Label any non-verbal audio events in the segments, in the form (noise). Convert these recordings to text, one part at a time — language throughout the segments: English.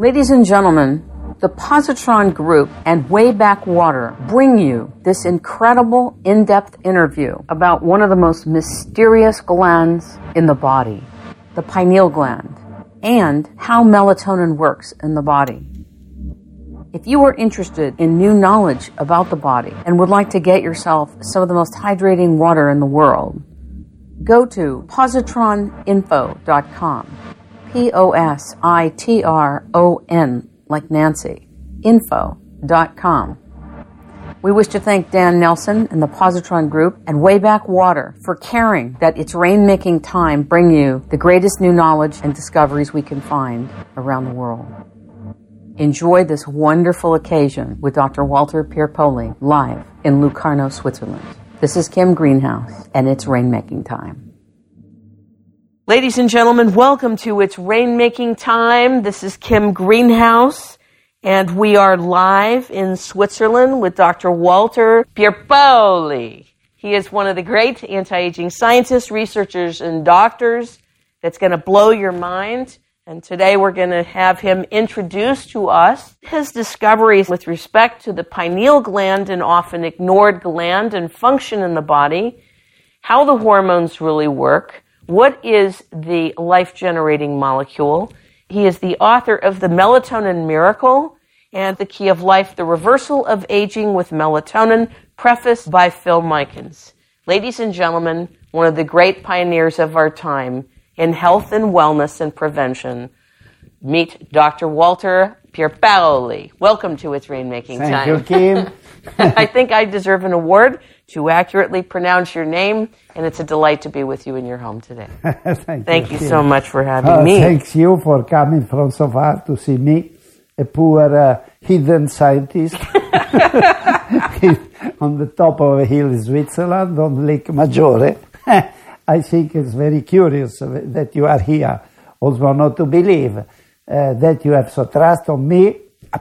Ladies and gentlemen, the Positron Group and Wayback Water bring you this incredible in depth interview about one of the most mysterious glands in the body, the pineal gland, and how melatonin works in the body. If you are interested in new knowledge about the body and would like to get yourself some of the most hydrating water in the world, go to positroninfo.com. P O S I T R O N like Nancy, info.com. We wish to thank Dan Nelson and the Positron Group and Wayback Water for caring that it's rainmaking time bring you the greatest new knowledge and discoveries we can find around the world. Enjoy this wonderful occasion with Dr. Walter Pierpaoli live in Locarno, Switzerland. This is Kim Greenhouse, and it's rainmaking time. Ladies and gentlemen, welcome to It's Rainmaking Time. This is Kim Greenhouse, and we are live in Switzerland with Dr. Walter Pierpaoli. He is one of the great anti-aging scientists, researchers, and doctors that's going to blow your mind. And today we're going to have him introduce to us his discoveries with respect to the pineal gland, an often ignored gland and function in the body, how the hormones really work, what is the life generating molecule? He is the author of The Melatonin Miracle and The Key of Life, The Reversal of Aging with Melatonin, prefaced by Phil Mikens. Ladies and gentlemen, one of the great pioneers of our time in health and wellness and prevention, meet Dr. Walter Pierpaoli. Welcome to It's Rainmaking Thank Time. you, Kim. (laughs) I think I deserve an award to accurately pronounce your name, and it's a delight to be with you in your home today. Thank, (laughs) Thank you Kim. so much for having Uh, me. Thanks you for coming from so far to see me, a poor uh, hidden scientist (laughs) on the top of a hill in Switzerland on Lake Maggiore. (laughs) I think it's very curious that you are here. Also, not to believe uh, that you have so trust on me.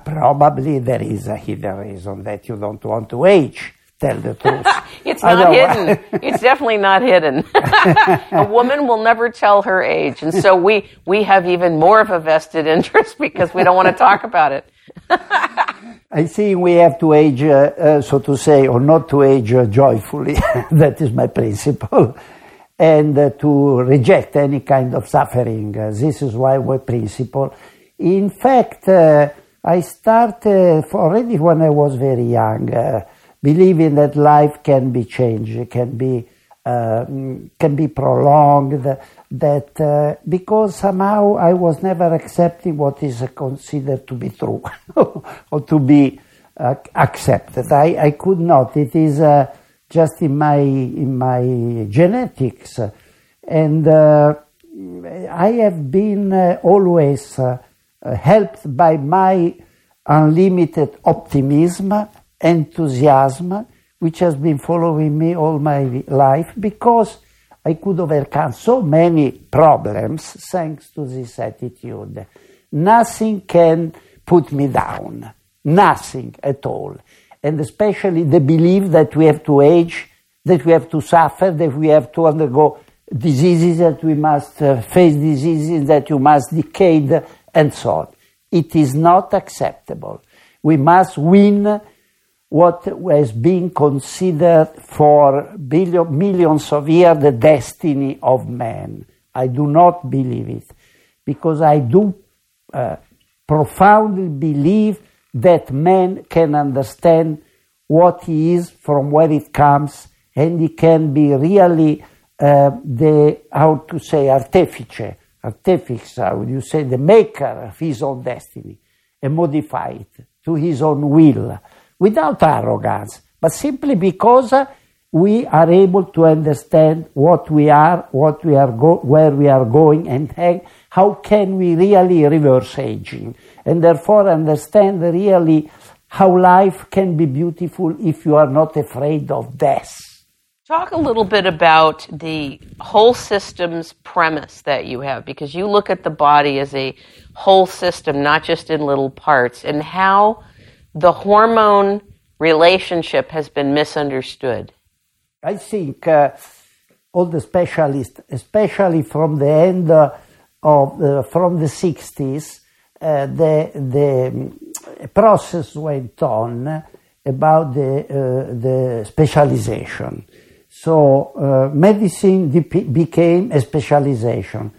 Probably there is a hidden reason that you don't want to age. Tell the truth. (laughs) It's not hidden. It's definitely not hidden. (laughs) a woman will never tell her age, and so we we have even more of a vested interest (laughs) because we don't want to talk about it. I think we have to age, uh, uh, so to say, or not to age uh, joyfully. that is my principle. And uh, to reject any kind of suffering. Uh, this is why my principle. In fact, uh, I started already when I was very young, uh, believing that life can be changed, can be uh, can be prolonged. That uh, because somehow I was never accepting what is considered to be true (laughs) or to be uh, accepted. I, I could not. It is uh, just in my in my genetics, and uh, I have been uh, always helped by my unlimited optimism, enthusiasm, which has been following me all my life because I could overcome so many problems thanks to this attitude. Nothing can put me down. Nothing at all. And especially the belief that we have to age, that we have to suffer, that we have to undergo diseases, that we must uh, face diseases, that you must decay, and so on. It is not acceptable. We must win what was being considered for billion, millions of years the destiny of man. I do not believe it because I do uh, profoundly believe that man can understand what he is from where it comes and he can be really uh, the, how to say, artefice, artifice, how would you say, the maker of his own destiny and modify it to his own will without arrogance, but simply because we are able to understand what we are, what we are go- where we are going, and how can we really reverse aging, and therefore understand really how life can be beautiful if you are not afraid of death. Talk a little bit about the whole systems premise that you have, because you look at the body as a whole system, not just in little parts, and how the hormone relationship has been misunderstood. I think uh, all the specialists, especially from the end uh, of the, from the 60s, uh, the, the process went on about the, uh, the specialization. So uh, medicine became a specialization.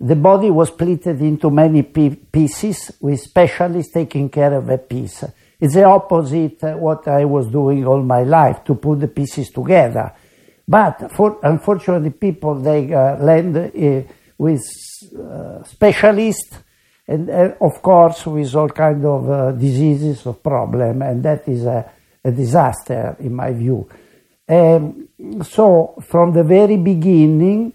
The body was split into many pieces with specialists taking care of a piece. It's the opposite what I was doing all my life to put the pieces together. But for, unfortunately, people they uh, land uh, with uh, specialists, and uh, of course with all kind of uh, diseases of problem, and that is a, a disaster in my view. Um, so from the very beginning,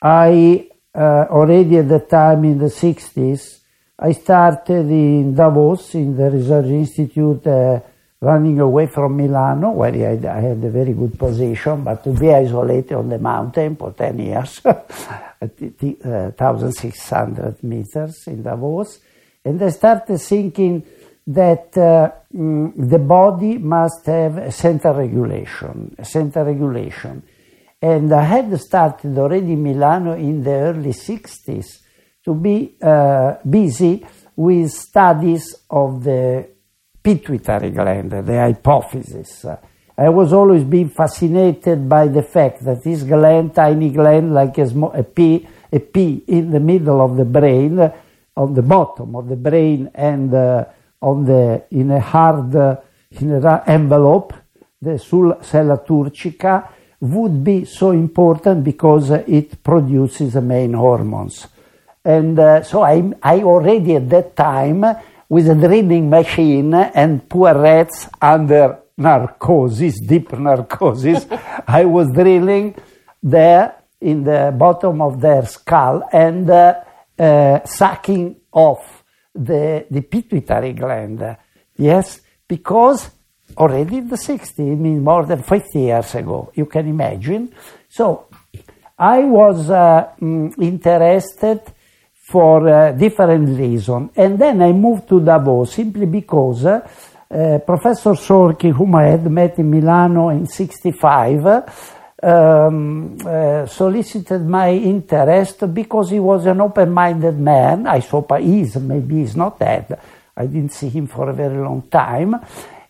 I uh, already at the time in the 60s, I started in Davos in the Research Institute running away from Milano, where I had, I had, a very good position, but to be isolated on the mountain for 10 years, (laughs) at 1,600 uh, meters in Davos. And I started thinking that uh, mm, the body must have a center regulation, a center regulation. And I had started already in Milano in the early 60s to be uh, busy with studies of the pituitary gland, the hypophysis. I was always being fascinated by the fact that this gland, tiny gland, like a, a pea, a pea in the middle of the brain, on the bottom of the brain, and uh, on the in a hard uh, in a envelope, the sella turcica, would be so important because it produces the main hormones. And uh, so I, I already at that time with a drilling machine and poor rats under narcosis, deep (laughs) narcosis. (laughs) I was drilling there in the bottom of their skull and uh, uh, sucking off the, the pituitary gland. Yes, because already in the 60s, I mean more than 50 years ago, you can imagine. So I was uh, mm, interested for uh, different reasons. And then I moved to Davos simply because uh, Professor Sorkin, whom I had met in Milano in 65, um, uh, solicited my interest because he was an open-minded man. I saw he is, maybe he's not dead. I didn't see him for a very long time.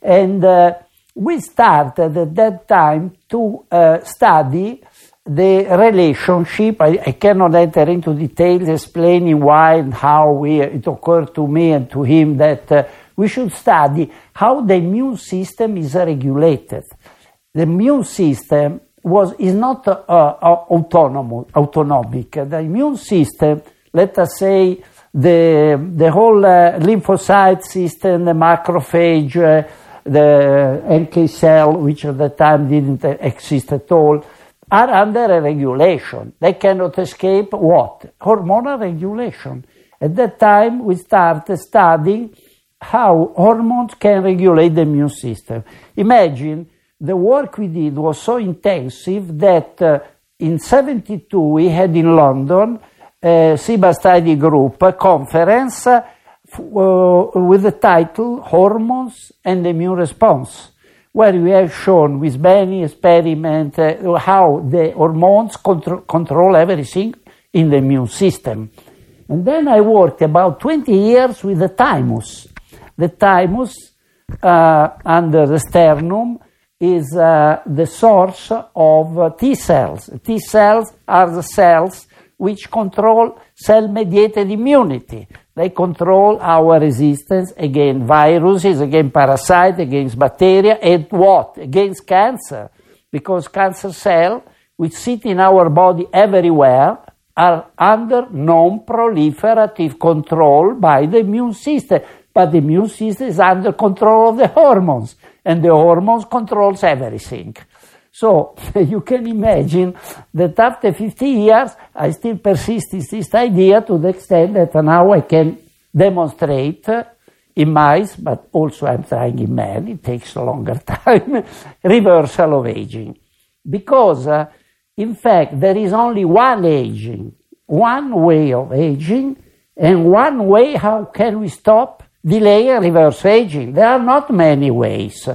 And uh, we started at that time to uh, study the relationship, I, I, cannot enter into details explaining why and how we, it occurred to me and to him that uh, we should study how the immune system is regulated. The immune system was, is not uh, uh, autonomous, autonomic. The immune system, let us say, the, the whole uh, lymphocyte system, the macrophage, uh, the NK cell, which at the time didn't exist at all, are under a regulation. They cannot escape what? Hormonal regulation. At that time, we started studying how hormones can regulate the immune system. Imagine the work we did was so intensive that uh, in 72 we had in London a CIBA study group a conference uh, with the title Hormones and Immune Response where we have shown with many experiments uh, how the hormones contro- control everything in the immune system. And then I worked about 20 years with the thymus. The thymus uh, under the sternum is uh, the source of T cells. T cells are the cells which control cell mediated immunity. They control our resistance against viruses, against parasites, against bacteria, and what? Against cancer. Because cancer cells, which sit in our body everywhere, are under non-proliferative control by the immune system. But the immune system is under control of the hormones, and the hormones controls everything. So (laughs) you can imagine that after 50 years, I still persist in this idea to the extent that now I can demonstrate in mice, but also I'm trying in men, it takes a longer (laughs) time, reversal of aging. Because, uh, in fact, there is only one aging, one way of aging, and one way how can we stop, delay, and reverse aging. There are not many ways.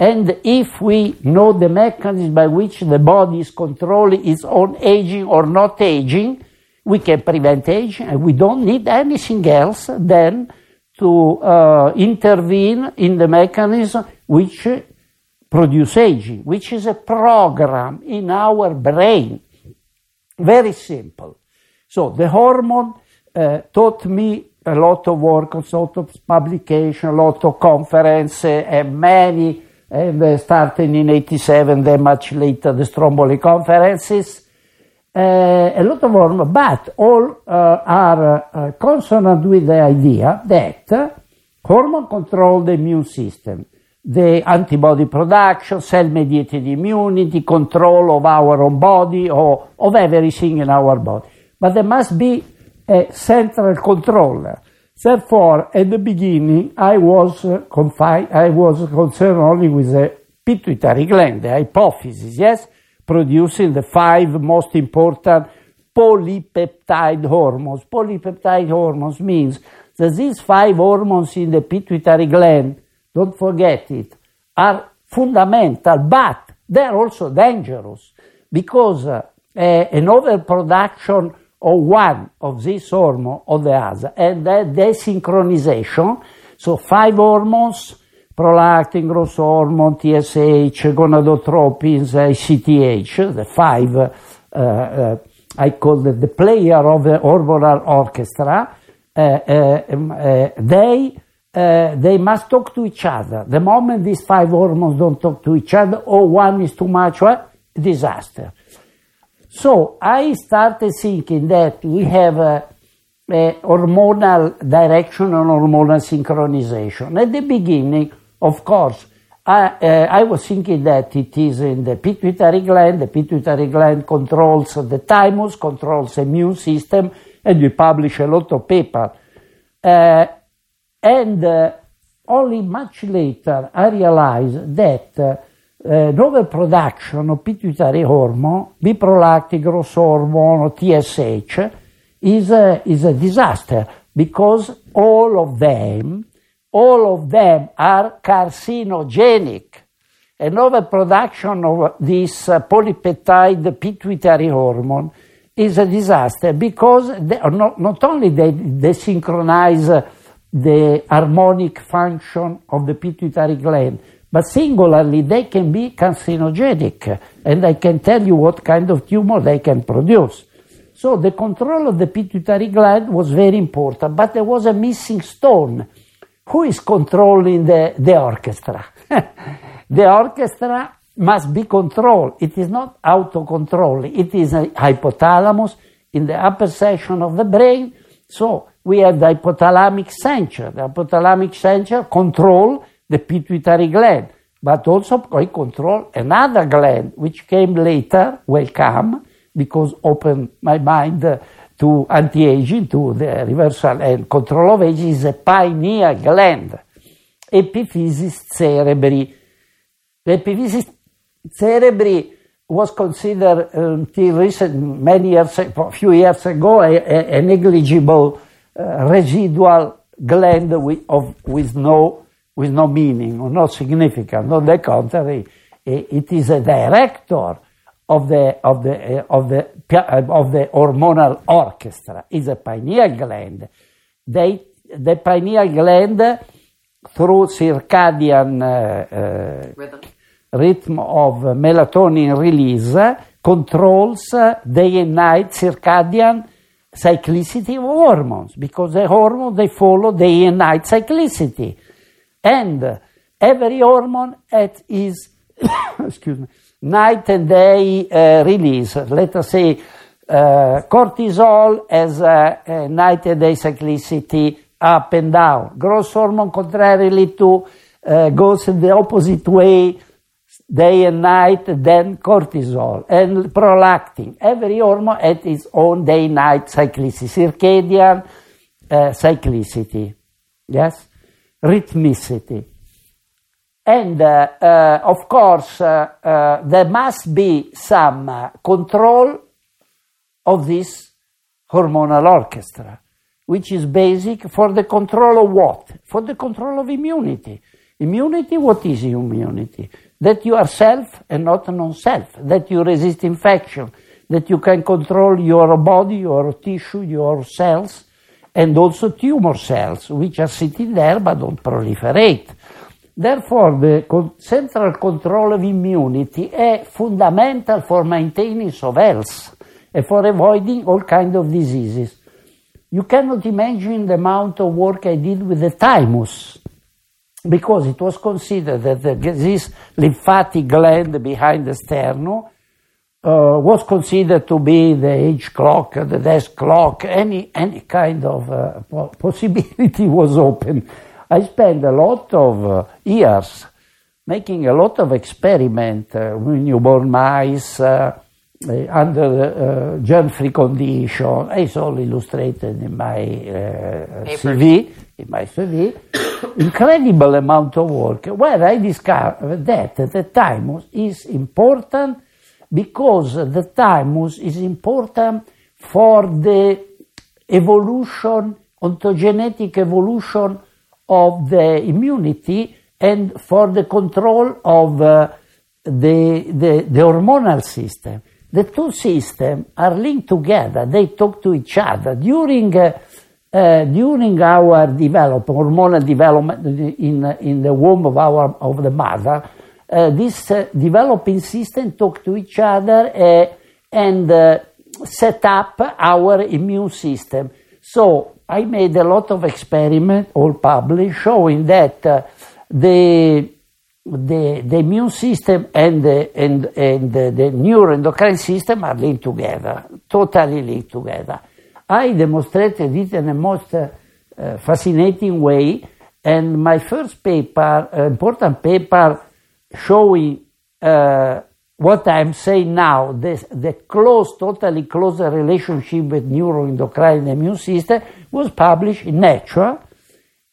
And if we know the mechanism by which the body is controlling its own aging or not aging, we can prevent aging, and we don't need anything else than to uh, intervene in the mechanism which produce aging, which is a program in our brain. Very simple. So the hormone uh, taught me a lot of work, a lot of publication, a lot of conferences, and many, and starting in 87, then much later, the Stromboli conferences. A lot of hormone, but all uh, are uh, consonant with the idea that hormone control the immune system, the antibody production, cell-mediated immunity, control of our own body, or of everything in our body. But there must be a central controller. Therefore, at the beginning, I was uh, confined, I was concerned only with the pituitary gland, the hypophysis, yes, producing the five most important polypeptide hormones. Polypeptide hormones means that these five hormones in the pituitary gland, don't forget it, are fundamental, but they're also dangerous because uh, an overproduction or one of these hormones or the other, and that desynchronization, so five hormones, prolactin, growth hormone, TSH, gonadotropins, ACTH, the five, uh, uh, I call it the player of the hormonal orchestra, uh, uh, um, uh they, uh, they must talk to each other. The moment these five hormones don't talk to each other, or one is too much, well, disaster. So I started thinking that we have a, a hormonal direction and hormonal synchronization. At the beginning, of course, I, uh, I, was thinking that it is in the pituitary gland. The pituitary gland controls the thymus, controls the immune system, and we publish a lot of paper. Uh, and uh, only much later I realized that uh, overproduction of pituitary hormone, biprolactic growth hormone, TSH, is a, is a disaster because all of them, all of them are carcinogenic. And overproduction of this uh, polypeptide pituitary hormone is a disaster because they, not, not only they, they synchronize the harmonic function of the pituitary gland, but singularly they can be carcinogenic, and I can tell you what kind of tumor they can produce. So the control of the pituitary gland was very important, but there was a missing stone. Who is controlling the, the orchestra? (laughs) the orchestra must be controlled. It is not auto-control. It is a hypothalamus in the upper section of the brain. So we have the hypothalamic center. The hypothalamic center control the pituitary gland, but also I control another gland, which came later, welcome, because opened my mind to anti-aging, to the reversal and control of aging, is a pineal gland, epiphysis cerebri. The epiphysis cerebri was considered until recent, many years, a few years ago, a, a, a negligible uh, residual gland with, of, with no with no meaning or no significance. On the contrary, it is a director of the, of the, of the, of the hormonal orchestra. It's a pineal gland. They, the pineal gland, through circadian uh, uh, rhythm. rhythm of melatonin release, controls day and night circadian cyclicity of hormones because the hormones they follow day and night cyclicity and every hormone at its (coughs) excuse me, night and day uh, release. Let us say uh, cortisol has a, a, night and day cyclicity up and down. Growth hormone, contrarily to, uh, goes in the opposite way, day and night, then cortisol and prolactin. Every hormone at its own day-night cyclicity, circadian uh, cyclicity. Yes? Rhythmicity. And uh, uh, of course, uh, there must be some control of this hormonal orchestra, which is basic for the control of what? For the control of immunity. Immunity, what is immunity? That you are self and not non-self, that you resist infection, that you can control your body, your tissue, your cells, and also tumor cells, which are sitting there but don't proliferate. Therefore, the central control of immunity is fundamental for maintaining of health and for avoiding all kinds of diseases. You cannot imagine the amount of work I did with the thymus, because it was considered that this lymphatic gland behind the sternum uh, was considered to be the age clock, the desk clock, any, any kind of uh, (laughs) possibility was open. I spent a lot of uh, years making a lot of experiment uh, with newborn mice uh, uh, under germ-free condition. It's all illustrated in my CV. In my CV, (coughs) incredible amount of work where I discovered that at the thymus is important because the thymus is important for the evolution, ontogenetic evolution of the immunity and for the control of uh, the, the, the, hormonal system. The two systems are linked together, they talk to each other. During, uh, uh, during our development, hormonal development in, in the womb of, our, of the mother, this uh, developing system talk to each other uh, and set up our immune system. So I made a lot of experiments, all published, showing that uh, the, the, the immune system and the, and, and the, the neuroendocrine system are linked together, totally linked together. I demonstrated it in a most uh, fascinating way, and my first paper, uh, important paper, showing uh, what I'm saying now, this, the close, totally close relationship with neuroendocrine immune system was published in Nature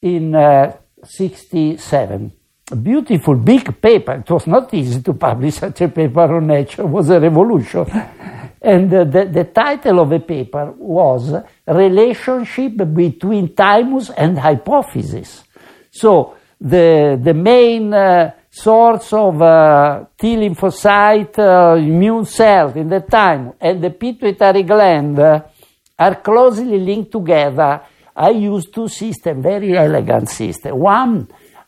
in uh, 67. A beautiful big paper. It was not easy to publish (laughs) such a paper on Nature. It was a revolution. (laughs) and uh, the, the title of the paper was Relationship between Thymus and Hypophysis. So the, the main uh, source of uh, T lymphocyte uh, immune cells in the thymus and the pituitary gland uh, are closely linked together. I use two systems, very elegant system. One,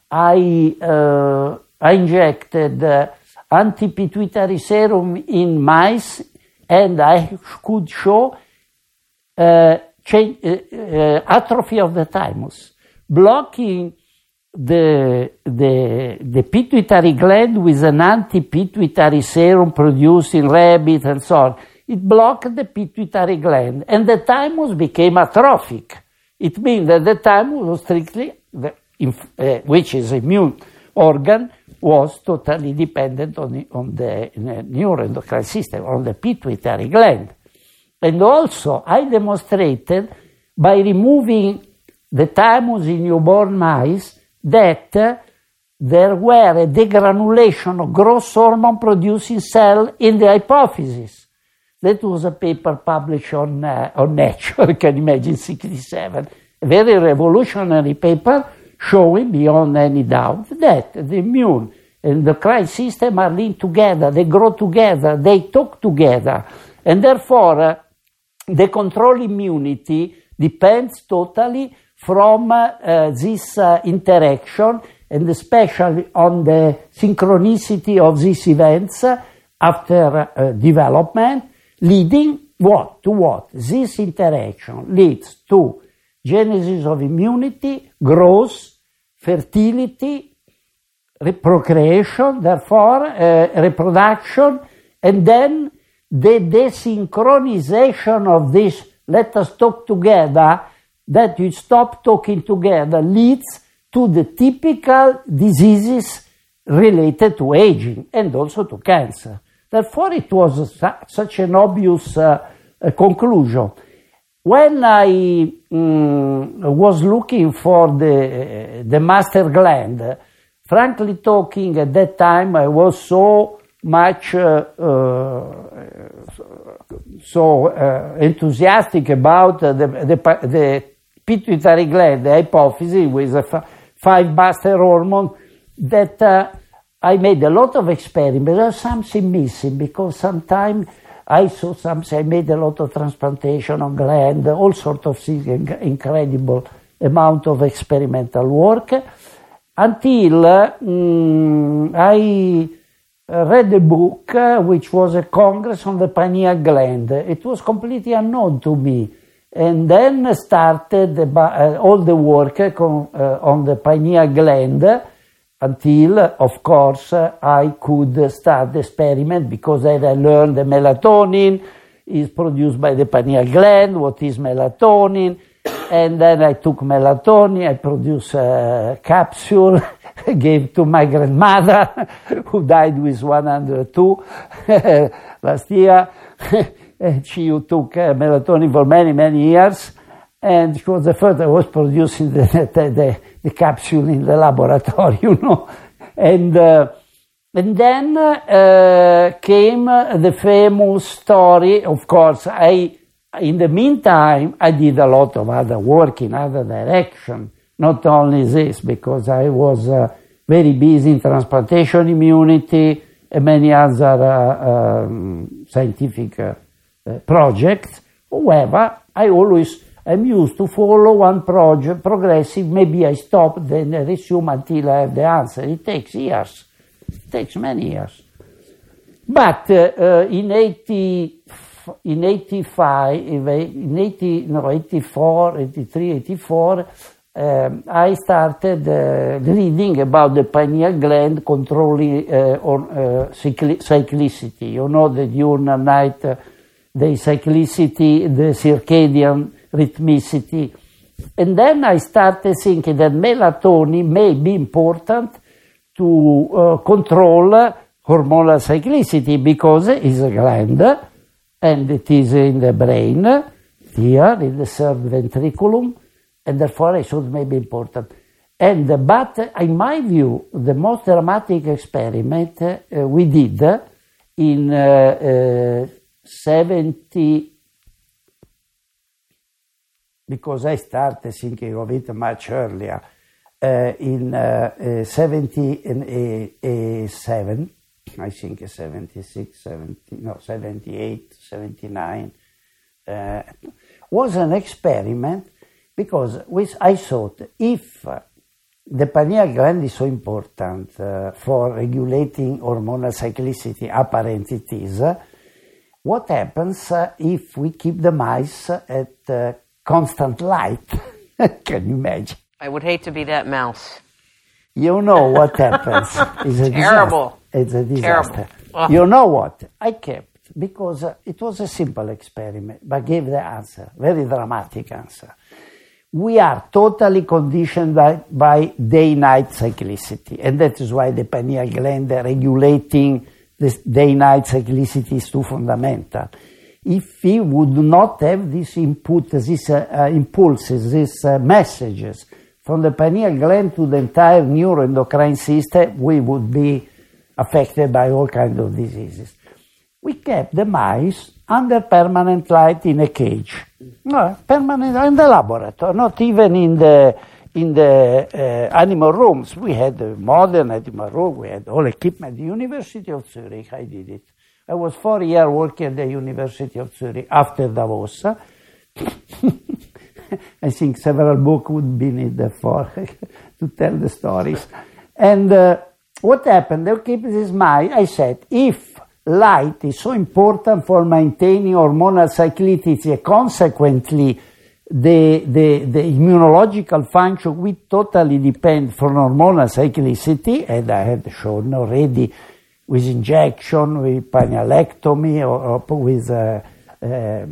I, uh, I injected uh, anti-pituitary serum in mice and I could show uh, change, atrophy of the thymus, blocking the, the, the pituitary gland with an anti-pituitary serum produced in rabbit and so on. It blocked the pituitary gland and the thymus became atrophic. It means that the thymus was strictly, the, uh, which is immune organ, was totally dependent on the, on the neuroendocrine system, on the pituitary gland. And also, I demonstrated by removing the thymus in newborn mice that there were a degranulation of growth hormone producing cell in the hypophysis. That was a paper published on, uh, on (laughs) Nature, can imagine, 67. A very revolutionary paper showing beyond any doubt that the immune and the cry system are linked together, they grow together, they talk together, and therefore uh, the control immunity depends totally from uh, this uh, interaction and especially on the synchronicity of these events after uh, development, leading what to what? This interaction leads to genesis of immunity, growth, fertility, procreation, therefore uh, reproduction, and then the desynchronization of this, let us talk together, that you stop talking together leads to the typical diseases related to aging and also to cancer. Therefore, it was su such an obvious uh, uh, conclusion. When I um, was looking for the, uh, the master gland, frankly talking, at that time I was so much uh, uh, so enthusiastic about the, the, the pituitary gland, the hypophysis with a five master hormone that uh, I made a lot of experiments. There's something missing because sometimes I saw some, I made a lot of transplantation on gland, all sorts of things, incredible amount of experimental work, until um, I read a book uh, which was a congress on the pineal gland. It was completely unknown to me. And then started uh, all the work uh, on the pineal gland until, of course, I could start the experiment because then I learned the melatonin is produced by the pineal gland, what is melatonin, and then I took melatonin, I produced a capsule, (laughs) gave to my grandmother, (laughs) who died with 102 (laughs) last year. She took uh, melatonin for many, many years, and she was the first that was producing the, the, the, the capsule in the laboratory, (laughs) you know. And, uh, and then uh, came the famous story. Of course, I, in the meantime, I did a lot of other work in other direction. Not only this, because I was uh, very busy in transplantation immunity and many other uh, um, scientific uh, projects. However, I always I'm used to follow one project, progressive, maybe I stop, then I resume until I have the answer. It takes years. It takes many years. But uh, in 80, in 85, in 80, no, 84, 83, 84, um, I started uh, reading about the pineal gland controlling uh, on cyclicity. You know, the diurnal night, the cyclicity, the circadian rhythmicity. And then I started thinking that melatonin may be important to uh, control hormonal cyclicity because it is a gland and it is in the brain, here in the third ventriculum, and therefore it should may be important. And but in my view, the most dramatic experiment uh, we did in uh, uh 70 because I started thinking of it much earlier. Uh, in uh, uh, 77, I think 76, 70, no, 78, 79, uh, was an experiment because I thought if the pineal gland is so important uh, for regulating hormonal cyclicity, apparent it is, what happens uh, if we keep the mice at constant light. (laughs) Can you imagine? I would hate to be that mouse. You know what happens. It's a (laughs) Terrible. Disaster. It's a disaster. Oh. You know what? I kept because uh, it was a simple experiment, but gave the answer, very dramatic answer. We are totally conditioned by, by day-night cyclicity, and that is why the pineal gland regulating the day-night cyclicity is too fundamental if we would not have this input, these uh, uh, impulses, these uh, messages from the pineal gland to the entire neuroendocrine system, we would be affected by all kinds of diseases. We kept the mice under permanent light in a cage. No, permanent in the laboratory, not even in the in the uh, animal rooms. We had a modern animal room, we had all equipment. The University of Zurich, I did it. I was four years working at the University of Zurich after Davos. (laughs) I think several books would be needed for (laughs) to tell the stories. And uh, what happened? They keep this mind. I said, if light is so important for maintaining hormonal cyclicity, consequently the, the, the immunological function, we totally depend from hormonal cyclicity, and I had shown already with injection, with pinealectomy, or, or with uh, uh,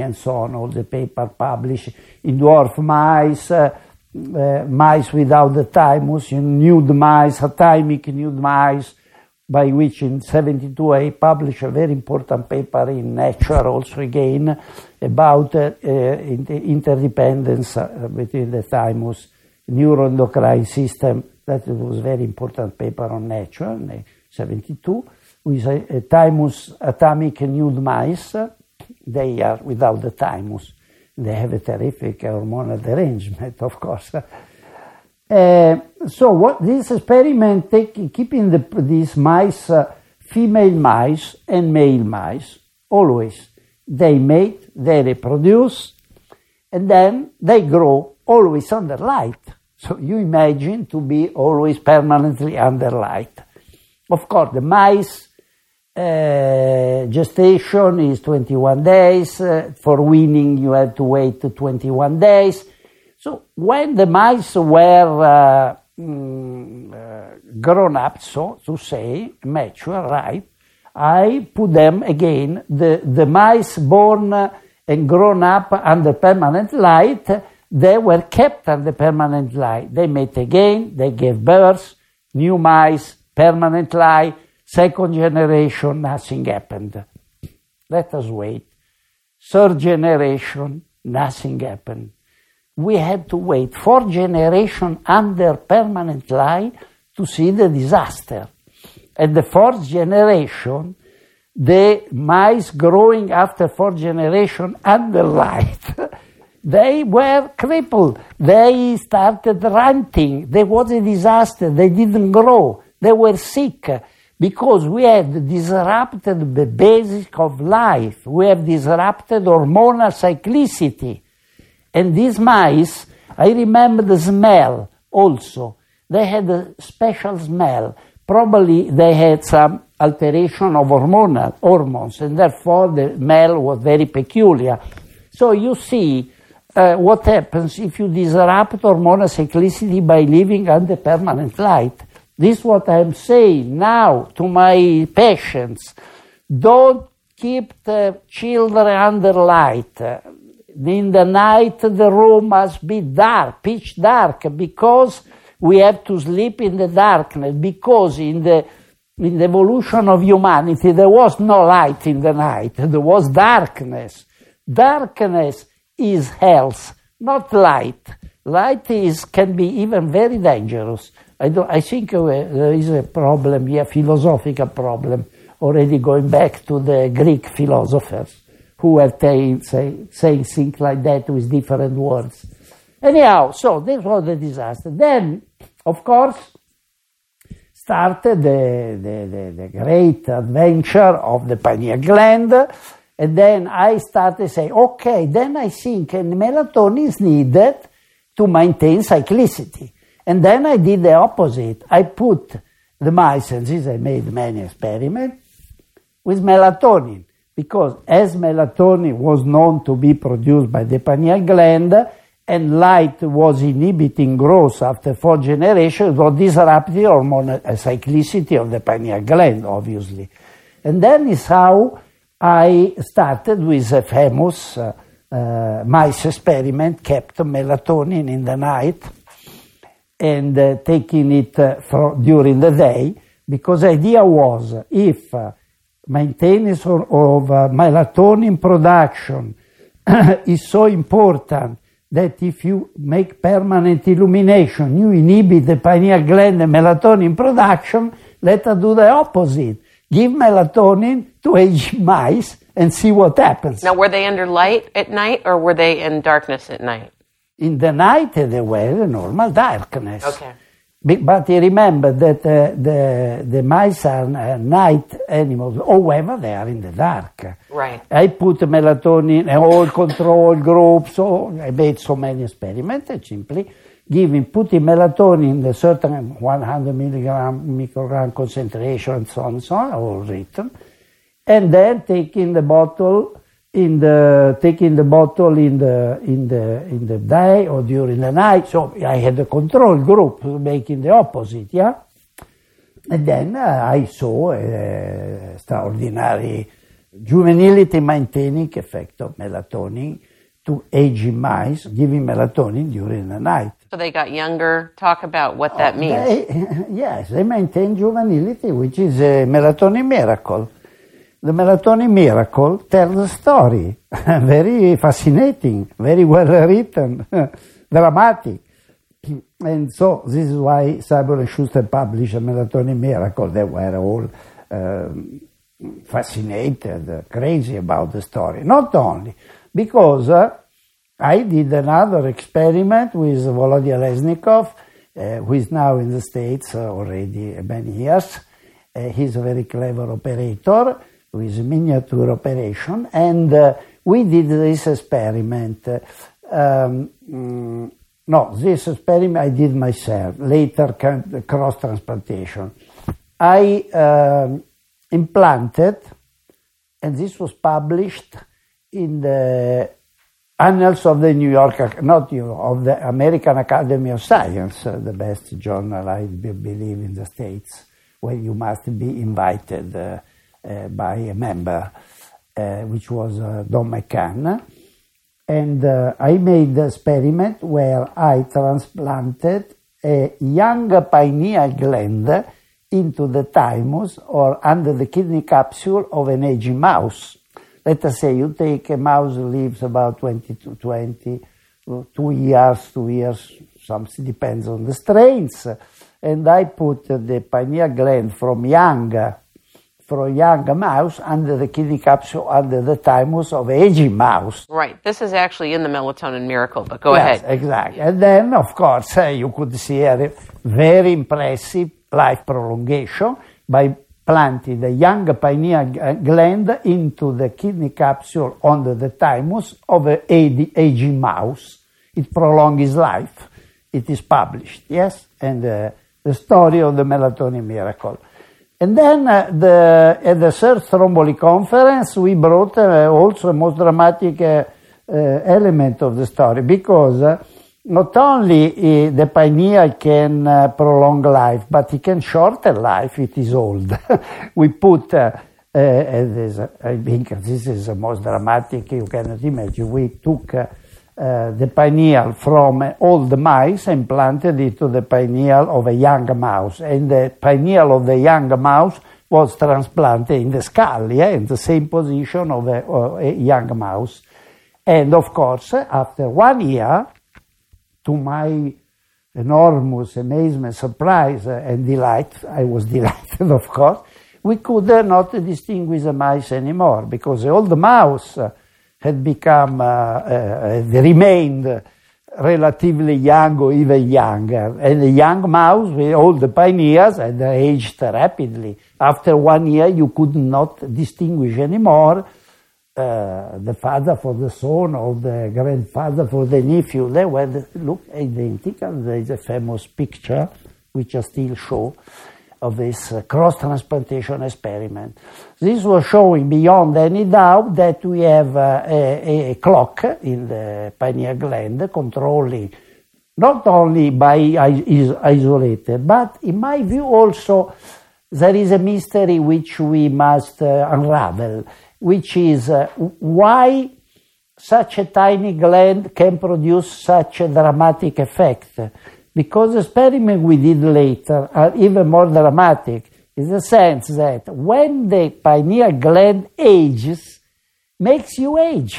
and so on, all the paper published in dwarf mice, uh, uh, mice without the thymus, in nude mice, athymic nude mice, by which in 72 I published a very important paper in Nature also again about uh, the interdependence uh, between the thymus neuroendocrine system that was very important paper on nature in 72 with a, a thymus atomic nude mice. They are without the thymus. They have a terrific hormonal derangement, (laughs) of course. Uh, so what this experiment, take, keeping the, these mice uh, female mice and male mice, always. They mate, they reproduce, and then they grow always under light. So you imagine to be always permanently under light. Of course, the mice uh, gestation is 21 days. Uh, for weaning, you have to wait 21 days. So when the mice were uh, mm, uh, grown up, so to say, mature, ripe, I put them again, the, the mice born and grown up under permanent light, they were kept under permanent light. They mate again, they gave birth, new mice, permanent light, second generation, nothing happened. Let us wait. Third generation, nothing happened. We had to wait four generations under permanent light to see the disaster. At the fourth generation, the mice growing after fourth generation under light (laughs) They were crippled. They started ranting. There was a disaster. They didn't grow. They were sick because we had disrupted the basic of life. We have disrupted hormonal cyclicity. And these mice, I remember the smell also. They had a special smell. Probably they had some alteration of hormonal hormones, and therefore the male was very peculiar. So you see, uh, what happens if you disrupt hormonal cyclicity by living under permanent light. This is what I'm saying now to my patients. Don't keep the children under light. In the night, the room must be dark, pitch dark, because we have to sleep in the darkness, because in the in the evolution of humanity, there was no light in the night. There was darkness. Darkness is health, not light. Light is, can be even very dangerous. I, do. I think uh, there is a problem here, philosophical problem, already going back to the Greek philosophers who were say, saying things like that with different words. Anyhow, so this was the disaster. Then, of course, started the, the, the, the great adventure of the pineal gland and then I started to say, okay, then I think melatonin is needed to maintain cyclicity. And then I did the opposite. I put the mice, and this I made many experiments, with melatonin. Because as melatonin was known to be produced by the pineal gland, and light was inhibiting growth after four generations, was disrupting hormonal cyclicity of the pineal gland, obviously. And then is how I started with a famous uh, uh, mice experiment, kept melatonin in the night and uh, taking it uh, for, during the day, because the idea was if uh, maintenance of, of uh, melatonin production (clears throat) is so important that if you make permanent illumination, you inhibit the pineal gland and melatonin production, let us do the opposite give melatonin to aging (laughs) mice and see what happens. Now, were they under light at night or were they in darkness at night? In the night, they were in normal darkness. Okay. But you remember that uh, the, the mice are uh, night animals, however, they are in the dark. Right. I put melatonin in all control groups, so I made so many experiments, simply giving, putting melatonin in a certain 100 milligram microgram concentration and so on and so on, all written, and then taking the bottle in the taking the bottle in the in the in the day or during the night. So I had a control group making the opposite, yeah. And then uh, I saw extraordinary juvenility maintaining effect of melatonin to aging mice, giving melatonin during the night. So they got younger. Talk about what that oh, means. They, (laughs) yes, they maintain juvenility, which is a melatonin miracle. The melatonin miracle tells a story, (laughs) very fascinating, very well (laughs) written, (laughs) dramatic. (clears throat) And so this is why Simon and Schuster published a melatonin miracle. They were all uh, fascinated, crazy about the story. Not only because uh, I did another experiment with Volodya Lesnikov, uh, who is now in the States uh, already many years, Uh, he's a very clever operator with a miniature operation, and uh, we did this experiment. Um, mm, no, this experiment I did myself, later cross transplantation. I um, implanted, and this was published in the Annals of the New York, not you, of the American Academy of Science, uh, the best journal I believe in the States, where you must be invited uh, uh, by a member, uh, which was uh, Don McCann. And uh, I made the experiment where I transplanted a young pineal gland into the thymus or under the kidney capsule of an aging mouse let us say you take a mouse lives about 20 to 20, two years, two years, something depends on the strains, and I put the pineal gland from young, from young mouse under the kidney capsule under the thymus of aging mouse. Right. This is actually in the melatonin miracle, but go yes, ahead. Exactly. And then, of course, uh, you could see a very impressive life prolongation by planting the young pineal gland into the kidney capsule under the thymus of an aging mouse. It prolongs his life. It is published, yes? And uh, the story of the melatonin miracle. And then uh, the, at the third Stromboli conference, we brought uh, also a most dramatic uh, uh, element of the story because uh, not only uh, the pineal can prolong life, but it can shorten life if it is old. (laughs) we put, this, I think this is the most dramatic you cannot imagine. We took the pineal from old mice and planted it to the pineal of a young mouse. And the pineal of the young mouse was transplanted in the skull, yeah, in the same position of a, of a young mouse. And of course, after one year, to my enormous amazement, surprise, uh, and delight, I was (laughs) delighted, of course, we could uh, not distinguish the mice anymore because all the uh, had become, uh, uh, remained relatively young or even younger. And the young mouse with all the pineals had aged rapidly. After one year, you could not distinguish anymore uh, the father for the son or the grandfather for the nephew. They were look identical. There is a famous picture which I still show of this uh, cross transplantation experiment. This was showing beyond any doubt that we have uh, a, a, clock in the pineal gland controlling not only by is isolated, but in my view also there is a mystery which we must uh, unravel which is uh, why such a tiny gland can produce such a dramatic effect. Because the experiment we did later are even more dramatic. In the sense that when the pineal gland ages, makes you age.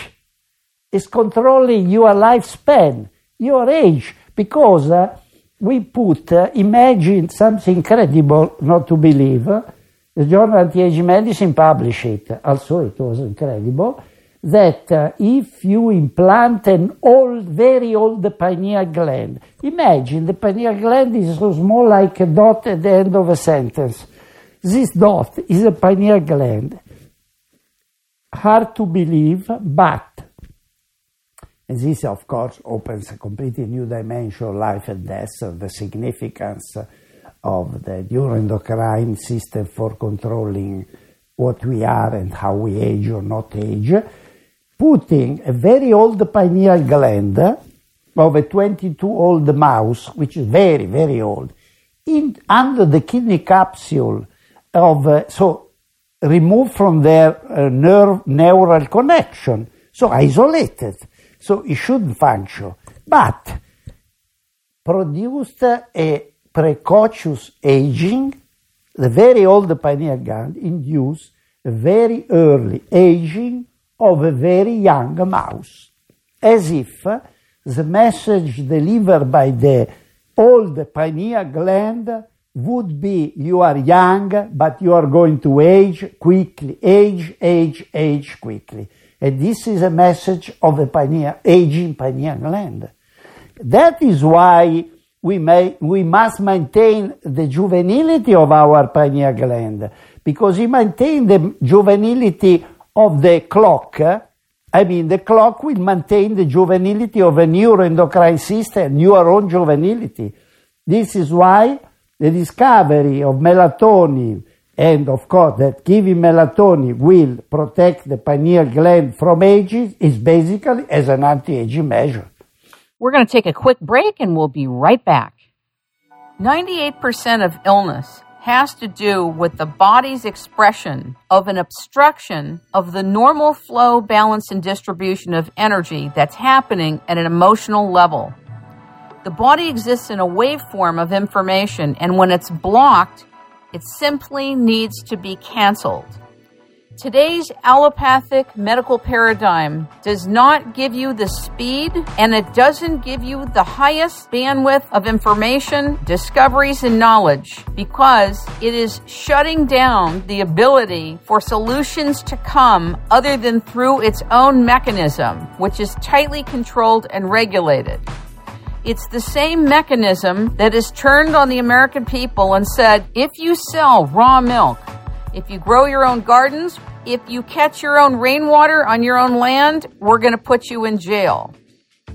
It's controlling your lifespan, your age, because uh, we put, uh, imagine something incredible not to believe, the journal Anti-Aging Medicine published it, also it was incredible, that uh, if you implant an old, very old pineal gland, imagine the pineal gland is so small like a dot at the end of a sentence. This dot is a pineal gland. Hard to believe, but, and this of course opens a completely new dimension of life and death, of the significance of the neuroendocrine system for controlling what we are and how we age or not age, putting a very old pineal gland of a 22 old mouse, which is very, very old, in, under the kidney capsule of, uh, so removed from their uh, nerve, neural connection, so isolated, so it shouldn't function, but produced a precocious aging, the very old pineal gland induce a very early aging of a very young mouse, as if the message delivered by the old pineal gland would be you are young, but you are going to age quickly, age, age, age quickly. And this is a message of a pineal, aging pineal gland. That is why we, may, we must maintain the juvenility of our pineal gland because he maintain the juvenility of the clock. I mean, the clock will maintain the juvenility of a neuroendocrine system, neuron juvenility. This is why the discovery of melatonin and of course that giving melatonin will protect the pineal gland from aging is basically as an anti-aging measure. We're going to take a quick break and we'll be right back. 98% of illness has to do with the body's expression of an obstruction of the normal flow, balance, and distribution of energy that's happening at an emotional level. The body exists in a waveform of information, and when it's blocked, it simply needs to be canceled. Today's allopathic medical paradigm does not give you the speed and it doesn't give you the highest bandwidth of information, discoveries, and knowledge because it is shutting down the ability for solutions to come other than through its own mechanism, which is tightly controlled and regulated. It's the same mechanism that has turned on the American people and said, if you sell raw milk, if you grow your own gardens, if you catch your own rainwater on your own land, we're going to put you in jail.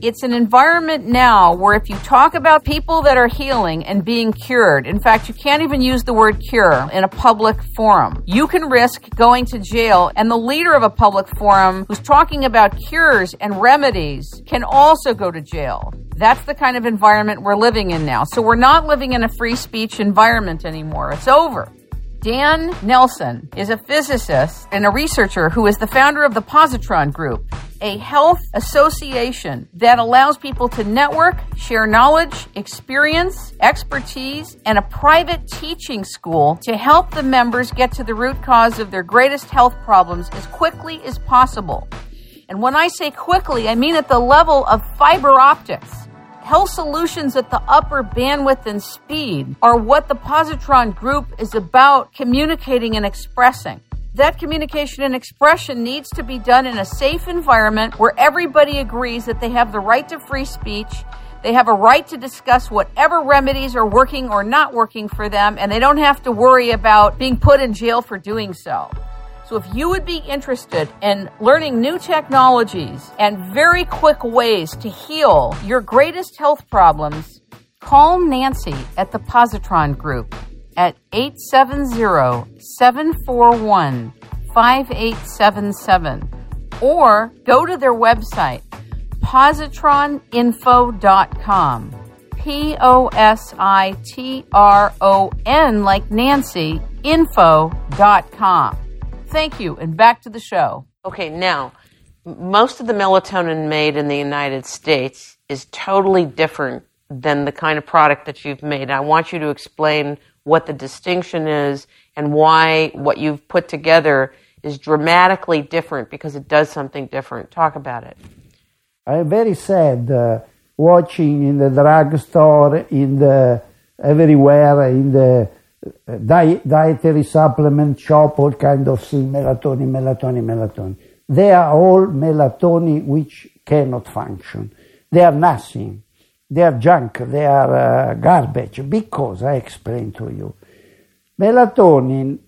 It's an environment now where if you talk about people that are healing and being cured, in fact, you can't even use the word cure in a public forum. You can risk going to jail, and the leader of a public forum who's talking about cures and remedies can also go to jail. That's the kind of environment we're living in now. So we're not living in a free speech environment anymore. It's over. Dan Nelson is a physicist and a researcher who is the founder of the Positron Group, a health association that allows people to network, share knowledge, experience, expertise, and a private teaching school to help the members get to the root cause of their greatest health problems as quickly as possible. And when I say quickly, I mean at the level of fiber optics. Health solutions at the upper bandwidth and speed are what the Positron group is about communicating and expressing. That communication and expression needs to be done in a safe environment where everybody agrees that they have the right to free speech, they have a right to discuss whatever remedies are working or not working for them, and they don't have to worry about being put in jail for doing so. So if you would be interested in learning new technologies and very quick ways to heal your greatest health problems, call Nancy at the Positron Group at 870-741-5877 or go to their website positroninfo.com. P O S I T R O N like Nancy info.com. Thank you, and back to the show. Okay, now, most of the melatonin made in the United States is totally different than the kind of product that you've made. I want you to explain what the distinction is and why what you've put together is dramatically different because it does something different. Talk about it. I'm very sad uh, watching in the drugstore, in the everywhere, in the di- dietary supplement shop, all kind of things, melatonin, melatonin, melatonin. They are all melatonin which cannot function. They are nothing. They are junk. They are uh, garbage because I explain to you. Melatonin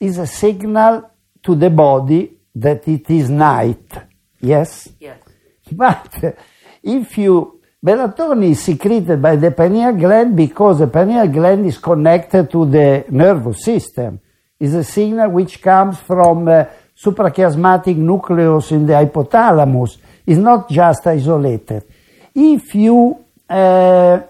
is a signal to the body that it is night. Yes? Yes. (laughs) But if you Melatonin is secreted by the pineal gland because the pineal gland is connected to the nervous system. It's a signal which comes from uh, suprachiasmatic nucleus in the hypothalamus. It's not just isolated. If you uh,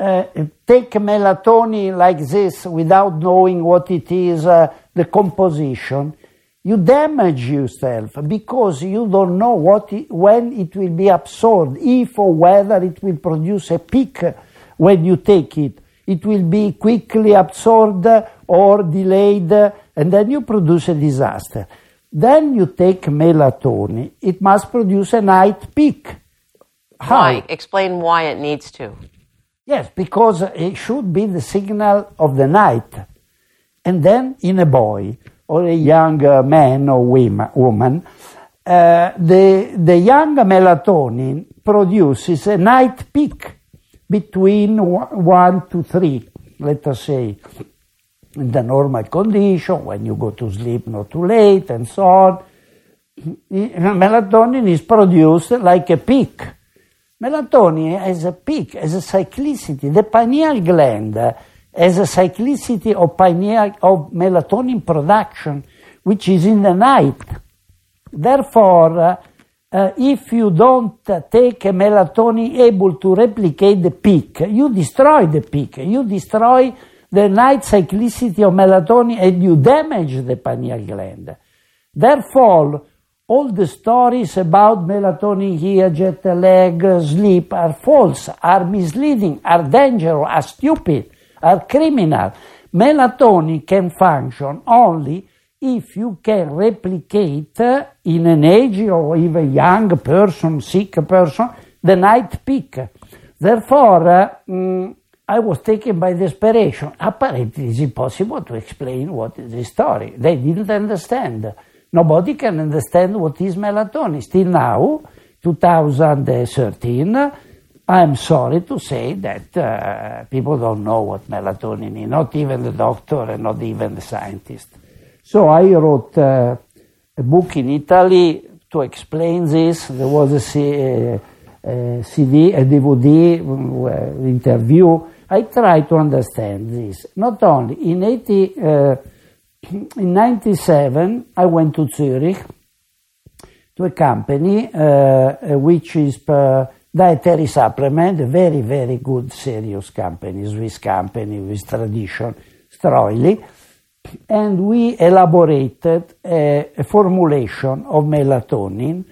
uh, take melatonin like this without knowing what it is, uh, the composition, you damage yourself because you don't know what it, when it will be absorbed, if or whether it will produce a peak when you take it. It will be quickly absorbed or delayed, and then you produce a disaster. Then you take melatonin. It must produce a night peak. How? Why? Explain why it needs to. Yes, because it should be the signal of the night. And then in a boy, or a young uh, man or woman, uh, the, the young melatonin produces a night peak between one to three, let us say, in the normal condition, when you go to sleep not too late and so on. Melatonin is produced like a peak. Melatonin has a peak, has a cyclicity. The pineal gland has a cyclicity of, pineal, of melatonin production, which is in the night. Therefore, uh, uh, if you don't take a melatonin able to replicate the peak, you destroy the peak. You destroy the night cyclicity of melatonin and you damage the pineal gland. Therefore, all the stories about melatonin here, jet lag, sleep are false, are misleading, are dangerous, are stupid, are criminal. Melatonin can function only if you can replicate in an age or even young person, sick person, the night peak. Therefore, uh, mm, I was taken by desperation. Apparently, it's impossible to explain what is the story. They didn't understand. Nobody can understand what is melatonin. Still now, 2013, I'm sorry to say that uh, people don't know what melatonin is, not even the doctor and not even the scientist. So I wrote uh, a book in Italy to explain this. There was a, C, a, a CD, a DVD uh, interview. I tried to understand this. Not only in 80, uh, in 97, I went to Zurich to a company uh, which is uh, dietary supplement, very, very good, serious company, Swiss company with tradition, Streuli and we elaborated a, a formulation of melatonin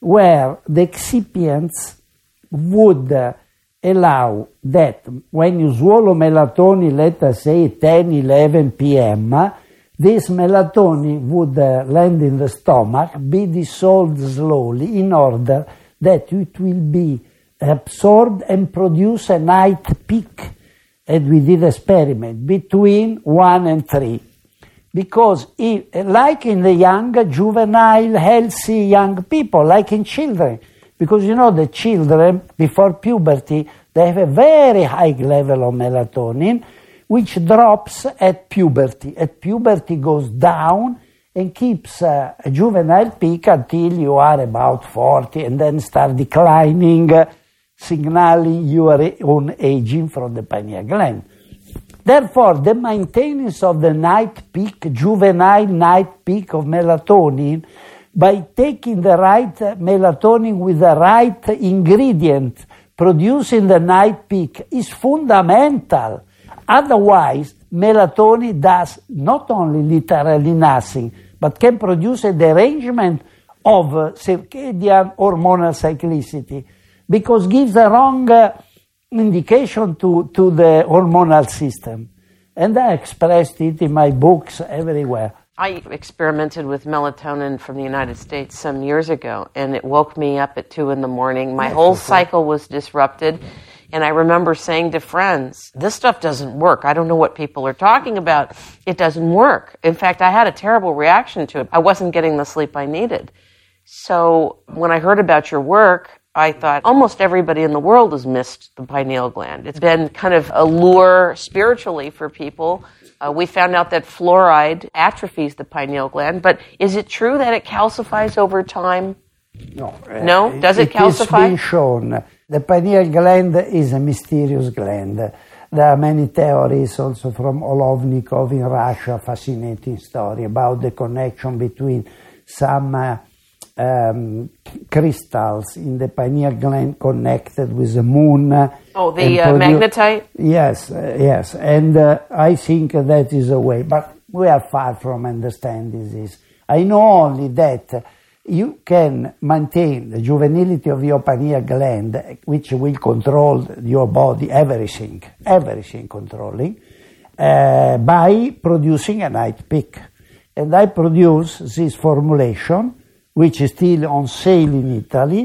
where the excipients would uh, allow that when you swallow melatonin, let us say 10, 11 p.m., this melatonin would uh, land in the stomach, be dissolved slowly in order that it will be absorbed and produce a night peak. And we did experiment between 1 and 3 because if, like in the young, juvenile, healthy young people, like in children, because you know the children before puberty, they have a very high level of melatonin, which drops at puberty. At puberty goes down and keeps a juvenile peak until you are about 40 and then start declining, uh, signaling your own aging from the pineal gland. Therefore, the maintenance of the night peak, juvenile night peak of melatonin, by taking the right melatonin with the right ingredient, producing the night peak, is fundamental. Otherwise, melatonin does not only literally nothing, but can produce a derangement of circadian hormonal cyclicity because gives a wrong uh, indication to, to the hormonal system. And I expressed it in my books everywhere. I experimented with melatonin from the United States some years ago, and it woke me up at two in the morning. My whole cycle was disrupted. And I remember saying to friends, this stuff doesn't work. I don't know what people are talking about. It doesn't work. In fact, I had a terrible reaction to it. I wasn't getting the sleep I needed. So when I heard about your work, I thought almost everybody in the world has missed the pineal gland. It's been kind of a lure spiritually for people. Uh, we found out that fluoride atrophies the pineal gland, but is it true that it calcifies over time? No. No? Does it, it calcify? It has been shown. The pineal gland is a mysterious gland. There are many theories also from Olovnikov in Russia, fascinating story about the connection between some uh, um, crystals in the pineal gland connected with the moon. Oh, the uh, magnetite? Yes, uh, yes. And uh, I think that is a way, but we are far from understanding this. I know only that you can maintain the juvenility of your pineal gland, which will control your body, everything, everything controlling, uh, by producing a night peak. And I produce this formulation which is still on sale in Italy,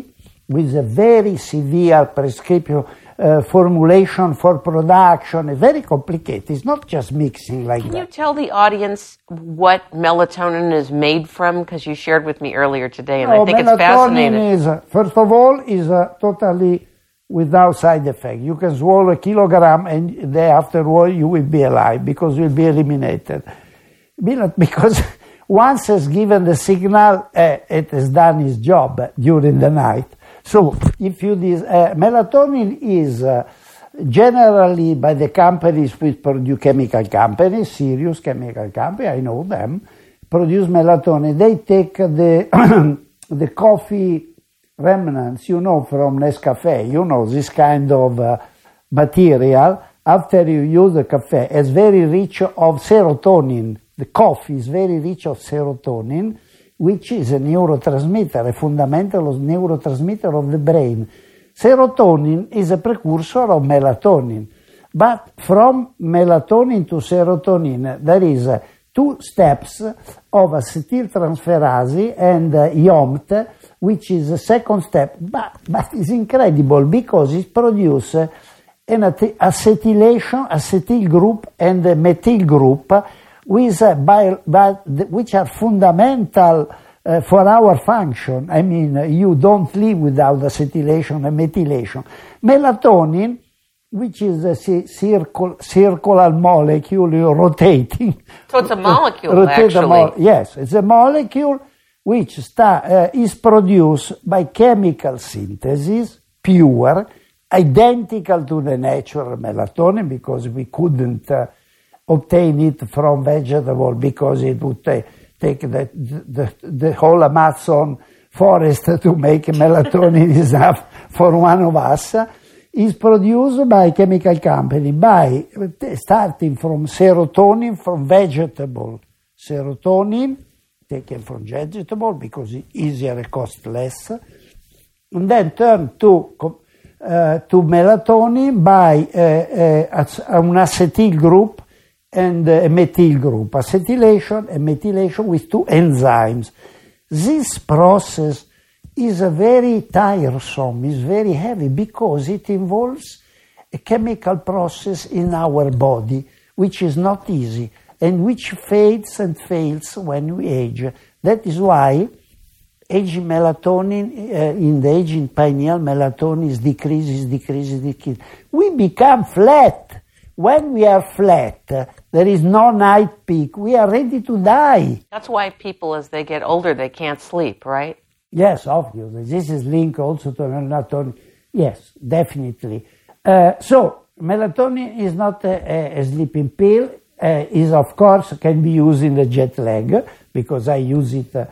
with a very severe prescription uh, formulation for production, very complicated. It's not just mixing like Can that. Can you tell the audience what melatonin is made from? Because you shared with me earlier today, and no, I think it's fascinating. Melatonin Is, first of all, is uh, totally without side effect. You can swallow a kilogram and the day afterward you will be alive because you'll be eliminated. (laughs) Because once it's given the signal, uh, it has done its job during the night. So if you, uh, melatonin is uh, generally by the companies which produce chemical companies, serious chemical company, I know them, produce melatonin. They take the, (clears throat) the coffee remnants, you know, from Nescafe, you know, this kind of material, after you use the cafe, it's very rich of serotonin. The coffee is very rich of serotonin, which is a neurotransmitter, a fundamental neurotransmitter of the brain. Serotonin is a precursor of melatonin. But from melatonin to serotonin, there is uh, two steps of acetyltransferase and uh, HIOMT, which is the second step, but, but it's incredible because it produces an acetylation, acetyl group and methyl group, with, uh, which are fundamental uh, for our function. I mean, uh, you don't live without acetylation and methylation. Melatonin, which is a circle, circular molecule you're rotating. So it's a molecule, actually. Mo- yes, it's a molecule which sta- uh, is produced by chemical synthesis, pure, identical to the natural melatonin because we couldn't uh, obtain it from vegetable because it would take take the, the, the whole Amazon forest to make melatonin (laughs) enough for one of us, is produced by chemical company by starting from serotonin from vegetable serotonin taken from vegetable because it's easier and cost less and then turn to uh, to melatonin by uh, uh, an acetyl group and a methyl group, acetylation and methylation with two enzymes. This process is a very tiresome, is very heavy because it involves a chemical process in our body which is not easy and which fades and fails when we age. That is why aging melatonin, uh, in the aging pineal, melatonin is decreases, decreases, decreases. We become flat. When we are flat, there is no night peak. We are ready to die. That's why people, as they get older, they can't sleep, right? Yes, obviously. This is linked also to melatonin. Yes, definitely. Uh, so, melatonin is not a, a sleeping pill. Uh, is of course can be used in the jet lag because I use it uh,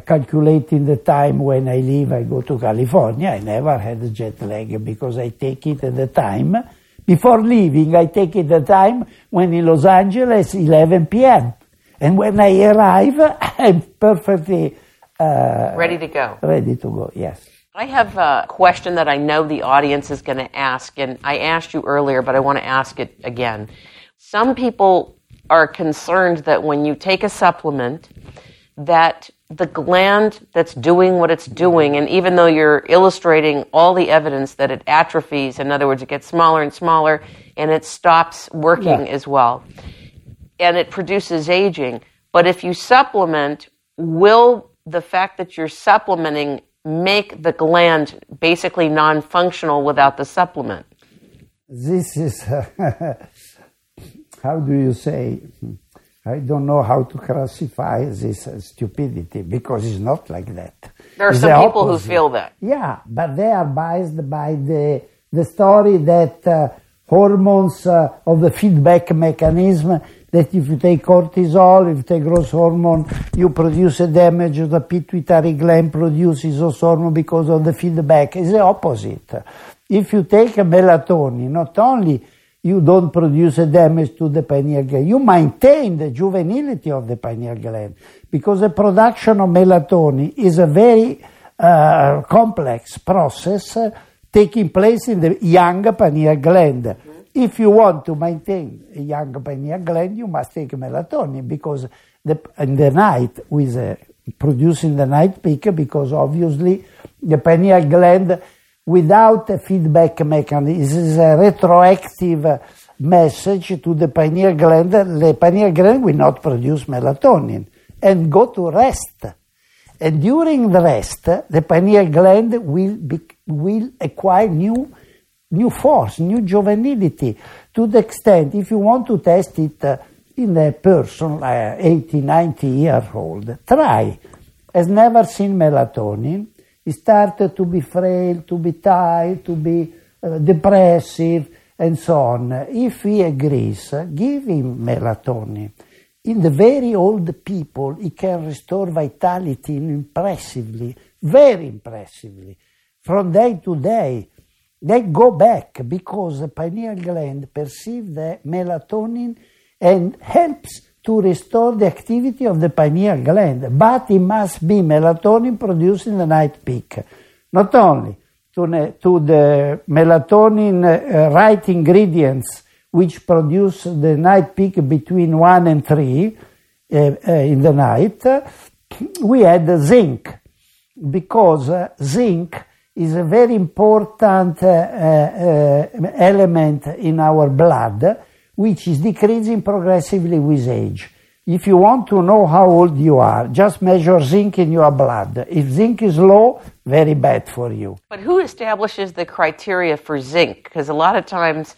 calculating the time when I leave. I go to California. I never had jet lag because I take it at the time before leaving, I take it the time when in Los Angeles, 11 p.m. And when I arrive, (laughs) I'm perfectly uh, ready to go. Ready to go, yes. I have a question that I know the audience is going to ask, and I asked you earlier, but I want to ask it again. Some people are concerned that when you take a supplement, that the gland that's doing what it's doing, and even though you're illustrating all the evidence that it atrophies, in other words, it gets smaller and smaller, and it stops working yeah. as well, and it produces aging. But if you supplement, will the fact that you're supplementing make the gland basically non functional without the supplement? This is, (laughs) how do you say? I don't know how to classify this stupidity because it's not like that. There are it's some the people opposite. who feel that. Yeah, but they are biased by the the story that uh, hormones uh, of the feedback mechanism that if you take cortisol, if you take growth hormone, you produce a damage, the pituitary gland produces those hormone because of the feedback. It's the opposite. If you take a melatonin, not only you don't produce a damage to the pineal gland. You maintain the juvenility of the pineal gland because the production of melatonin is a very uh, complex process uh, taking place in the young pineal gland. If you want to maintain a young pineal gland, you must take melatonin because the, in the night with uh, producing the night peak because obviously the pineal gland without a feedback mechanism. This is a retroactive message to the pineal gland. The pineal gland will not produce melatonin and go to rest. And during the rest, the pineal gland will, be, will acquire new new force, new juvenility, to the extent if you want to test it uh, in a person, like 80, 90 year old, try. Has never seen melatonin. He started to be frail, to be tired, to be uh, depressive, and so on. If he agrees, give him melatonin. In the very old people, he can restore vitality impressively, very impressively, from day to day. They go back because the pineal gland perceives the melatonin and helps to restore the activity of the pineal gland. But it must be melatonin produced in the night peak. Not only to, to the melatonin uh, right ingredients which produce the night peak between 1 and 3 uh, uh, in the night, we add zinc because uh, zinc is a very important uh, uh, element in our blood which is decreasing progressively with age. If you want to know how old you are, just measure zinc in your blood. If zinc is low, very bad for you. But who establishes the criteria for zinc? Because a lot of times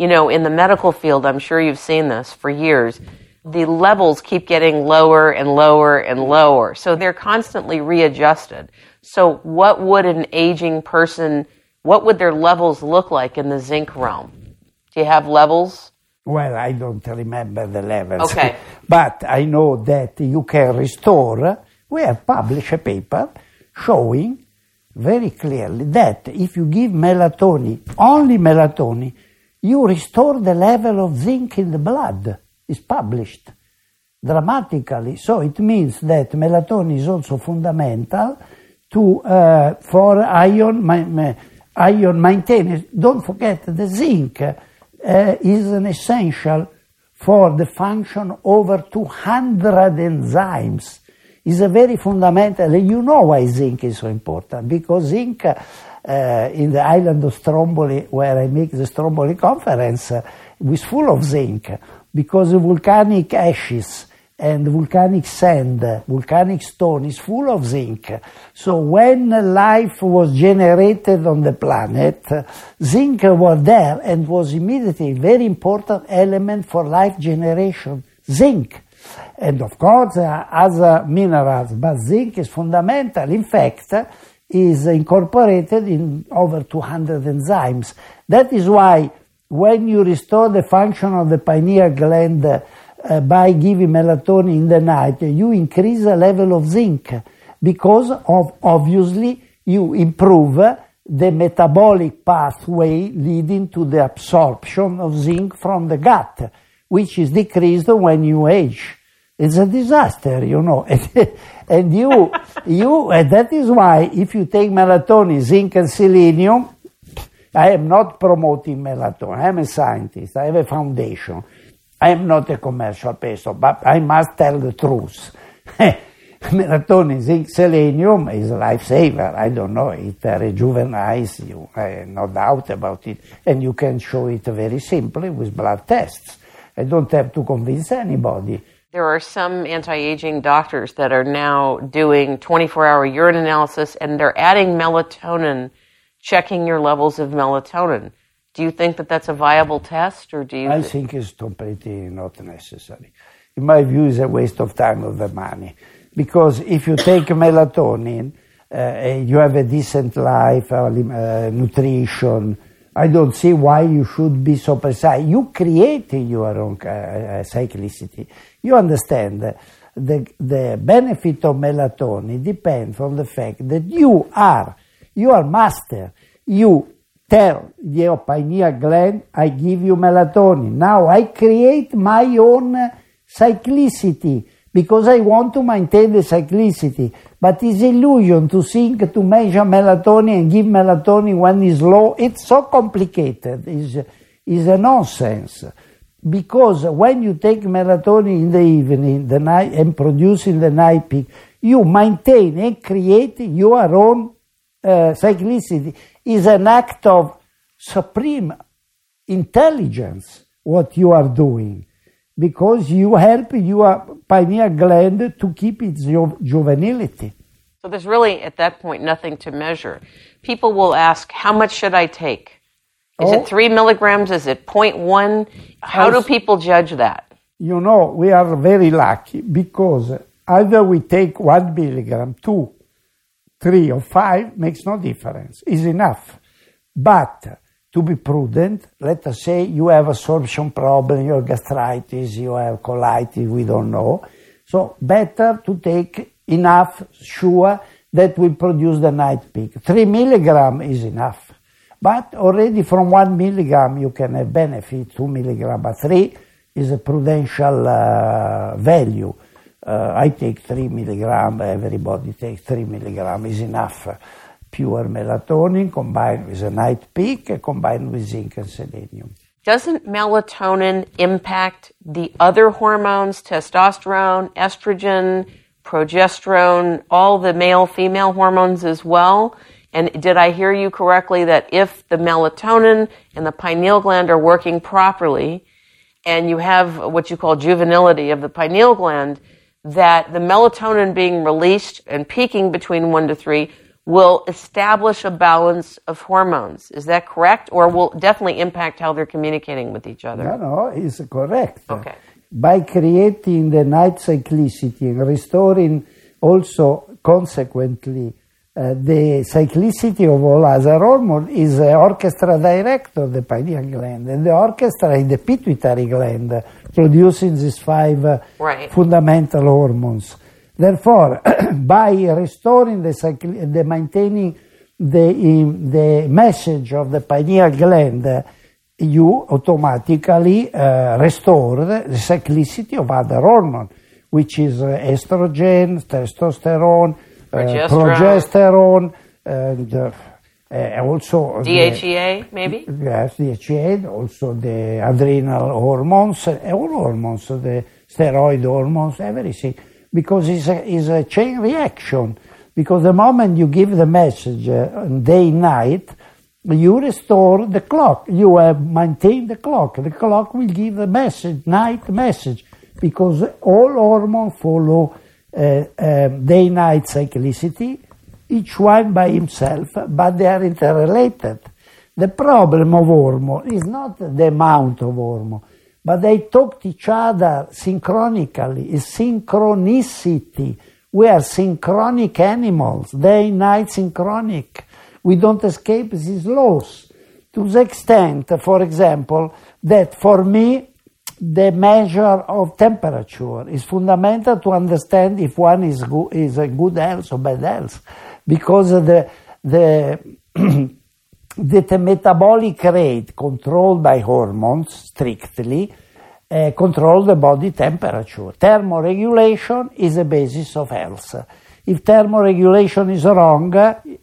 you know, in the medical field, I'm sure you've seen this for years, the levels keep getting lower and lower and lower. So they're constantly readjusted. So what would an aging person, what would their levels look like in the zinc realm? Do you have levels? Well, I don't remember the levels. Okay. (laughs) but I know that you can restore. We have published a paper showing very clearly that if you give melatonin, only melatonin, you restore the level of zinc in the blood. It's published dramatically. So it means that melatonin is also fundamental to uh, for ion my, ion maintenance. Don't forget the zinc uh, is an essential for the function over 200 enzymes. Is a very fundamental. You know why zinc is so important because zinc uh, in the island of Stromboli, where I make the Stromboli conference, uh, was full of zinc because the volcanic ashes and volcanic sand, volcanic stone is full of zinc. So when life was generated on the planet, zinc was there and was immediately a very important element for life generation. Zinc. And of course, uh, other minerals, but zinc is fundamental. In fact, is incorporated in over 200 enzymes. That is why when you restore the function of the pineal gland uh, by giving melatonin in the night, you increase the level of zinc because of obviously you improve the metabolic pathway leading to the absorption of zinc from the gut, which is decreased when you age. It's a disaster, you know. (laughs) and you, you, and that is why if you take melatonin, zinc, and selenium, I am not promoting melatonin. I am a scientist. I have a foundation. I am not a commercial person, but I must tell the truth. (laughs) melatonin, zinc, selenium is a lifesaver. I don't know. It rejuvenates you. No doubt about it. And you can show it very simply with blood tests. I don't have to convince anybody. There are some anti aging doctors that are now doing 24 hour urine analysis and they're adding melatonin, checking your levels of melatonin. Do you think that that's a viable test, or do you? I think it's completely not necessary. In my view, it's a waste of time of the money, because if you take (coughs) melatonin, uh, you have a decent life, uh, nutrition. I don't see why you should be so precise. You create your own uh, uh cyclicity. You understand, the, the benefit of melatonin depends on the fact that you are, you are master. You tell your pineal gland, I give you melatonin. Now I create my own cyclicity because I want to maintain the cyclicity. But it's illusion to think to measure melatonin and give melatonin when it's low. It's so complicated. It's, it's a nonsense because when you take melatonin in the evening the night, and produce in the night peak, you maintain and create your own uh, cyclicity. is an act of supreme intelligence what you are doing because you help your pineal gland to keep its ju- juvenility. So there's really at that point nothing to measure. People will ask, how much should I take? Is it three milligrams? Is it 0.1? How do people judge that? You know, we are very lucky because either we take one milligram, two, three, or five makes no difference. Is enough. But to be prudent, let us say you have absorption problem, you have gastritis, you have colitis, we don't know. So better to take enough, sure, that will produce the night peak. Three milligram is enough. But already from one milligram you can have benefit, two milligram, but three is a prudential uh, value. Uh, I take three milligram, everybody takes three milligram is enough pure melatonin combined with a night peak combined with zinc and selenium. Doesn't melatonin impact the other hormones, testosterone, estrogen, progesterone, all the male female hormones as well? And did I hear you correctly that if the melatonin and the pineal gland are working properly, and you have what you call juvenility of the pineal gland, that the melatonin being released and peaking between one to three will establish a balance of hormones. Is that correct? Or will definitely impact how they're communicating with each other? No, no, it's correct. Okay. By creating the night cyclicity and restoring also consequently uh, the cyclicity of all other hormones is the orchestra director of the pineal gland, and the orchestra is the pituitary gland, producing these five uh, right. fundamental hormones. Therefore, (clears throat) by restoring the, the maintaining the, the message of the pineal gland, you automatically uh, restore the cyclicity of other hormones, which is uh, estrogen, testosterone, progesterone, progesterone and uh, also DHEA, the, maybe. Yes, DHEA, also the adrenal hormones, all hormones, the steroid hormones, everything because it's a, it's a chain reaction. Because the moment you give the message uh, day night, you restore the clock. You have maintained the clock. The clock will give the message, night message, because all hormones follow uh, uh, day-night cyclicity, each one by himself, but they are interrelated. The problem of hormone is not the amount of hormone, but they talk to each other synchronically. It's synchronicity. We are synchronic animals, day, night, synchronic. We don't escape these laws. To the extent, for example, that for me, the measure of temperature is fundamental to understand if one is, go- is a good health or bad health. Because the, the (clears throat) the metabolic rate controlled by hormones strictly uh, control the body temperature. Thermoregulation is a basis of health. If thermoregulation is wrong,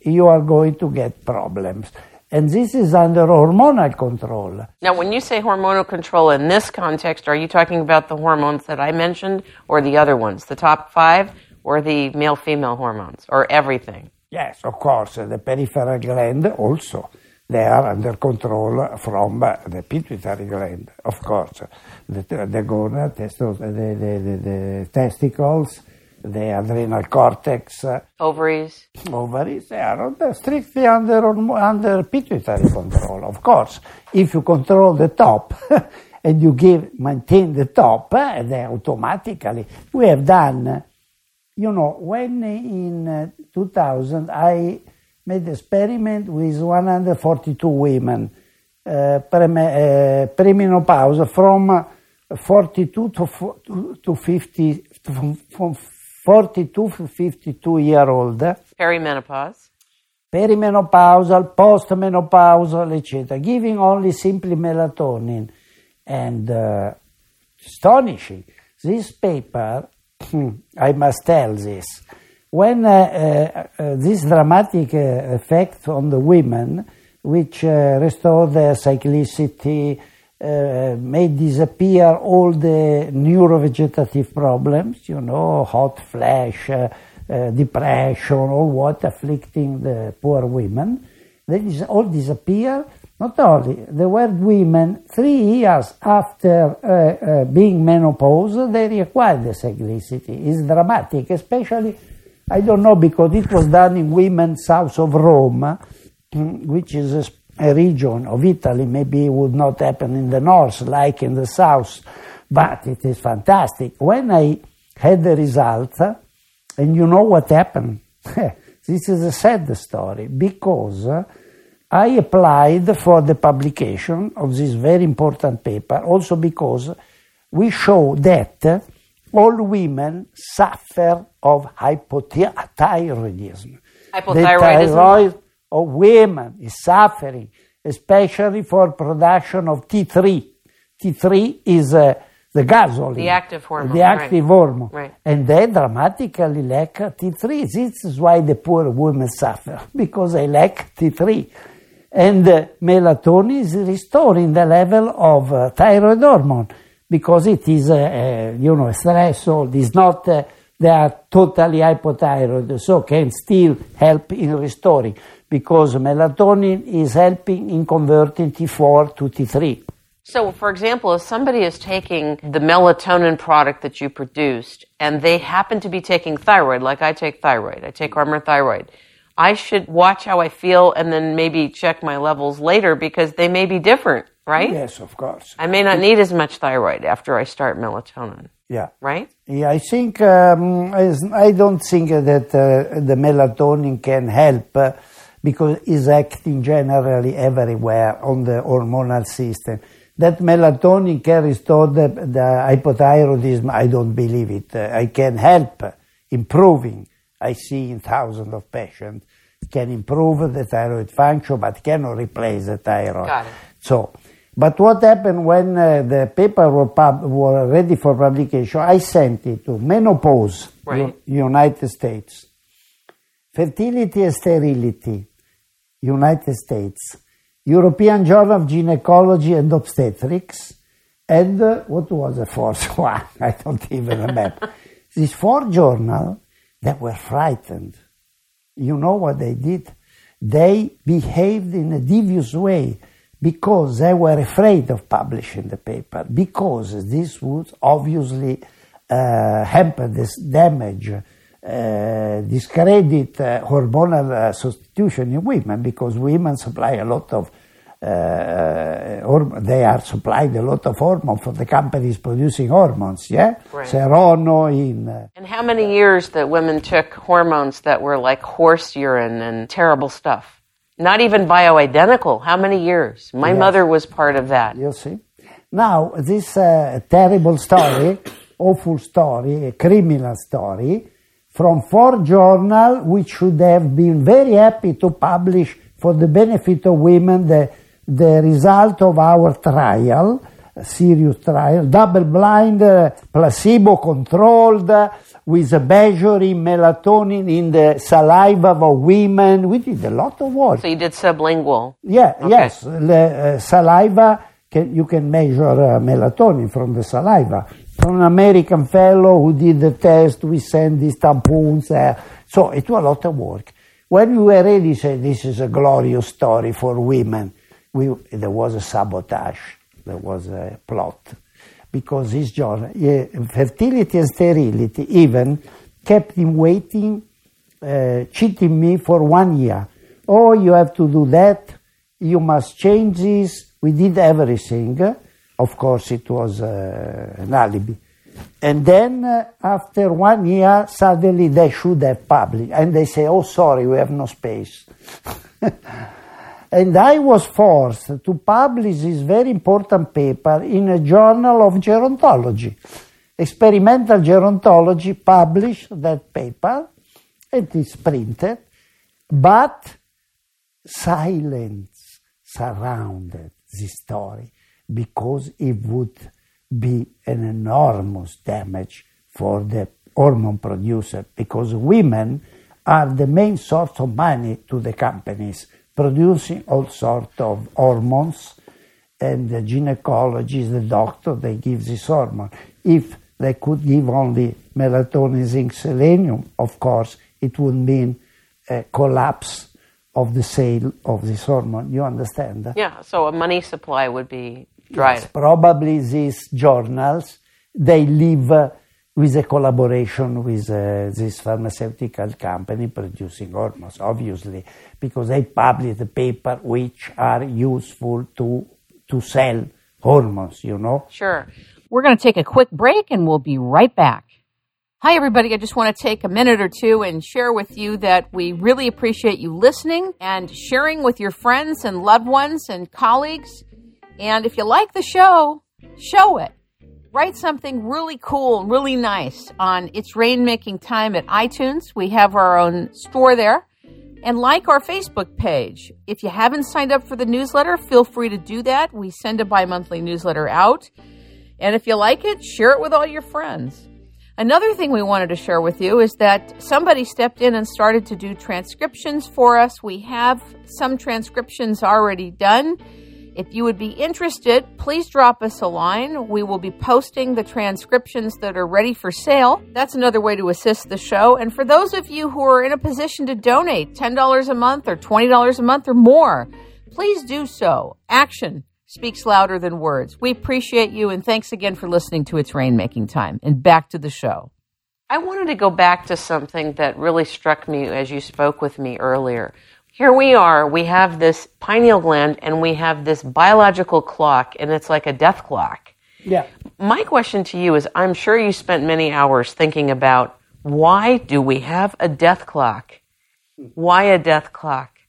you are going to get problems. And this is under hormonal control. Now, when you say hormonal control in this context, are you talking about the hormones that I mentioned or the other ones, the top five, or the male female hormones, or everything? Yes, of course, the peripheral gland also. They are under control from the pituitary gland, of course. The, the the, the, the testicles, the adrenal cortex, Ovaries. ovaries, they are under, strictly under, under pituitary control, of course. If you control the top (laughs) and you give, maintain the top, uh, then automatically, we have done, you know, when in uh, 2000 I made the experiment with 142 women, uh, preme, uh, premenopause from 42 to, to, to 50, to, from 42 to 52 year old, Perimenopause. perimenopausal, postmenopausal, etc., giving only simply melatonin. And uh, astonishing, this paper, (clears throat) I must tell this, when uh, uh, uh, this dramatic uh, effect on the women, which uh, restored their cyclicity, uh, made disappear all the neurovegetative problems, you know, hot flash, uh, uh, depression, all what afflicting the poor women. They dis- all disappear. Not only, there were women three years after uh, uh, being menopause, they required the cyclicity. It's dramatic, especially, I don't know, because it was done in women south of Rome, (clears throat) which is a a region of Italy, maybe it would not happen in the north like in the south, but it is fantastic. When I had the result, and you know what happened? (laughs) this is a sad story because I applied for the publication of this very important paper also because we show that all women suffer of hypothyroidism. Hypothyroidism? The thyroid of women is suffering, especially for production of T3. T3 is uh, the gasoline. The active hormone. The active right. hormone. Right. And they dramatically lack T3. This is why the poor women suffer, because they lack T3. And uh, melatonin is restoring the level of uh, thyroid hormone because it is, uh, uh you know, so it's not, uh, they are totally hypothyroid, so can still help in restoring because melatonin is helping in converting T4 to T3. So, for example, if somebody is taking the melatonin product that you produced and they happen to be taking thyroid, like I take thyroid, I take Armour Thyroid, I should watch how I feel and then maybe check my levels later because they may be different, right? Yes, of course. I may not need as much thyroid after I start melatonin. Yeah. Right? Yeah, I think, um, I don't think that uh, the melatonin can help. Because it's acting generally everywhere on the hormonal system. That melatonin can restore the, the hypothyroidism, I don't believe it. Uh, I can help improving. I see in thousands of patients can improve the thyroid function, but cannot replace the thyroid. So, but what happened when uh, the paper were, pub- were ready for publication? I sent it to Menopause, right. U- United States, Fertility and Sterility, United States, European Journal of Gynecology and Obstetrics, and uh, what was the fourth (laughs) one? I don't even remember. These four journals, they were frightened. You know what they did? They behaved in a devious way because they were afraid of publishing the paper, because this would obviously uh, hamper this damage uh, discredit uh, hormonal uh, substitution in women because women supply a lot of or they are supplied a lot of hormone for the companies producing hormones, yeah? Right. Serono in. Uh, and how many years that women took hormones that were like horse urine and terrible stuff? Not even bioidentical. How many years? My yes. mother was part of that. You see? Now, this uh, terrible story, (coughs) awful story, a criminal story, from four journals which should have been very happy to publish for the benefit of women the, the result of our trial, serious trial, double-blind, uh, placebo-controlled, uh, with measuring melatonin in the saliva of women. We did a lot of work. So you did sublingual? Yeah, okay. yes. The, uh, saliva, can, you can measure uh, melatonin from the saliva an American fellow who did the test. We sent these tampons there. So it was a lot of work. When we were ready, said this is a glorious story for women. We, there was a sabotage. There was a plot. Because this journal, fertility and sterility even kept him waiting, uh, cheating me for one year. Oh, you have to do that. You must change this. We did everything. Of course, it was uh, an alibi. And then uh, after one year, suddenly they should have published. And they say, oh, sorry, we have no space. (laughs) and I was forced to publish this very important paper in a journal of gerontology. Experimental Gerontology published that paper, it's printed, but silence surrounded this story because it would be an enormous damage for the hormone producer because women are the main source of money to the companies producing all sorts of hormones and the gynecologist, the doctor, they give this hormone. If they could give only melatonin, zinc, selenium, of course, it would mean a collapse of the sale of this hormone. You understand? Yeah, so a money supply would be Right. Yes, probably these journals, they live uh, with a collaboration with uh, this pharmaceutical company producing hormones, obviously, because they publish the paper which are useful to to sell hormones, you know. Sure. We're going to take a quick break and we'll be right back. Hi, everybody. I just want to take a minute or two and share with you that we really appreciate you listening and sharing with your friends and loved ones and colleagues. And if you like the show, show it. Write something really cool, really nice on It's Rainmaking Time at iTunes. We have our own store there and like our Facebook page. If you haven't signed up for the newsletter, feel free to do that. We send a bi monthly newsletter out. And if you like it, share it with all your friends. Another thing we wanted to share with you is that somebody stepped in and started to do transcriptions for us. We have some transcriptions already done. If you would be interested, please drop us a line. We will be posting the transcriptions that are ready for sale. That's another way to assist the show. And for those of you who are in a position to donate $10 a month or $20 a month or more, please do so. Action speaks louder than words. We appreciate you and thanks again for listening to It's Rainmaking Time. And back to the show. I wanted to go back to something that really struck me as you spoke with me earlier here we are, we have this pineal gland and we have this biological clock, and it's like a death clock. Yeah. My question to you is I'm sure you spent many hours thinking about why do we have a death clock? Why a death clock?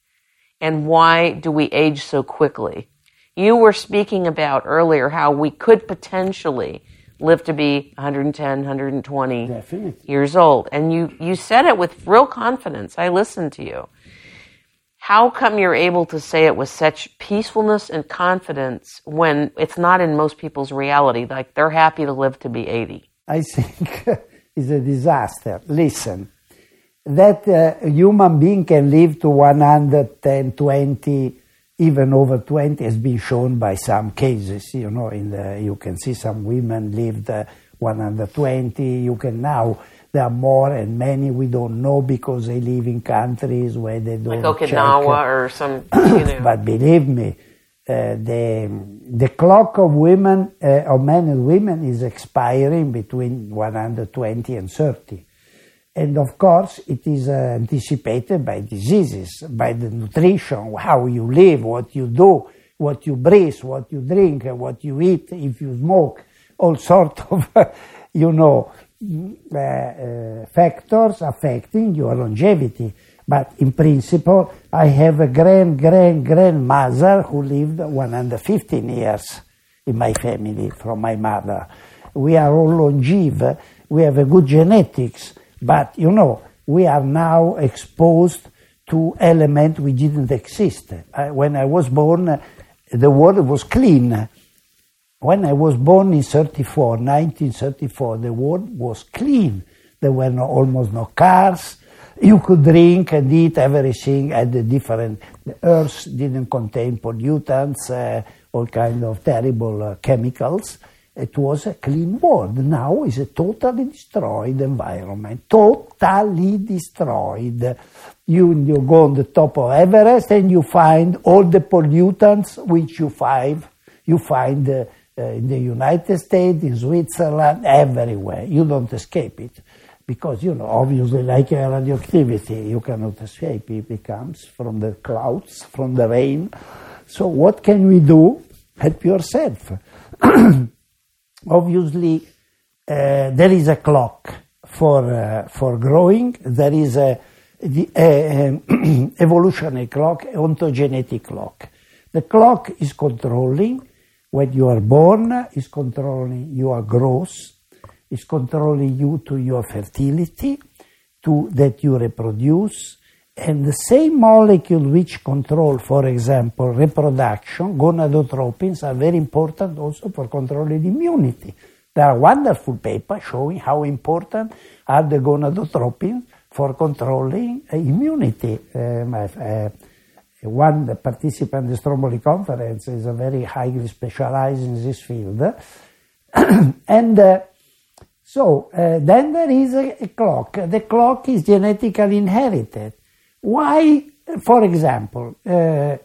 And why do we age so quickly? You were speaking about earlier how we could potentially live to be 110, 120 Definitely. years old. And you, you said it with real confidence. I listened to you. How come you're able to say it with such peacefulness and confidence when it's not in most people's reality? Like they're happy to live to be 80. I think (laughs) it's a disaster. Listen, that uh, a human being can live to 110, 20, even over 20 has been shown by some cases. You know, in the, you can see some women lived uh, 120. You can now there are more and many we don't know because they live in countries where they don't like Okinawa check. or some. You (coughs) know. but believe me, uh, the the clock of women uh, of men and women is expiring between 120 and 30. And of course, it is uh, anticipated by diseases, by the nutrition, how you live, what you do, what you breathe, what you drink, what you eat, if you smoke, all (laughs) sort of, you know, uh, factors affecting your longevity. But in principle, I have a grand, grand, grandmother who lived 115 years in my family from my mother. We are all longev. We have a good genetics, but you know, we are now exposed to elements which didn't exist. Uh, when I was born, the world was clean. When I was born in 34, 1934, the world was clean. There were no, almost no cars. You could drink and eat everything at the different. The earth didn't contain pollutants, uh, all kind of terrible uh, chemicals. It was a clean world. Now it's a totally destroyed environment. Totally destroyed. You, you go on the top of Everest and you find all the pollutants which you find. You find uh, in the United States, in Switzerland, everywhere. You don't escape it. Because, you know, obviously, like radioactivity, you cannot escape. It comes from the clouds, from the rain. So, what can we do? Help yourself. (clears throat) obviously, uh, there is a clock for, uh, for growing, there is a, the, uh, (clears throat) evolutionary clock, ontogenetic clock. The clock is controlling when you are born is controlling your growth, is controlling you to your fertility, to that you reproduce, and the same molecule which control, for example, reproduction, gonadotropins, are very important also for controlling immunity. There are wonderful papers showing how important are the gonadotropins for controlling uh, immunity. Um, uh, one the participant in the Stromboli conference is a very highly specialized in this field. (clears throat) and uh, so uh, then there is a, a, clock. The clock is genetically inherited. Why, for example, uh,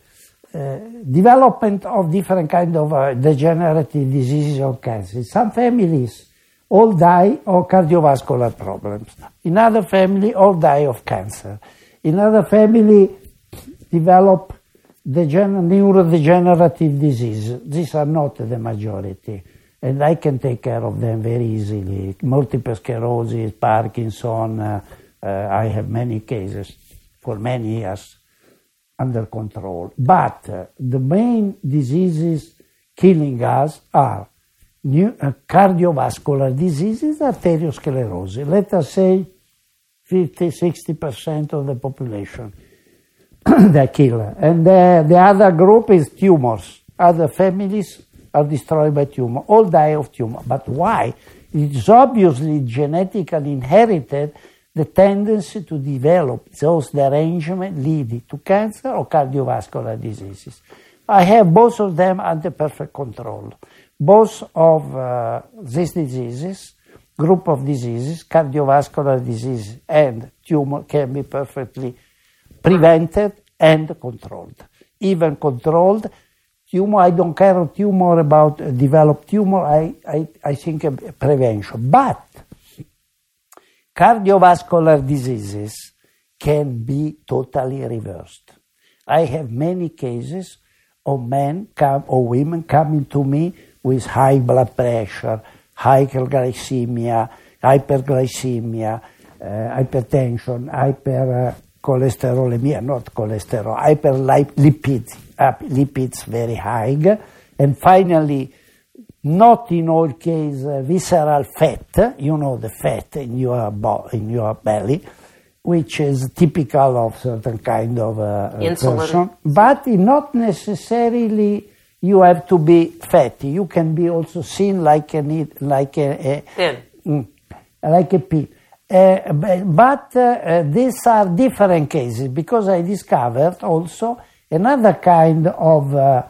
uh development of different kind of uh, degenerative diseases or cancers. Some families all die of cardiovascular problems. In other family, all die of cancer. In other family, develop degener- neurodegenerative disease. These are not the majority. And I can take care of them very easily. Multiple sclerosis, Parkinson, uh, uh, I have many cases for many years under control. But uh, the main diseases killing us are new, uh, cardiovascular diseases, arteriosclerosis. Let us say 50, 60% of the population (clears throat) they kill. And the, the other group is tumors. Other families are destroyed by tumor. All die of tumor. But why? It's obviously genetically inherited the tendency to develop those derangements leading to cancer or cardiovascular diseases. I have both of them under perfect control. Both of uh, these diseases, group of diseases, cardiovascular disease and tumor can be perfectly prevented and controlled. Even controlled, tumor, I don't care a tumor about uh, developed tumor, I, I, I think uh, prevention. But cardiovascular diseases can be totally reversed. I have many cases of men come, or women coming to me with high blood pressure, hyperglycemia, hyperglycemia, uh, hypertension, hypercholesterolemia, not cholesterol, hyperlipids, lipids very high, and finally, not in all cases uh, visceral fat, you know the fat in your, bo- in your belly, which is typical of certain kind of uh, Insulin. person, but not necessarily you have to be fatty. You can be also seen like a need- like a, a Thin. Mm, like a pea. Bu- but uh, these are different cases because I discovered also another kind of uh,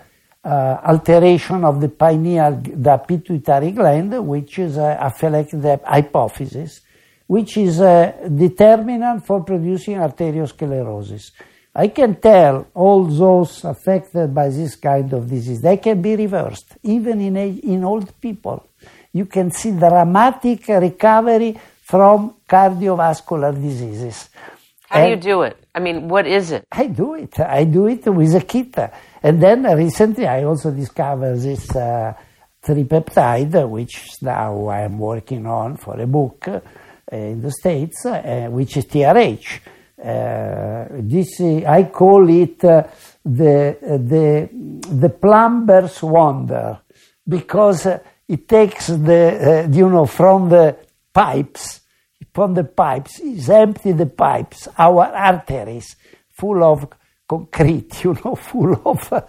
alteration of the pineal, the pituitary gland, which is uh, affecting the hypophysis, which is a determinant for producing arteriosclerosis. I can tell all those affected by this kind of disease, they can be reversed, even in, in old people. You can see dramatic recovery from cardiovascular diseases. How do you do it? I mean, what is it? I do it. I do it with a kit. And then uh, recently I also discovered this uh, tripeptide, which now I'm working on for a book uh, in the States, uh, which is TRH. Uh, this uh, I call it uh, the, the, the plumber's wonder because uh, it takes the, uh, you know, from the pipes from the pipes, is empty the pipes, our arteries, full of concrete, (laughs) you know, full of uh,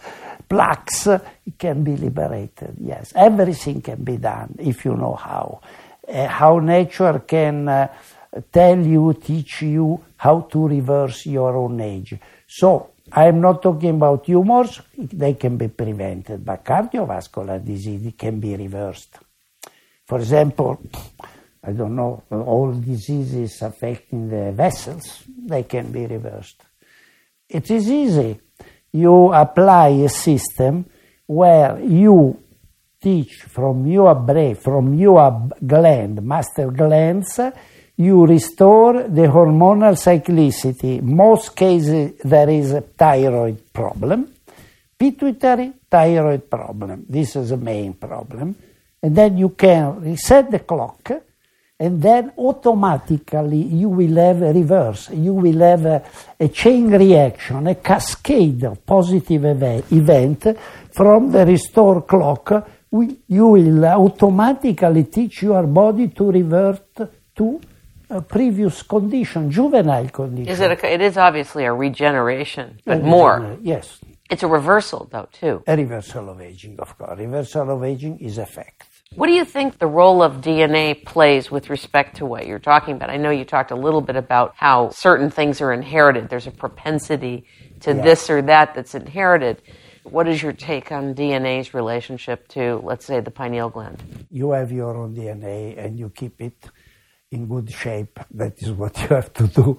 plaques, uh, it can be liberated. Yes, everything can be done if you know how. Uh, how nature can uh, tell you, teach you how to reverse your own age. So, I'm not talking about tumors, they can be prevented, but cardiovascular disease can be reversed. For example, I don't know, all diseases affecting the vessels, they can be reversed. It is easy. You apply a system where you teach from your brain, from your gland, master glands, you restore the hormonal cyclicity. Most cases there is a thyroid problem, pituitary thyroid problem. This is the main problem. And then you can reset the clock and then automatically you will have a reverse. You will have a, a chain reaction, a cascade of positive eve- event from the restore clock. We- You will automatically teach your body to revert to a previous condition, juvenile condition. Is it? A, it is obviously a regeneration, but Uh, more. Yes, It's a reversal, though, too. a reversal of aging, of course. Reversal of aging is a fact. What do you think the role of DNA plays with respect to what you're talking about? I know you talked a little bit about how certain things are inherited. There's a propensity to this or that that's inherited. What is your take on DNA's relationship to, let's say, the pineal gland? you have your own DNA and you keep it in good shape. That is what (laughs) you have to do.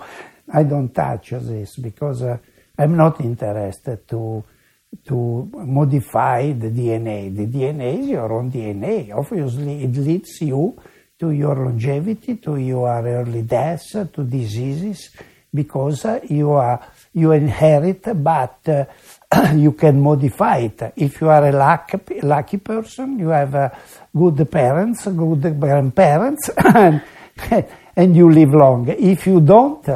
I don't touch this because uh, I'm not interested to to modify the DNA. The DNA is your own DNA. Obviously, it leads you to your longevity, to your early deaths, to diseases, because you are you inherit, but uh, (clears throat) you can modify it. If you are a lucky, lucky person, you have uh, good parents, good grandparents, and, (coughs) and you live long. If you don't,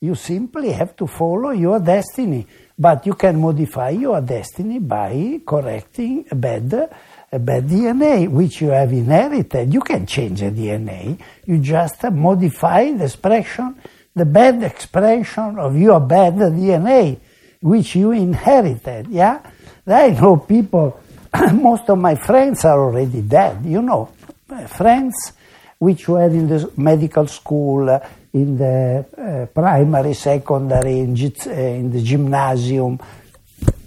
you simply have to follow your destiny. But you can modify your destiny by correcting a bad, a bad DNA, which you have inherited. You can change the DNA. You just modify the expression, the bad expression of your bad DNA, which you inherited. Yeah? I know people, (coughs) most of my friends are already dead, you know. Friends which were in the medical school, in the uh, primary, secondary, in, uh, in, the gymnasium,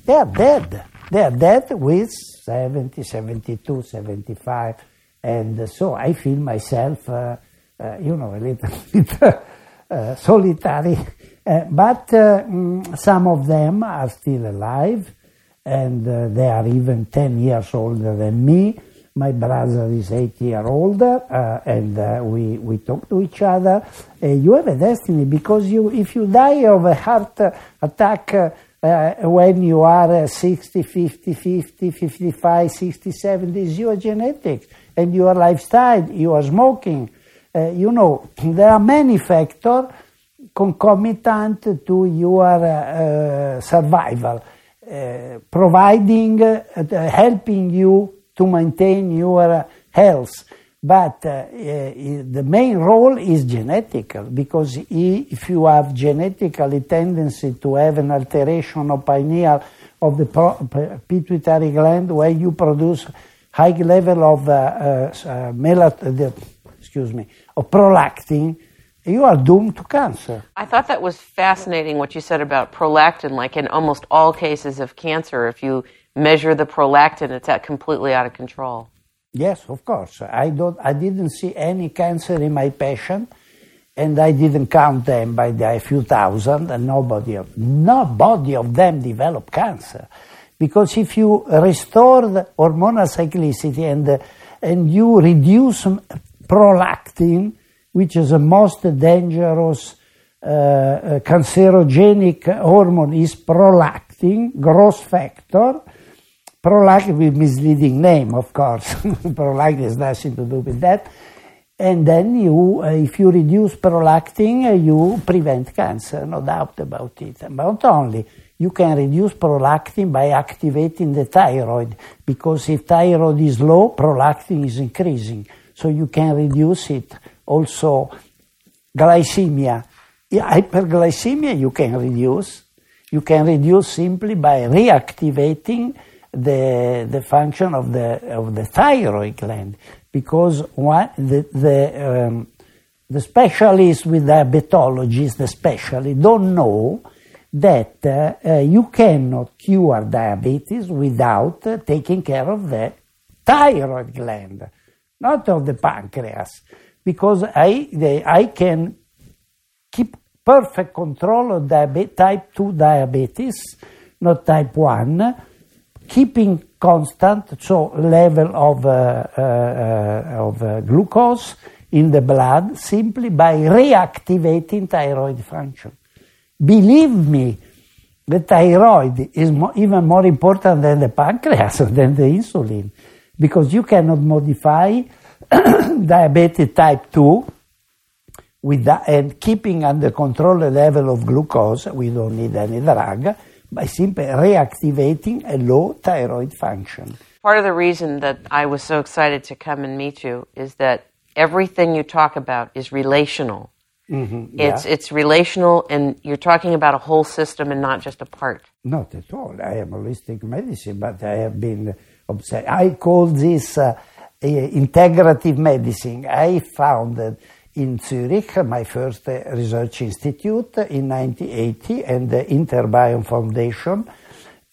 they are dead. They are dead with 70, 72, 75. And so I feel myself, uh, uh you know, a little (laughs) bit uh, solitary. But mm, some of them are still alive, and they are even 10 years older than me my brother is eight year old, uh, and uh, we, we talk to each other. Uh, you have a destiny because you, if you die of a heart attack uh, when you are 60, 50, 50, 55, 60, 70, is your genetics and your lifestyle, you are smoking. Uh, you know, (clears throat) there are many factors concomitant to your uh, survival, providing, helping you to maintain your health. But uh, uh, the main role is genetical because if you have genetically tendency to have an alteration of pineal of the pituitary gland where you produce high level of uh, uh, melat- the, excuse me of prolactin, you are doomed to cancer. I thought that was fascinating what you said about prolactin. Like in almost all cases of cancer, if you measure the prolactin, it's completely out of control. Yes, of course. I don't. I didn't see any cancer in my patient, and I didn't count them by the few thousand, and nobody of nobody of them developed cancer, because if you restore the hormonal cyclicity and and you reduce prolactin, which is the most dangerous uh, uh cancerogenic hormone, is prolactin, growth factor Prolactin with misleading name, of course. (laughs) prolactin has nothing to do with that. And then you, uh, if you reduce prolactin, uh, you prevent cancer, no doubt about it. But not only, you can reduce prolactin by activating the thyroid, because if thyroid is low, prolactin is increasing. So you can reduce it. Also, glycemia. Hyperglycemia you can reduce. You can reduce simply by reactivating the, the function of the, of the thyroid gland. Because one, the, the, um, the specialists with diabetologists especially don't know that uh, uh, you cannot cure diabetes without uh, taking care of the thyroid gland, not of the pancreas, because I, the, I can keep perfect control of diabetes, type 2 diabetes, not type 1, keeping constant, so level of, uh, uh, uh, of glucose in the blood simply by reactivating thyroid function. Believe me, the thyroid is mo- even more important than the pancreas, (laughs) than the insulin, because you cannot modify (coughs) diabetes type 2 with that, and keeping under control the level of glucose, we don't need any drug, by simply reactivating a low thyroid function. Part of the reason that I was so excited to come and meet you is that everything you talk about is relational. Mm-hmm, yeah. It's it's relational, and you're talking about a whole system and not just a part. Not at all. I am holistic medicine, but I have been obsessed. I call this uh, integrative medicine. I found that in Zurich, my first uh, research institute in 1980, and the Interbion Foundation.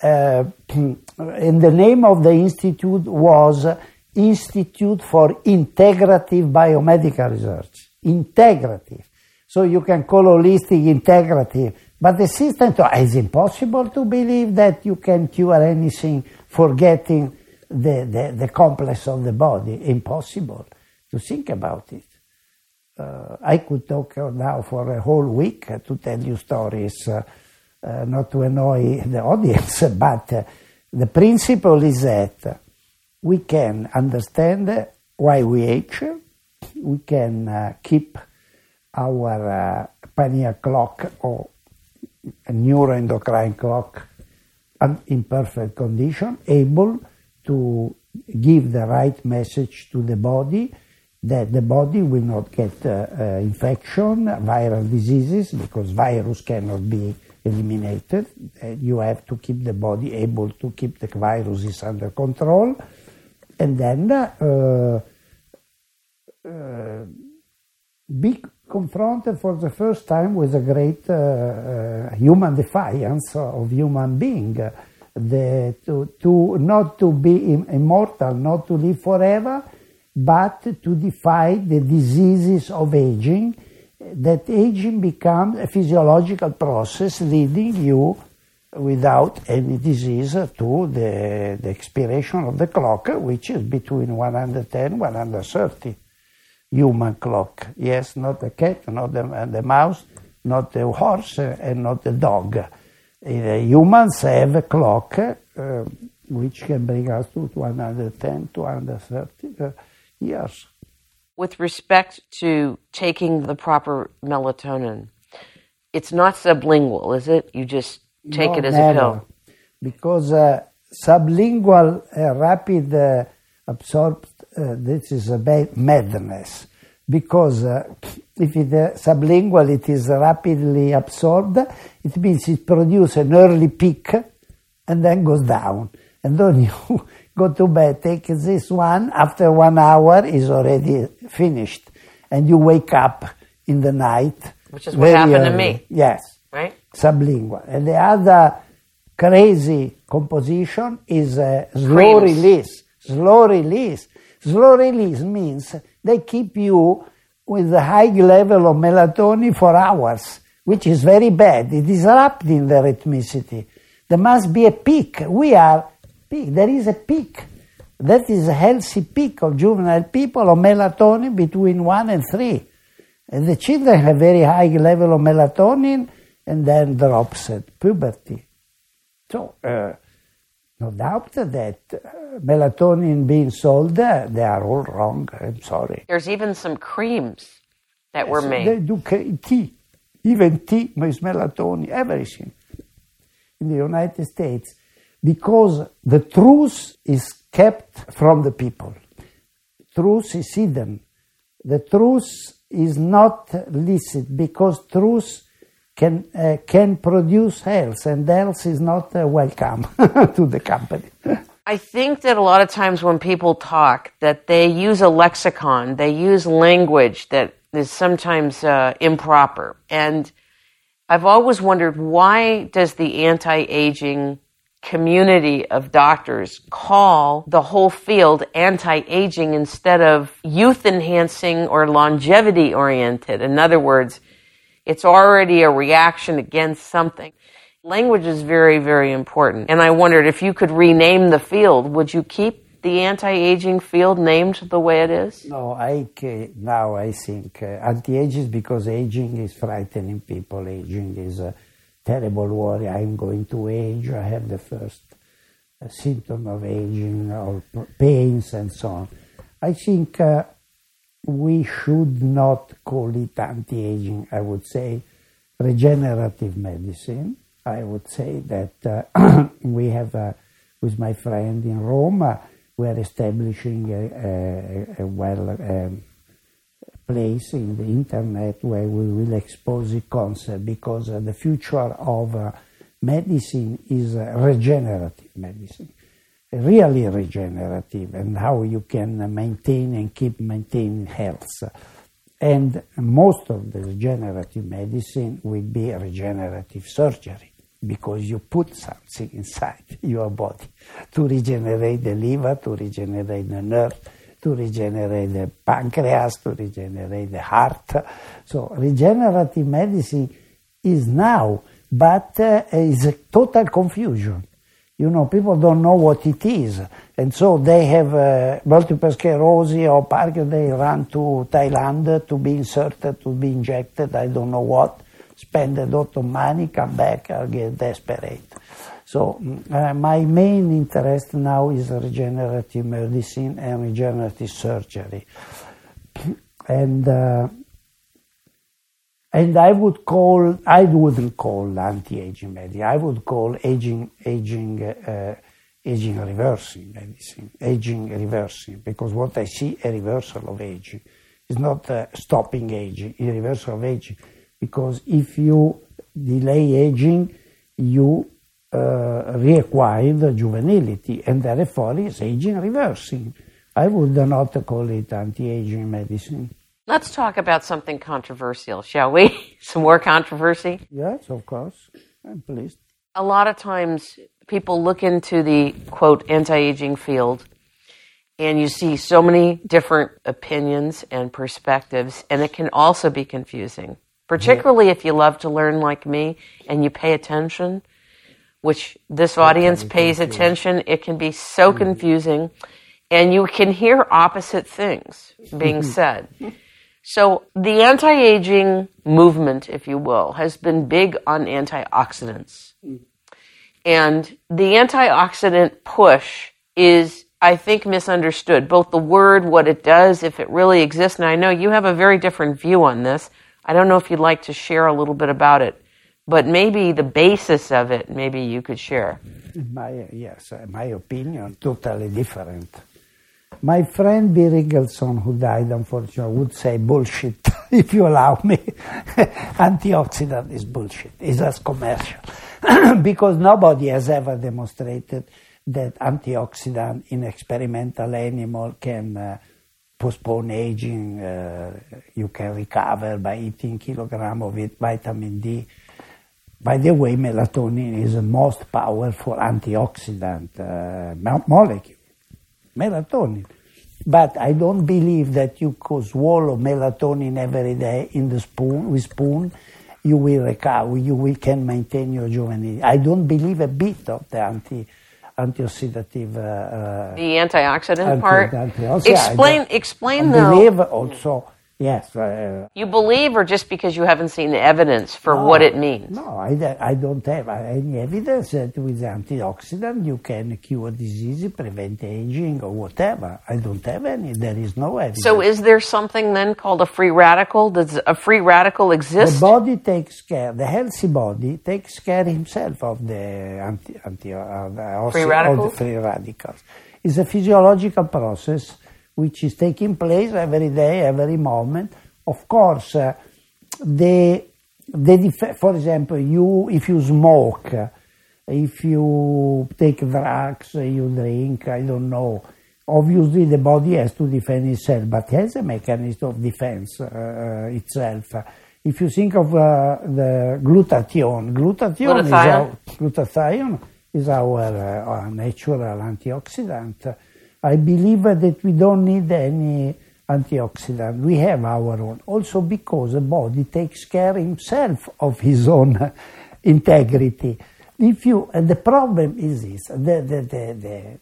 Uh, (clears throat) and the name of the institute was Institute for Integrative Biomedical Research. Integrative. So you can call holistic integrative. But the system is impossible to believe that you can cure anything forgetting the, the, the complex of the body. Impossible. to think about it. Uh, I could talk now for a whole week to tell you stories, uh, uh, not to annoy the (laughs) audience, but uh, the principle is that we can understand why we age, we can keep our pineal clock or neuroendocrine clock in perfect condition, able to give the right message to the body that the body will not get uh, uh, infection, viral diseases, because virus cannot be eliminated. Uh, you have to keep the body able to keep the viruses under control. And then uh, uh, be confronted for the first time with a great uh, human defiance of human being. The, to, to not to be immortal, not to live forever, but to defy the diseases of aging, that aging becomes a physiological process leading you without any disease to the, the expiration of the clock, which is between 110 and 130 human clock. Yes, not the cat, not the, the mouse, not the horse, and not the dog. Uh, humans have a clock uh, which can bring us to 110, 230. Uh, Yes. With respect to taking the proper melatonin, it's not sublingual, is it? You just take no, it as never. a pill. Because uh, sublingual uh, rapid uh, absorption, uh, this is a madness. Because uh, if it uh, sublingual it is rapidly absorbed, it means it produces an early peak and then goes down. And then (laughs) you go to bed, take this one, after one hour is already finished. And you wake up in the night. Which is what happened early. to me. Yes. Right? Sublingual. And the other crazy composition is uh, a slow Creams. release. Slow release. Slow release means they keep you with a high level of melatonin for hours, which is very bad. It is disrupting the rhythmicity. There must be a peak. We are peak. There is a peak. That is a healthy peak of juvenile people of melatonin between 1 and 3. And the children have very high level of melatonin and then drops at puberty. So, uh, no doubt that uh, melatonin being sold, uh, they are all wrong. I'm sorry. There's even some creams that yes, were made. They do tea. Even tea is melatonin, everything. In the United States, because the truth is kept from the people. Truth is hidden. The truth is not licit because truth can uh, can produce health, and health is not uh, welcome (laughs) to the company. I think that a lot of times when people talk, that they use a lexicon, they use language that is sometimes uh, improper, and I've always wondered why does the anti-aging community of doctors call the whole field anti-aging instead of youth enhancing or longevity oriented. In other words, it's already a reaction against something. Language is very, very important. And I wondered if you could rename the field, would you keep the anti-aging field named the way it is? No, I now I think uh, anti-aging because aging is frightening people. Aging is uh, terrible worry, I'm going to age, I have the first uh, symptom of aging or pains and so on. I think uh, we should not call it anti-aging, I would say regenerative medicine. I would say that uh, (clears throat) we have, uh, with my friend in Rome, we are establishing a, a, a well um, place in the internet where we will expose the concept because uh, the future of uh, medicine is uh, regenerative medicine, really regenerative, and how you can maintain and keep maintaining health. And most of the regenerative medicine will be regenerative surgery because you put something inside (laughs) your body to regenerate the liver, to regenerate the nerve, to regenerate the pancreas, to regenerate the heart. So regenerative medicine is now, but uh, is a total confusion. You know, people don't know what it is. And so they have uh, multiple sclerosis or Parkinson, they run to Thailand to be inserted, to be injected, I don't know what, spend a lot of money, come back, I'll get desperate. So uh, my main interest now is regenerative medicine and regenerative surgery. And uh, and I would call, I wouldn't call anti-aging medicine. I would call aging, aging, uh, aging reversing medicine, aging reversing, because what I see a reversal of aging is not uh, stopping aging, a reversal of aging, because if you delay aging, you uh, reacquire the juvenility, and therefore is aging reversing. I would not call it anti-aging medicine. Let's talk about something controversial, shall we? (laughs) Some more controversy? Yes, of course. I'm pleased. A lot of times people look into the quote anti aging field and you see so many different opinions and perspectives, and it can also be confusing, particularly yeah. if you love to learn like me and you pay attention, which this audience pays attention. It can be so mm-hmm. confusing, and you can hear opposite things being said. So the anti-aging movement, if you will, has been big on antioxidants. Mm. And the antioxidant push is, I think, misunderstood. Both the word, what it does, if it really exists. And I know you have a very different view on this. I don't know if you'd like to share a little bit about it, but maybe the basis of it, maybe you could share. My, yes, my opinion, totally different. My friend Bill Regelson, who died unfortunately, would say bullshit, (laughs) if you allow me. (laughs) Antioxidant is bullshit. It's just commercial. (clears throat) because nobody has ever demonstrated that antioxidant in experimental animal can uh, postpone aging. Uh, you can recover by eating kilogram of it, vitamin D. By the way, melatonin is the most powerful antioxidant uh, molecule melatonin. But I don't believe that you could swallow melatonin every day in the spoon with spoon. You will recover. You will can maintain your juvenility. I don't believe a bit of the anti antioxidative. Uh, uh the antioxidant anti, part. Anti- explain. Yeah, explain I believe also Yes. Uh, you believe, or just because you haven't seen the evidence for no, what it means? No, I, I don't have any evidence that with antioxidant you can cure disease, prevent aging, or whatever. I don't have any. There is no evidence. So, is there something then called a free radical? Does a free radical exist? The body takes care. The healthy body takes care himself of the anti, anti uh, free radicals. the free radicals. It's a physiological process which is taking place every day, every moment. Of course, uh, the, the def- for example, you if you smoke, if you take drugs, you drink, I don't know. Obviously, the body has to defend itself, but has a mechanism of defense uh, itself. If you think of uh, the glutathione, glutathione, Is, our, glutathione is our, uh, natural antioxidant I believe that we don't need any antioxidant. We have our own. Also because the body takes care himself of his own (laughs) integrity. If you, and the problem is this, the, the, the, the,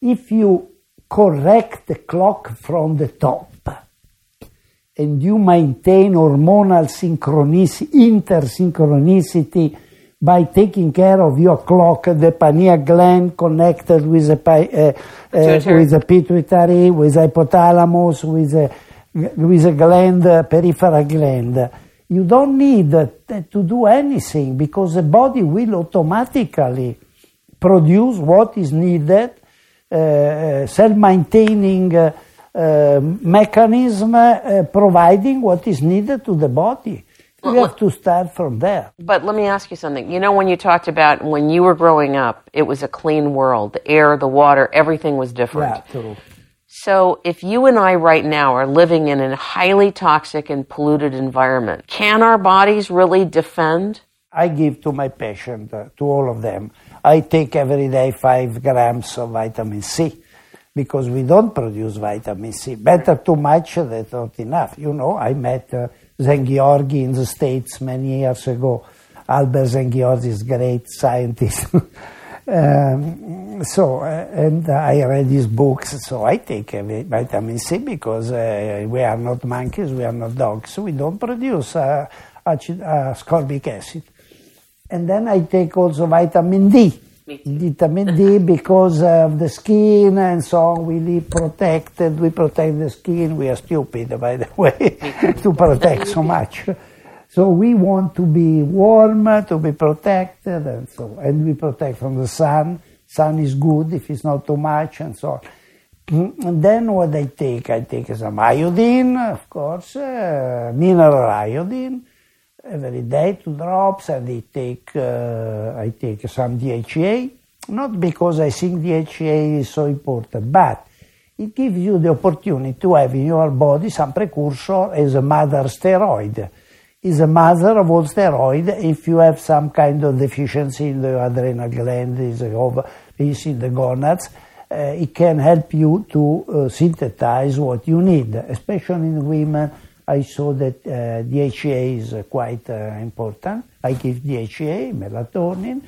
if you correct the clock from the top and you maintain hormonal synchronicity, intersynchronicity by taking care of your clock, the pineal gland connected with the, uh, uh, with the pituitary, with the hypothalamus, with the, with the gland, uh, peripheral gland. You don't need to do anything because the body will automatically produce what is needed, uh, uh, self-maintaining uh, mechanism providing what is needed to the body. We have to start from there. But let me ask you something. You know, when you talked about when you were growing up, it was a clean world. The air, the water, everything was different. Yeah, true. So if you and I right now are living in a highly toxic and polluted environment, can our bodies really defend? I give to my patient, uh, to all of them, I take every day five grams of vitamin C because we don't produce vitamin C. Better too much than not enough. You know, I met uh, Szent-Györgyi in the States many years ago. Albert Szent-Györgyi is great scientist. (laughs) Um, so, uh, and I read his books, so I take uh, vitamin C because uh, we are not monkeys, we are not dogs, we don't produce uh, acid, ascorbic acid. And then I take also vitamin D. Vitamin D because of the skin and so on. We live protected. We protect the skin. We are stupid, by the way, (laughs) to protect so much. So we want to be warm, to be protected, and so and we protect from the sun. Sun is good if it's not too much, and so on. Mm, and then what I take? I take some iodine, of course, uh, mineral iodine every day, two drops, and I take uh, I take some DHA. Not because I think DHA is so important, but it gives you the opportunity to have in your body some precursor as a mother steroid is a mother of all steroid if you have some kind of deficiency in the adrenal gland, is over, in the gonads. Uh, it can help you to uh, synthesize what you need, especially in women. I saw that uh, DHA is quite uh, important. I give DHA, melatonin,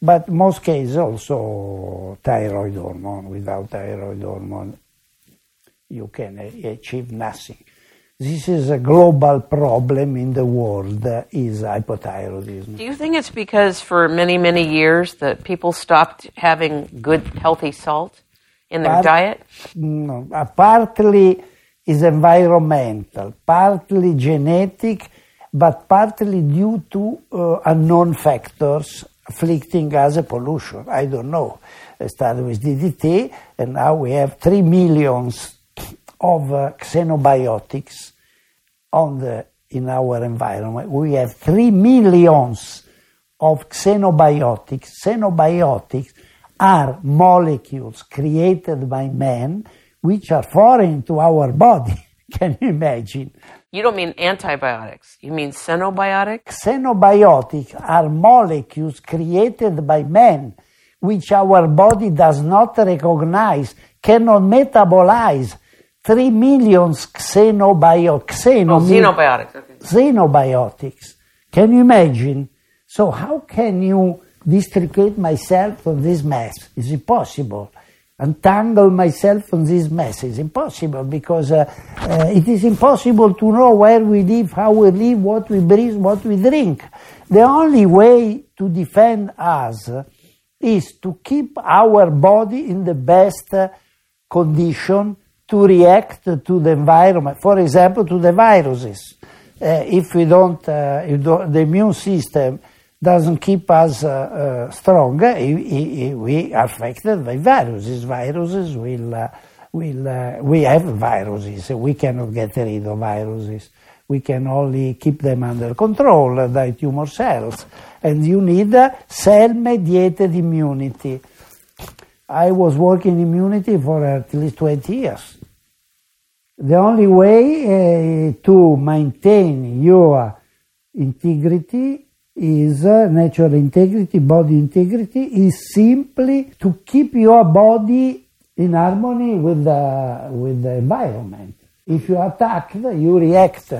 but most cases also thyroid hormone. Without thyroid hormone, you can achieve nothing this is a global problem in the world uh, is hypothyroidism. Do you think it's because for many many years that people stopped having good healthy salt in their Part, diet? No, uh, partly is environmental, partly genetic, but partly due to uh, unknown factors afflicting us a pollution. I don't know. I started with DDT, and now we have three millions of uh, xenobiotics on the, in our environment. We have three millions of xenobiotics. Xenobiotics are molecules created by man which are foreign to our body. (laughs) Can you imagine? You don't mean antibiotics, you mean xenobiotics? Xenobiotics are molecules created by man which our body does not recognize, cannot metabolize 3 million xenobio, xeno oh, xenobiotics. Okay. xenobiotics. Can you imagine? So how can you districate myself from this mess? Is it impossible. Untangle myself from this mess is impossible because uh, uh, it is impossible to know where we live, how we live, what we breathe, what we drink. The only way to defend us is to keep our body in the best uh, condition to react to the environment, for example, to the viruses. Uh, if we don't, uh, if the immune system doesn't keep us uh, uh strong, we are affected by viruses. Viruses will, uh, will uh, we have viruses. We cannot get rid of viruses. We can only keep them under control by tumor cells. And you need cell-mediated immunity. I was working immunity for at least 20 years. The only way uh, to maintain your integrity is uh, natural integrity, body integrity, is simply to keep your body in harmony with the, with the environment. If you attack, you react.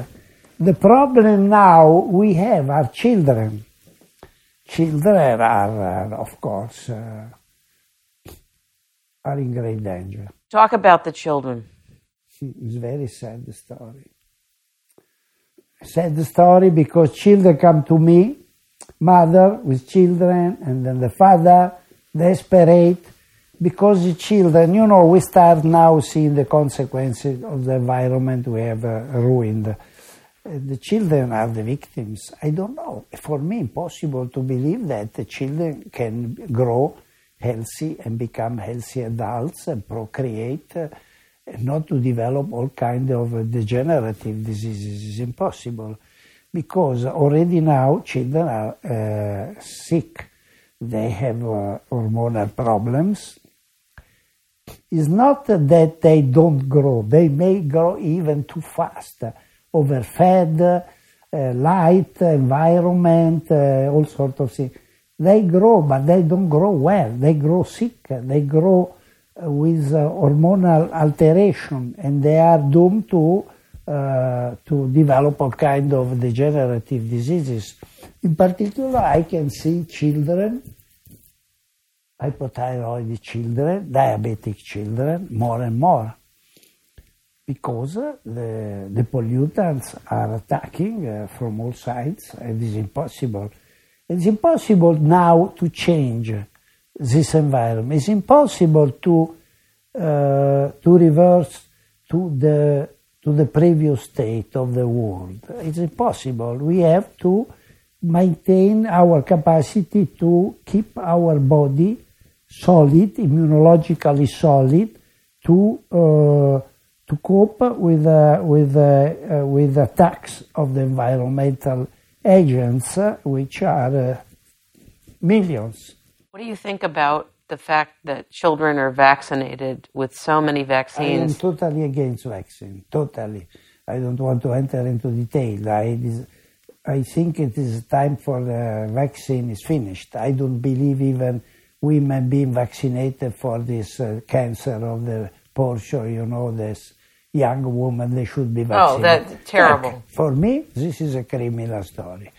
The problem now we have are children. Children are, uh, of course, uh, are in great danger. Talk about the children. It's a very sad story. Sad story because children come to me, mother with children, and then the father desperate because the children, you know, we start now seeing the consequences of the environment we have uh, ruined. The children are the victims. I don't know. For me, impossible to believe that the children can grow healthy and become healthy adults and procreate. Uh, not to develop all kind of degenerative diseases is impossible because already now children are uh, sick. They have uh, hormonal problems. It's not that they don't grow. They may grow even too fast, overfed, uh, light, environment, all sorts of things. They grow, but they don't grow well. They grow sick. They grow with hormonal alteration and they are doomed to uh, to develop all kind of degenerative diseases. In particular, I can see children hypothyroid children, diabetic children, more and more. Because the, the pollutants are attacking uh, from all sides, it is impossible. It's impossible now to change this environment. It's impossible to uh, to reverse to the to the previous state of the world. It's impossible. We have to maintain our capacity to keep our body solid, immunologically solid, to uh, to cope with uh, with uh, with attacks of the environmental agents, uh, which are uh, millions. What do you think about the fact that children are vaccinated with so many vaccines? I am totally against vaccine. Totally. I don't want to enter into detail. I, I think it is time for the vaccine is finished. I don't believe even women being vaccinated for this uh, cancer of the portion, you know, this young woman, they should be vaccinated. Oh, that's terrible. Like, for me, this is a criminal story.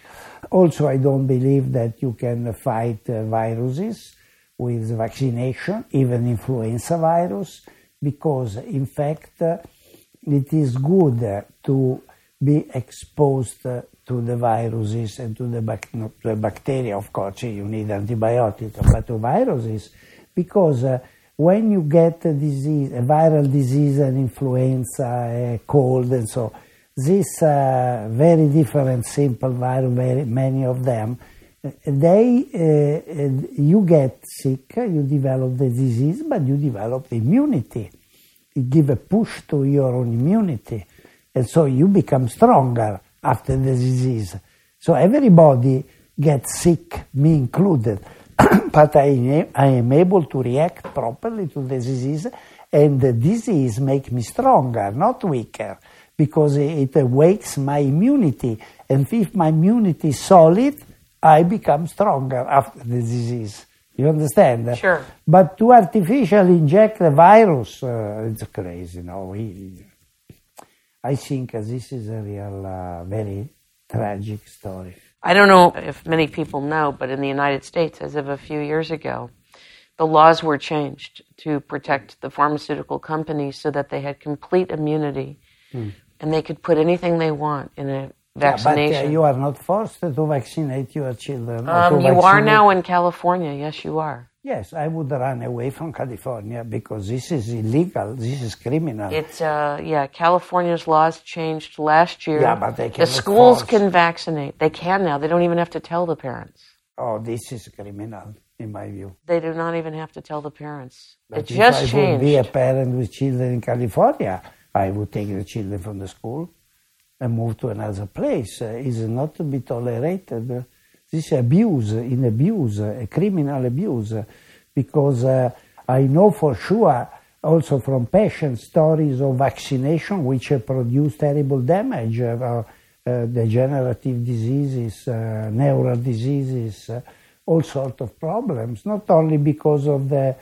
Also, I don't believe that you can fight uh, viruses with vaccination, even influenza virus, because in fact, it is good to be exposed to the viruses and to the, bac- to the bacteria. Of course, you need antibiotics, but to viruses, because uh, when you get a disease, a viral disease, an influenza, a cold, and so, this uh, very different simple virus, very many of them, they, uh, you get sick, you develop the disease, but you develop immunity. It give a push to your own immunity, and so you become stronger after the disease. So everybody gets sick, me included, (coughs) but I, I am able to react properly to the disease, and the disease make me stronger, not weaker, because it awakes my immunity. And if my immunity is solid, I become stronger after the disease. You understand? Sure. But to artificially inject the virus, uh, it's crazy. No, we, I think this is a real, uh, very tragic story. I don't know if many people know, but in the United States, as of a few years ago, the laws were changed to protect the pharmaceutical companies so that they had complete immunity hmm. and they could put anything they want in a vaccination. Yeah, but uh, you are not forced to vaccinate your children. Um, you are now in California. Yes, you are. Yes, I would run away from California because this is illegal. This is criminal. It's uh, yeah. California's laws changed last year. Yeah, but they can. The schools force. can vaccinate. They can now. They don't even have to tell the parents. Oh, this is criminal in my view. They do not even have to tell the parents. But it just I changed. I would be a parent with children in California, I would take the children from the school and move to another place. Uh, is not to be tolerated. Uh, this abuse, in abuse, a criminal abuse, because uh, I know for sure also from patient stories of vaccination which produce terrible damage, uh, uh, degenerative diseases, uh, neural diseases, all sorts of problems, not only because of the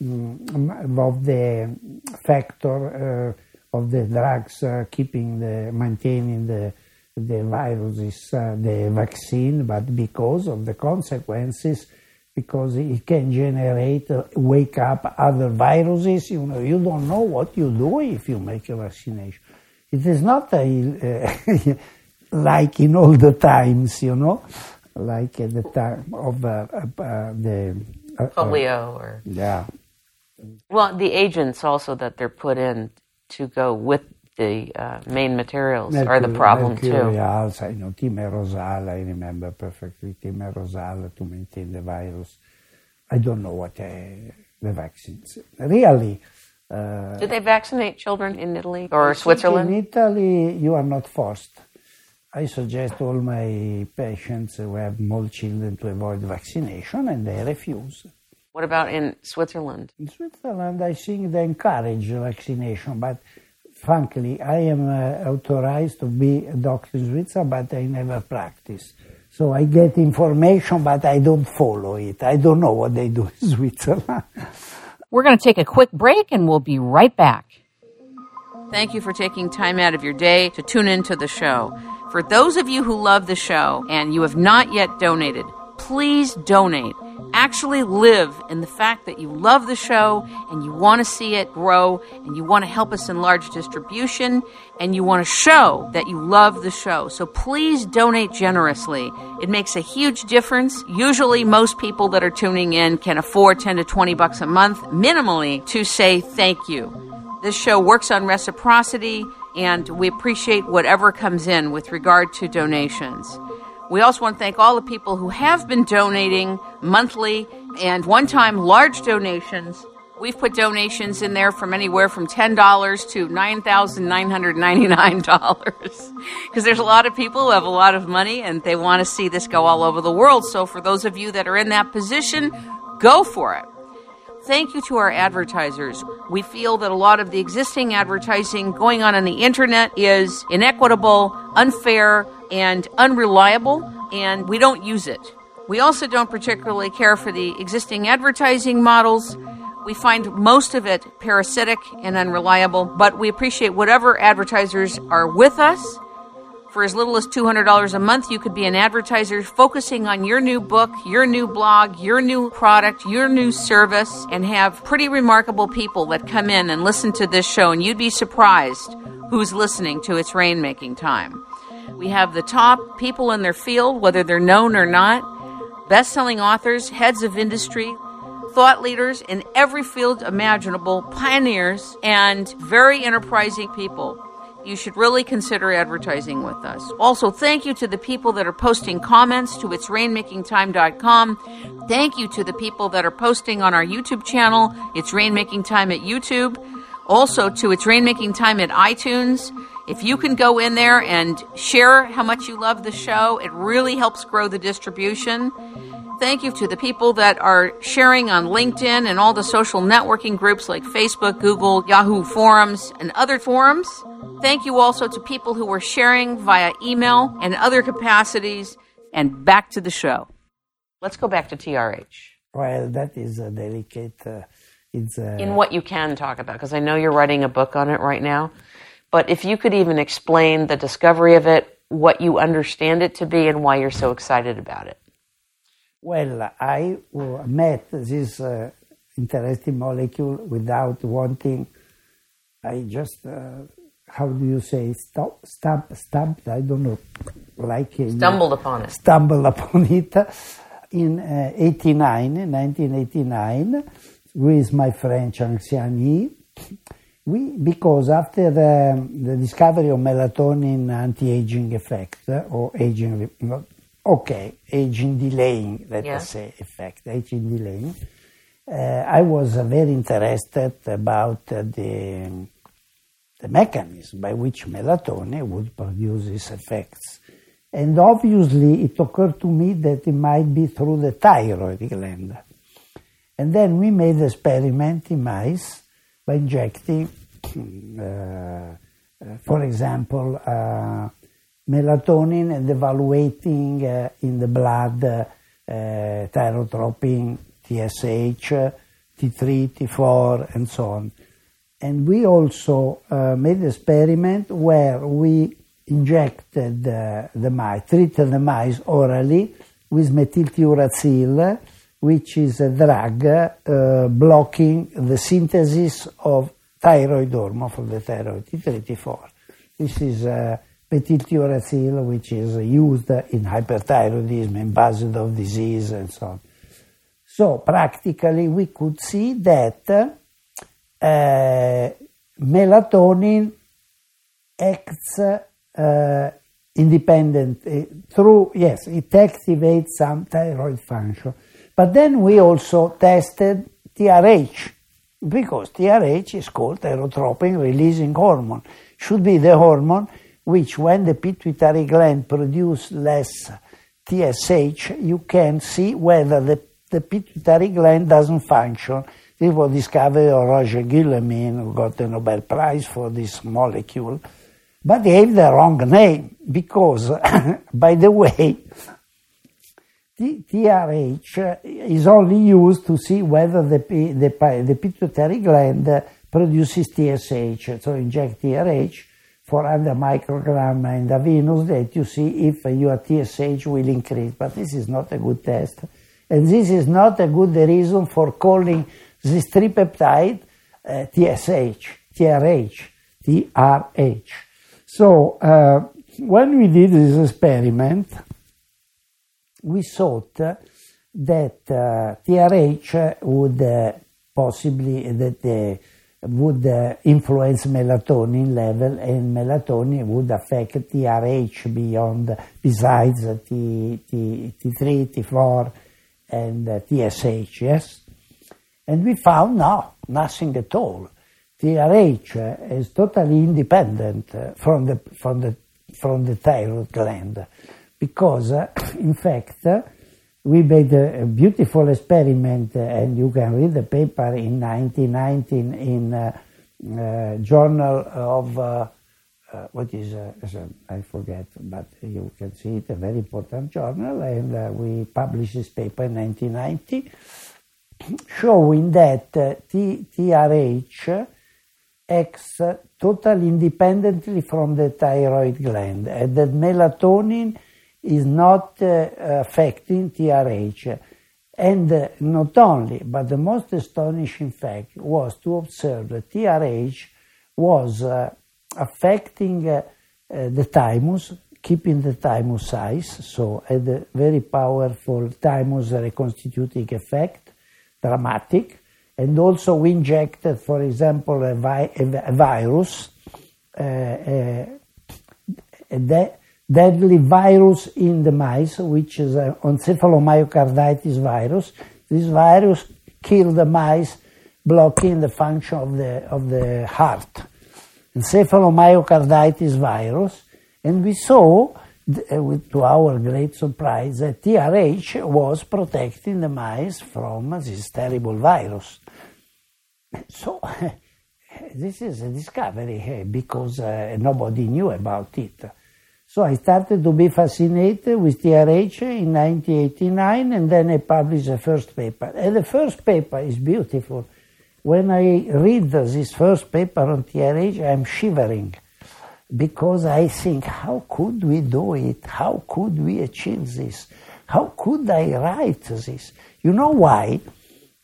um, of the factor of the drugs uh, keeping the maintaining the the viruses, uh, the vaccine, but because of the consequences, because it can generate, uh, wake up other viruses. You know, you don't know what you do if you make a vaccination. It is not a, (laughs) like in all the times, you know, like at the time of uh, uh, the polio or yeah. Well, the agents also that they're put in to go with the uh, main materials Mercury, are the problem too. Also, you know, thimerosal, I remember perfectly, thimerosal to maintain the virus. I don't know what uh, the vaccines. Really. Uh, Did they vaccinate children in Italy or Switzerland? In Italy, you are not forced. I suggest all my patients who have small children to avoid vaccination and they refuse. What about in Switzerland? In Switzerland, I think they encourage vaccination, but frankly, I am uh, authorized to be a doctor in Switzerland, but I never practice. So I get information, but I don't follow it. I don't know what they do in (laughs) Switzerland. We're going to take a quick break and we'll be right back. Thank you for taking time out of your day to tune into the show. For those of you who love the show and you have not yet donated, please donate actually live in the fact that you love the show and you want to see it grow and you want to help us enlarge distribution and you want to show that you love the show. So please donate generously. It makes a huge difference. Usually most people that are tuning in can afford 10 to 20 bucks a month minimally to say thank you. This show works on reciprocity and we appreciate whatever comes in with regard to donations. We also want to thank all the people who have been donating monthly and one time large donations. We've put donations in there from anywhere from $10 to $9,999 because (laughs) there's a lot of people who have a lot of money and they want to see this go all over the world. So, for those of you that are in that position, go for it. Thank you to our advertisers. We feel that a lot of the existing advertising going on on the internet is inequitable, unfair, and unreliable, and we don't use it. We also don't particularly care for the existing advertising models. We find most of it parasitic and unreliable, but we appreciate whatever advertisers are with us. For as little as $200 a month, you could be an advertiser focusing on your new book, your new blog, your new product, your new service, and have pretty remarkable people that come in and listen to this show, and you'd be surprised who's listening to its rainmaking time. We have the top people in their field, whether they're known or not, best selling authors, heads of industry, thought leaders in every field imaginable, pioneers, and very enterprising people. You should really consider advertising with us. Also, thank you to the people that are posting comments to its rainmakingtime.com. Thank you to the people that are posting on our YouTube channel, It's Rainmaking Time at YouTube. Also to It's Rainmaking Time at iTunes. If you can go in there and share how much you love the show, it really helps grow the distribution. Thank you to the people that are sharing on LinkedIn and all the social networking groups like Facebook, Google, Yahoo Forums, and other forums. Thank you also to people who are sharing via email and other capacities. And back to the show. Let's go back to TRH. Well, that is a delicate. Uh, it's a In what you can talk about, because I know you're writing a book on it right now. But if you could even explain the discovery of it, what you understand it to be, and why you're so excited about it. Well, I uh, met this uh, interesting molecule without wanting. I just, uh, how do you say, stop, stump, stump, I don't know, like in, Stumbled upon it. Stumbled (laughs) upon it in uh, 89, 1989, with my friend Changxian Yi. We, because after the, the discovery of melatonin anti-aging effect or aging, okay, aging delaying, let Yeah. us say, effect, aging delaying, uh, I was uh, very interested about uh, the, the mechanism by which melatonin would produce these effects. And obviously, it occurred to me that it might be through the thyroid gland. And then we made the experiment in mice by injecting, for example, uh, melatonin and evaluating in the blood thyrotropin, TSH, T3, T4, and so on. And we also uh, made an experiment where we injected uh, the mice, treated the mice orally with methylthiouracil, which is a drug uh, blocking the synthesis of thyroid hormone for the thyroid, T3, T4. This is uh, methylthiouracil, which is used in hyperthyroidism, in Basedow disease, and so on. So practically, we could see that uh, melatonin acts uh, independent uh, through yes, it activates some thyroid function. But then we also tested TRH because TRH is called thyrotropin releasing hormone. Should be the hormone which, when the pituitary gland produce less TSH, you can see whether the, the pituitary gland doesn't function. This was discovered by Roger Guillemin, who got the Nobel Prize for this molecule, but gave the wrong name because, (coughs) by the way, TRH is only used to see whether the, the, the pituitary gland produces TSH. So inject TRH 400 microgram in the venous that you see if your TSH will increase. But this is not a good test And this is not a good reason for calling this tripeptide uh, TSH, TRH, TRH. So uh, when we did this experiment, we thought that uh, TRH would uh, possibly that would uh, influence melatonin level and melatonin would affect TRH beyond besides T, T, T3, T4 and uh, TSH, yes? And we found no, nothing at all. TRH is totally independent uh, from the, from the, from the thyroid gland because, uh, (coughs) in fact, uh, we made a, beautiful experiment, uh, and you can read the paper in 1919 in uh, Journal of uh, what is, uh, I forget, but you can see it, a very important journal, and uh, we published this paper in 1990, (coughs) showing that T- TRH acts totally independently from the thyroid gland, and that melatonin is not uh, affecting TRH. And uh, not only, but the most astonishing fact was to observe that TRH was uh, affecting uh, uh, the thymus, keeping the thymus size, so had a very powerful thymus reconstituting effect, dramatic, and also we injected, for example, a, vi- a virus, uh, a de- deadly virus in the mice, which is an encephalomyocarditis virus. This virus killed the mice, blocking the function of the, of the heart encephalomyocarditis virus, and we saw, uh, to our great surprise, that TRH was protecting the mice from this terrible virus. So, (laughs) this is a discovery eh, because uh, nobody knew about it. So I started to be fascinated with TRH in 1989 and then I published the first paper. And the first paper is beautiful when I read this first paper on TRH, I'm shivering because I think, how could we do it? How could we achieve this? How could I write this? You know why?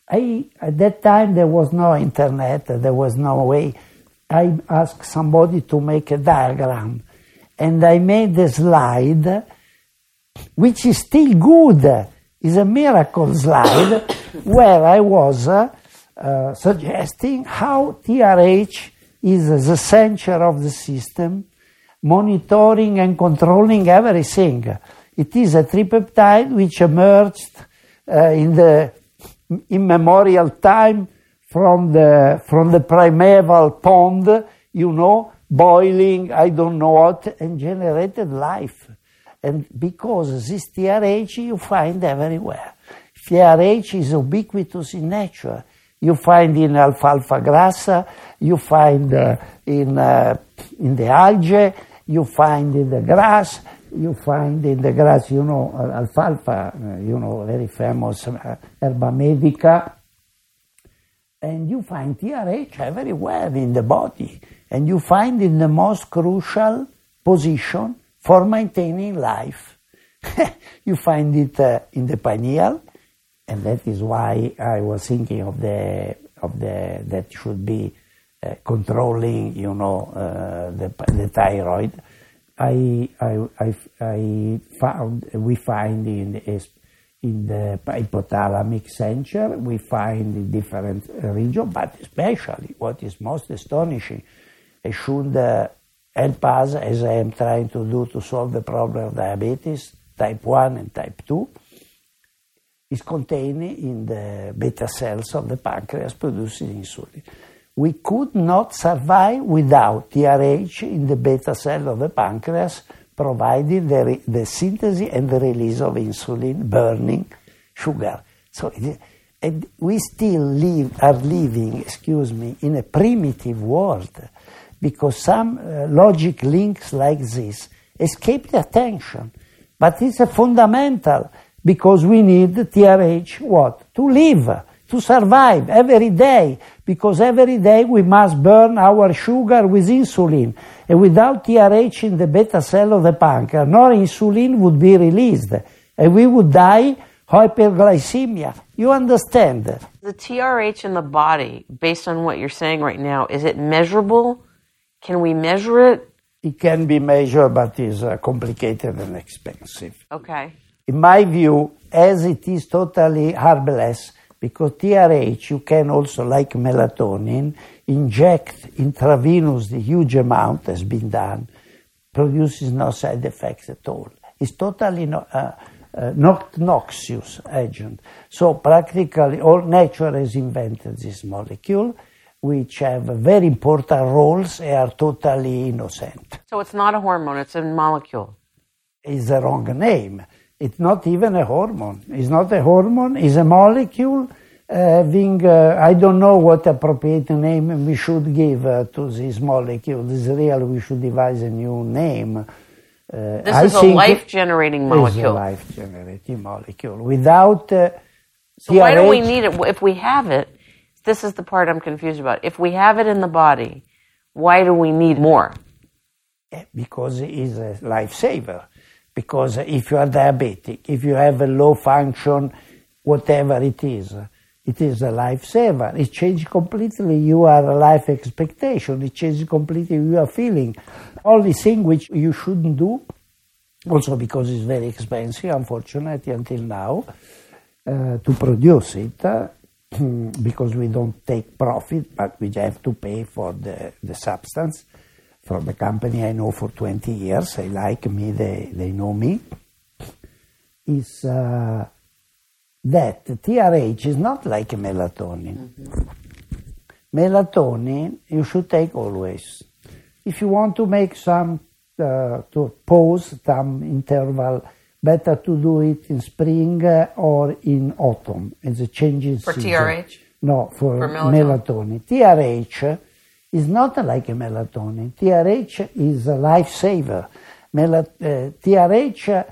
I, at that time, there was no internet, there was no way. I asked somebody to make a diagram, and I made a slide, which is still good. It's a miracle slide (coughs) where I was. Uh, uh, suggesting how TRH is the center of the system, monitoring and controlling everything. It is a tripeptide which emerged uh, in the immemorial time from the, from the primeval pond, you know, boiling, I don't know what, and generated life. And because this TRH you find everywhere. TRH is ubiquitous in nature. You find in alfalfa grassa, you find uh, in, uh, in the algae, you find in the grass, you find in the grass, you know, alfalfa, uh, you know, very famous uh, herba medica, and you find TRH everywhere in the body, and you find in the most crucial position for maintaining life. (laughs) you find it uh, in the pineal, and that is why I was thinking of the of the that should be uh, controlling, you know, uh, the the thyroid. I, I, I, I found we find in in the hypothalamic center we find in different regions, but especially what is most astonishing, should uh, help us as I am trying to do to solve the problem of diabetes type 1 and type 2 is contained in the beta cells of the pancreas producing insulin. We could not survive without TRH in the beta cell of the pancreas, providing the, the synthesis and the release of insulin, burning sugar. So and we still live, are living, excuse me, in a primitive world because some uh, logic links like this escape the attention. But it's a fundamental because we need TRH what? To live, to survive every day, because every day we must burn our sugar with insulin. And without TRH in the beta cell of the pancreas, no insulin would be released. And we would die hyperglycemia. You understand? The TRH in the body, based on what you're saying right now, is it measurable? Can we measure it? It can be measured, but is uh, complicated and expensive. Okay. In my view, as it is totally harmless, because TRH you can also, like melatonin, inject intravenously huge amount has been done, produces no side effects at all. It's totally no, uh, uh, not noxious agent. So practically all nature has invented this molecule, which have very important roles and are totally innocent. So it's not a hormone, it's a molecule. It's the wrong name. It's not even a hormone. It's not a hormone, it's a molecule having, uh, I don't know what appropriate name we should give uh, to this molecule. This real, we should devise a new name. Uh, this I is a life-generating molecule. It's a life-generating molecule. Without uh, so why do we need it? If we have it, this is the part I'm confused about. If we have it in the body, why do we need more? Eh, because it is a lifesaver. Because if you are diabetic, if you have a low function, whatever it is, it is a lifesaver. It changes completely your life expectation. It changes completely your feeling. Only thing which you shouldn't do, also because it's very expensive, unfortunately, until now, uh, to produce it, uh, (clears throat) because we don't take profit, but we have to pay for the, the substance. From the company I know for 20 years, they like me, they, they know me, is uh, that TRH is not like melatonin. Mm-hmm. Melatonin you should take always. If you want to make some, uh, to pause some interval, better to do it in spring or in autumn. It's a changing for season. TRH. No, for, for melatonin. melatonin. TRH is not like a melatonin. TRH is a lifesaver. Mel- uh, TRH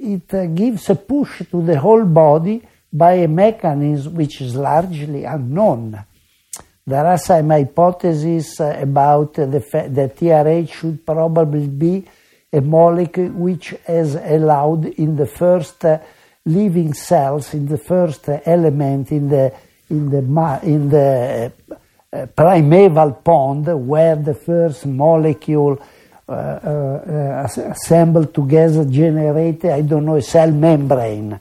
it uh, gives a push to the whole body by a mechanism which is largely unknown. There are some hypotheses about the fact that TRH should probably be a molecule which has allowed in the first uh, living cells, in the first uh, element, in the in the in the uh, primeval pond, where the first molecule uh, uh, assembled together generated, I don't know, a cell membrane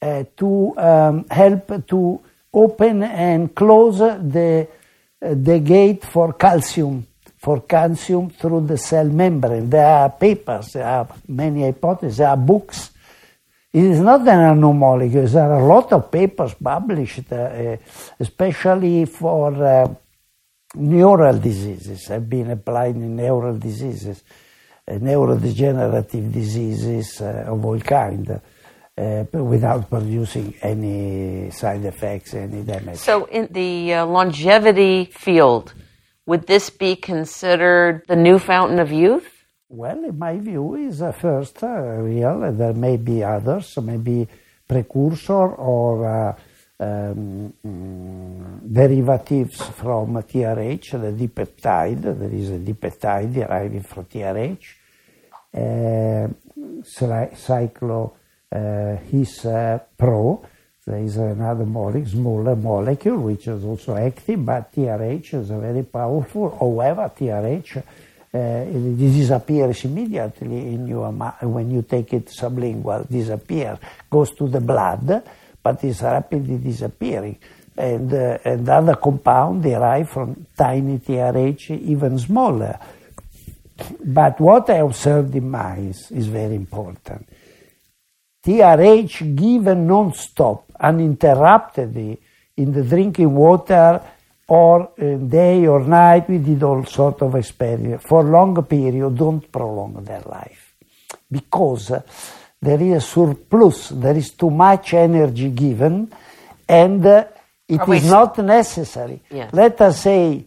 uh, to um, help to open and close the, uh, the gate for calcium, for calcium through the cell membrane. There are papers, there are many hypotheses, there are books. It is not an unknown molecule. There are a lot of papers published, uh, especially for uh, neural diseases, have been applied in neural diseases, uh, neurodegenerative diseases uh, of all kinds uh, without producing any side effects, any damage. So, in the uh, longevity field, would this be considered the new fountain of youth? Well, in my view, is uh, first uh, real. There may be others, maybe precursor or uh, um, mm, derivatives from TRH, the dipeptide. There is a dipeptide deriving from TRH. Uh, cyclo uh, his uh, pro. There is another smaller molecule, which is also active, but TRH is a very powerful. However, TRH uh, disappears immediately in your when you take it sublingual, disappears, goes to the blood, but is rapidly disappearing. And, uh, and other compound derive from tiny TRH, even smaller. But what I observed in mice is very important. TRH given non-stop, uninterruptedly in the drinking water or uh, day or night, we did all sort of experiments. For long period, don't prolong their life. Because there is a surplus, there is too much energy given, and uh, it is not necessary. Yeah. Let us say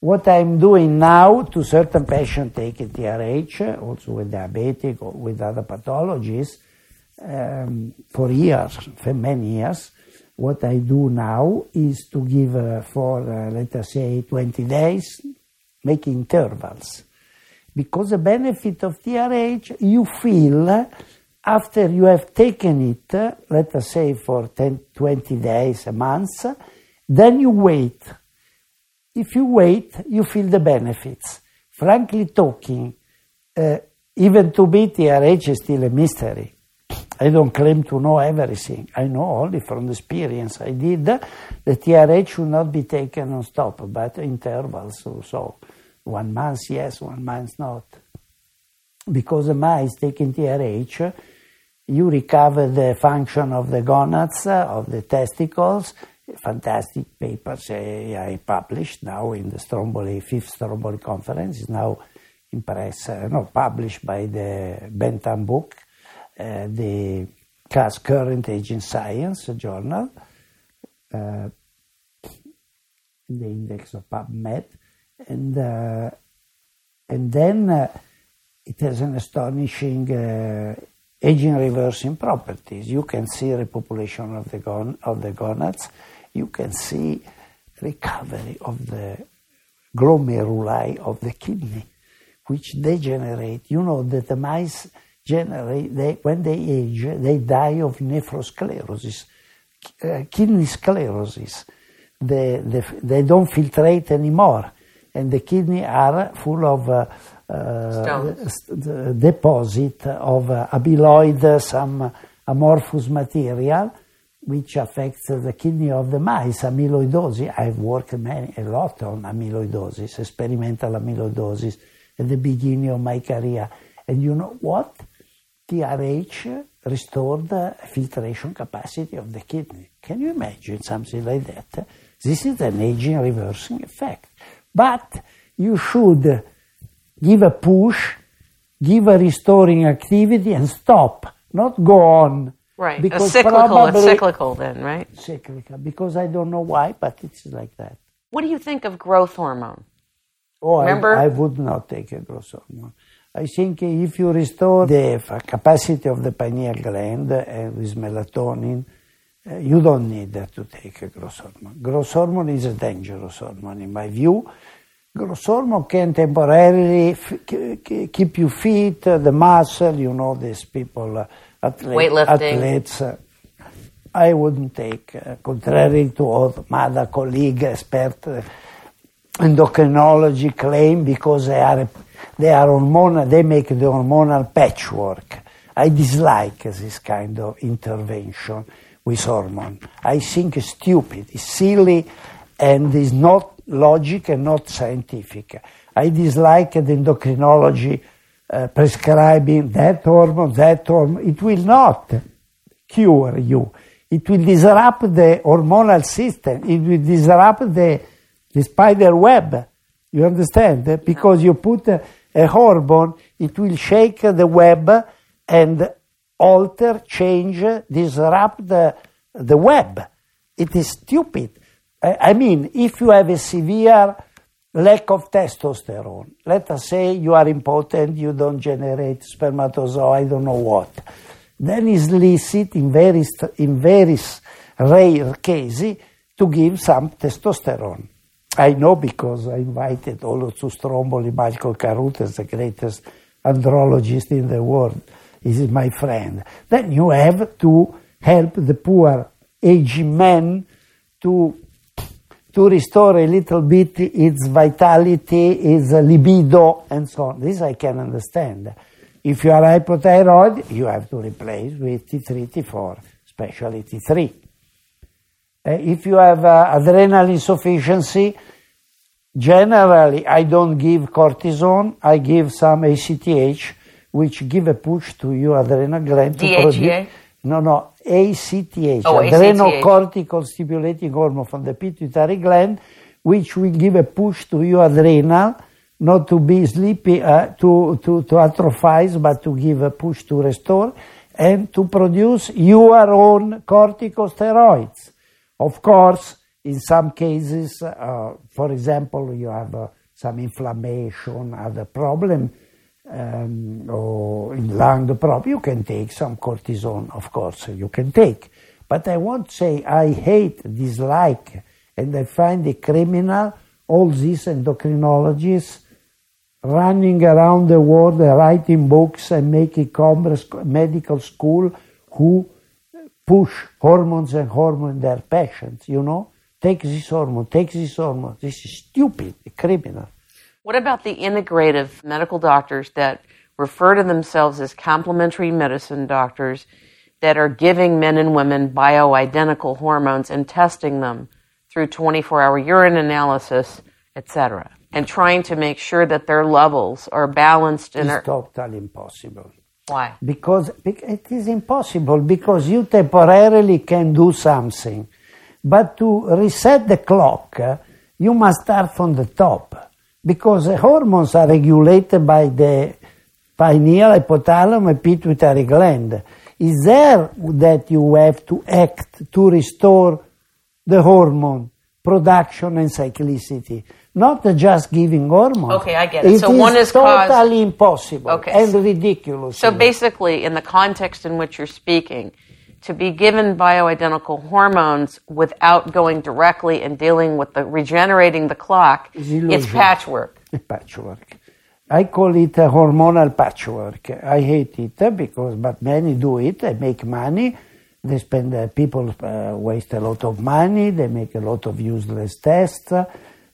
what I'm doing now to certain patients taking TRH, also with diabetic or with other pathologies, um, for years, for many years. What I do now is to give uh, for, uh, let us say, 20 days, make intervals. Because the benefit of TRH, you feel after you have taken it, let us say for 10, 20 days, a month, then you wait. If you wait, you feel the benefits. Frankly talking, uh, even to me, TRH is still a mystery. I don't claim to know everything. I know only from the experience I did. The TRH should not be taken on stop, but intervals. So, so one month yes, one month not. Because a mice taking TRH, you recover the function of the gonads, of the testicles. Fantastic papers I published now in the Stromboli, fifth Stromboli conference, is now in press, uh, no, published by the Bentham book, Eh, the class Current Aging Science journal, in the index of PubMed, and uh, and then it has an astonishing aging reversing properties. You can see repopulation of the gon- of the gonads. You can see recovery of the glomeruli of the kidney which degenerate. You know that the mice generate, they, when they age, they die of nephrosclerosis, uh, kidney sclerosis. They, they, they, don't filtrate anymore, and the kidney are full of uh, uh, deposit of uh, amyloid, some amorphous material, which affects the kidney of the mice, amyloidosis. I've worked many, a lot on amyloidosis, experimental amyloidosis at the beginning of my career. And you know what? TRH restored the filtration capacity of the kidney. Can you imagine something like that? This is an aging reversing effect. But you should give a push, give a restoring activity and stop, not go on. Right. Because a cyclical, it's cyclical then, right? Cyclical, because I don't know why, but it's like that. What do you think of growth hormone? Oh, Remember? I, I would not take a growth hormone. I think if you restore the capacity of the pineal gland uh, with melatonin, uh, you don't need to take a growth hormone. Growth hormone is a dangerous hormone, in my view. Growth hormone can temporarily f- keep you fit, uh, the muscle, you know, these people, uh, athlete, athletes. Uh, I wouldn't take, uh, contrary to all my other colleagues, experts endocrinology claim because they are, they are hormonal, they make the hormonal patchwork. I dislike this kind of intervention with hormone. I think it's stupid, it's silly, and is not logic and not scientific. I dislike the endocrinology uh, prescribing that hormone, that hormone. It will not cure you. It will disrupt the hormonal system. It will disrupt the the spider web. You understand? Because you put a, a hormone, it will shake the web and alter, change, disrupt the, the web. It is stupid. I, I mean, if you have a severe lack of testosterone, let us say you are impotent, you don't generate spermatozoa, I don't know what, then it's licit in very, in very rare cases to give some testosterone. I know because I invited all of to Stromboli Michael Carruthers, the greatest andrologist in the world. He is my friend. Then you have to help the poor aging man to to restore a little bit its vitality, its libido, and so on. This I can understand. If you are hypothyroid, you have to replace with T3, T4, especially T3. Uh, if you have uh, adrenal insufficiency, generally I don't give cortisone, I give some ACTH, which give a push to your adrenal gland to produce. No, no, ACTH, oh, adrenocortical stimulating hormone from the pituitary gland, which will give a push to your adrenal, not to be sleepy, uh, to, to, to atrophize, but to give a push to restore, and to produce your own corticosteroids. Of course, in some cases, uh, for example, you have uh, some inflammation, other problem, um, or in lung problem, you can take some cortisone, of course, you can take. But I won't say I hate, dislike, and I find it criminal all these endocrinologists running around the world, writing books and making commerce, medical school who push hormones and hormone their patients, you know? Take this hormone, take this hormone. This is stupid, criminal. What about the integrative medical doctors that refer to themselves as complementary medicine doctors that are giving men and women bioidentical hormones and testing them through 24 hour urine analysis, etc., and trying to make sure that their levels are balanced and It's are. totally impossible. Why? Because it is impossible because you temporarily can do something, but to reset the clock, you must start from the top because the hormones are regulated by the pineal, hypothalamus, and pituitary gland. Is there that you have to act to restore the hormone production and cyclicity, not just giving hormones. Okay, I get it. So one is caused- totally impossible Okay. and ridiculous. So basically, in the context in which you're speaking, to be given bioidentical hormones without going directly and dealing with the regenerating the clock, Is it's patchwork. patchwork. I call it a hormonal patchwork. I hate it because, but many do it. They make money. They spend. Uh, people uh, waste a lot of money. They make a lot of useless tests.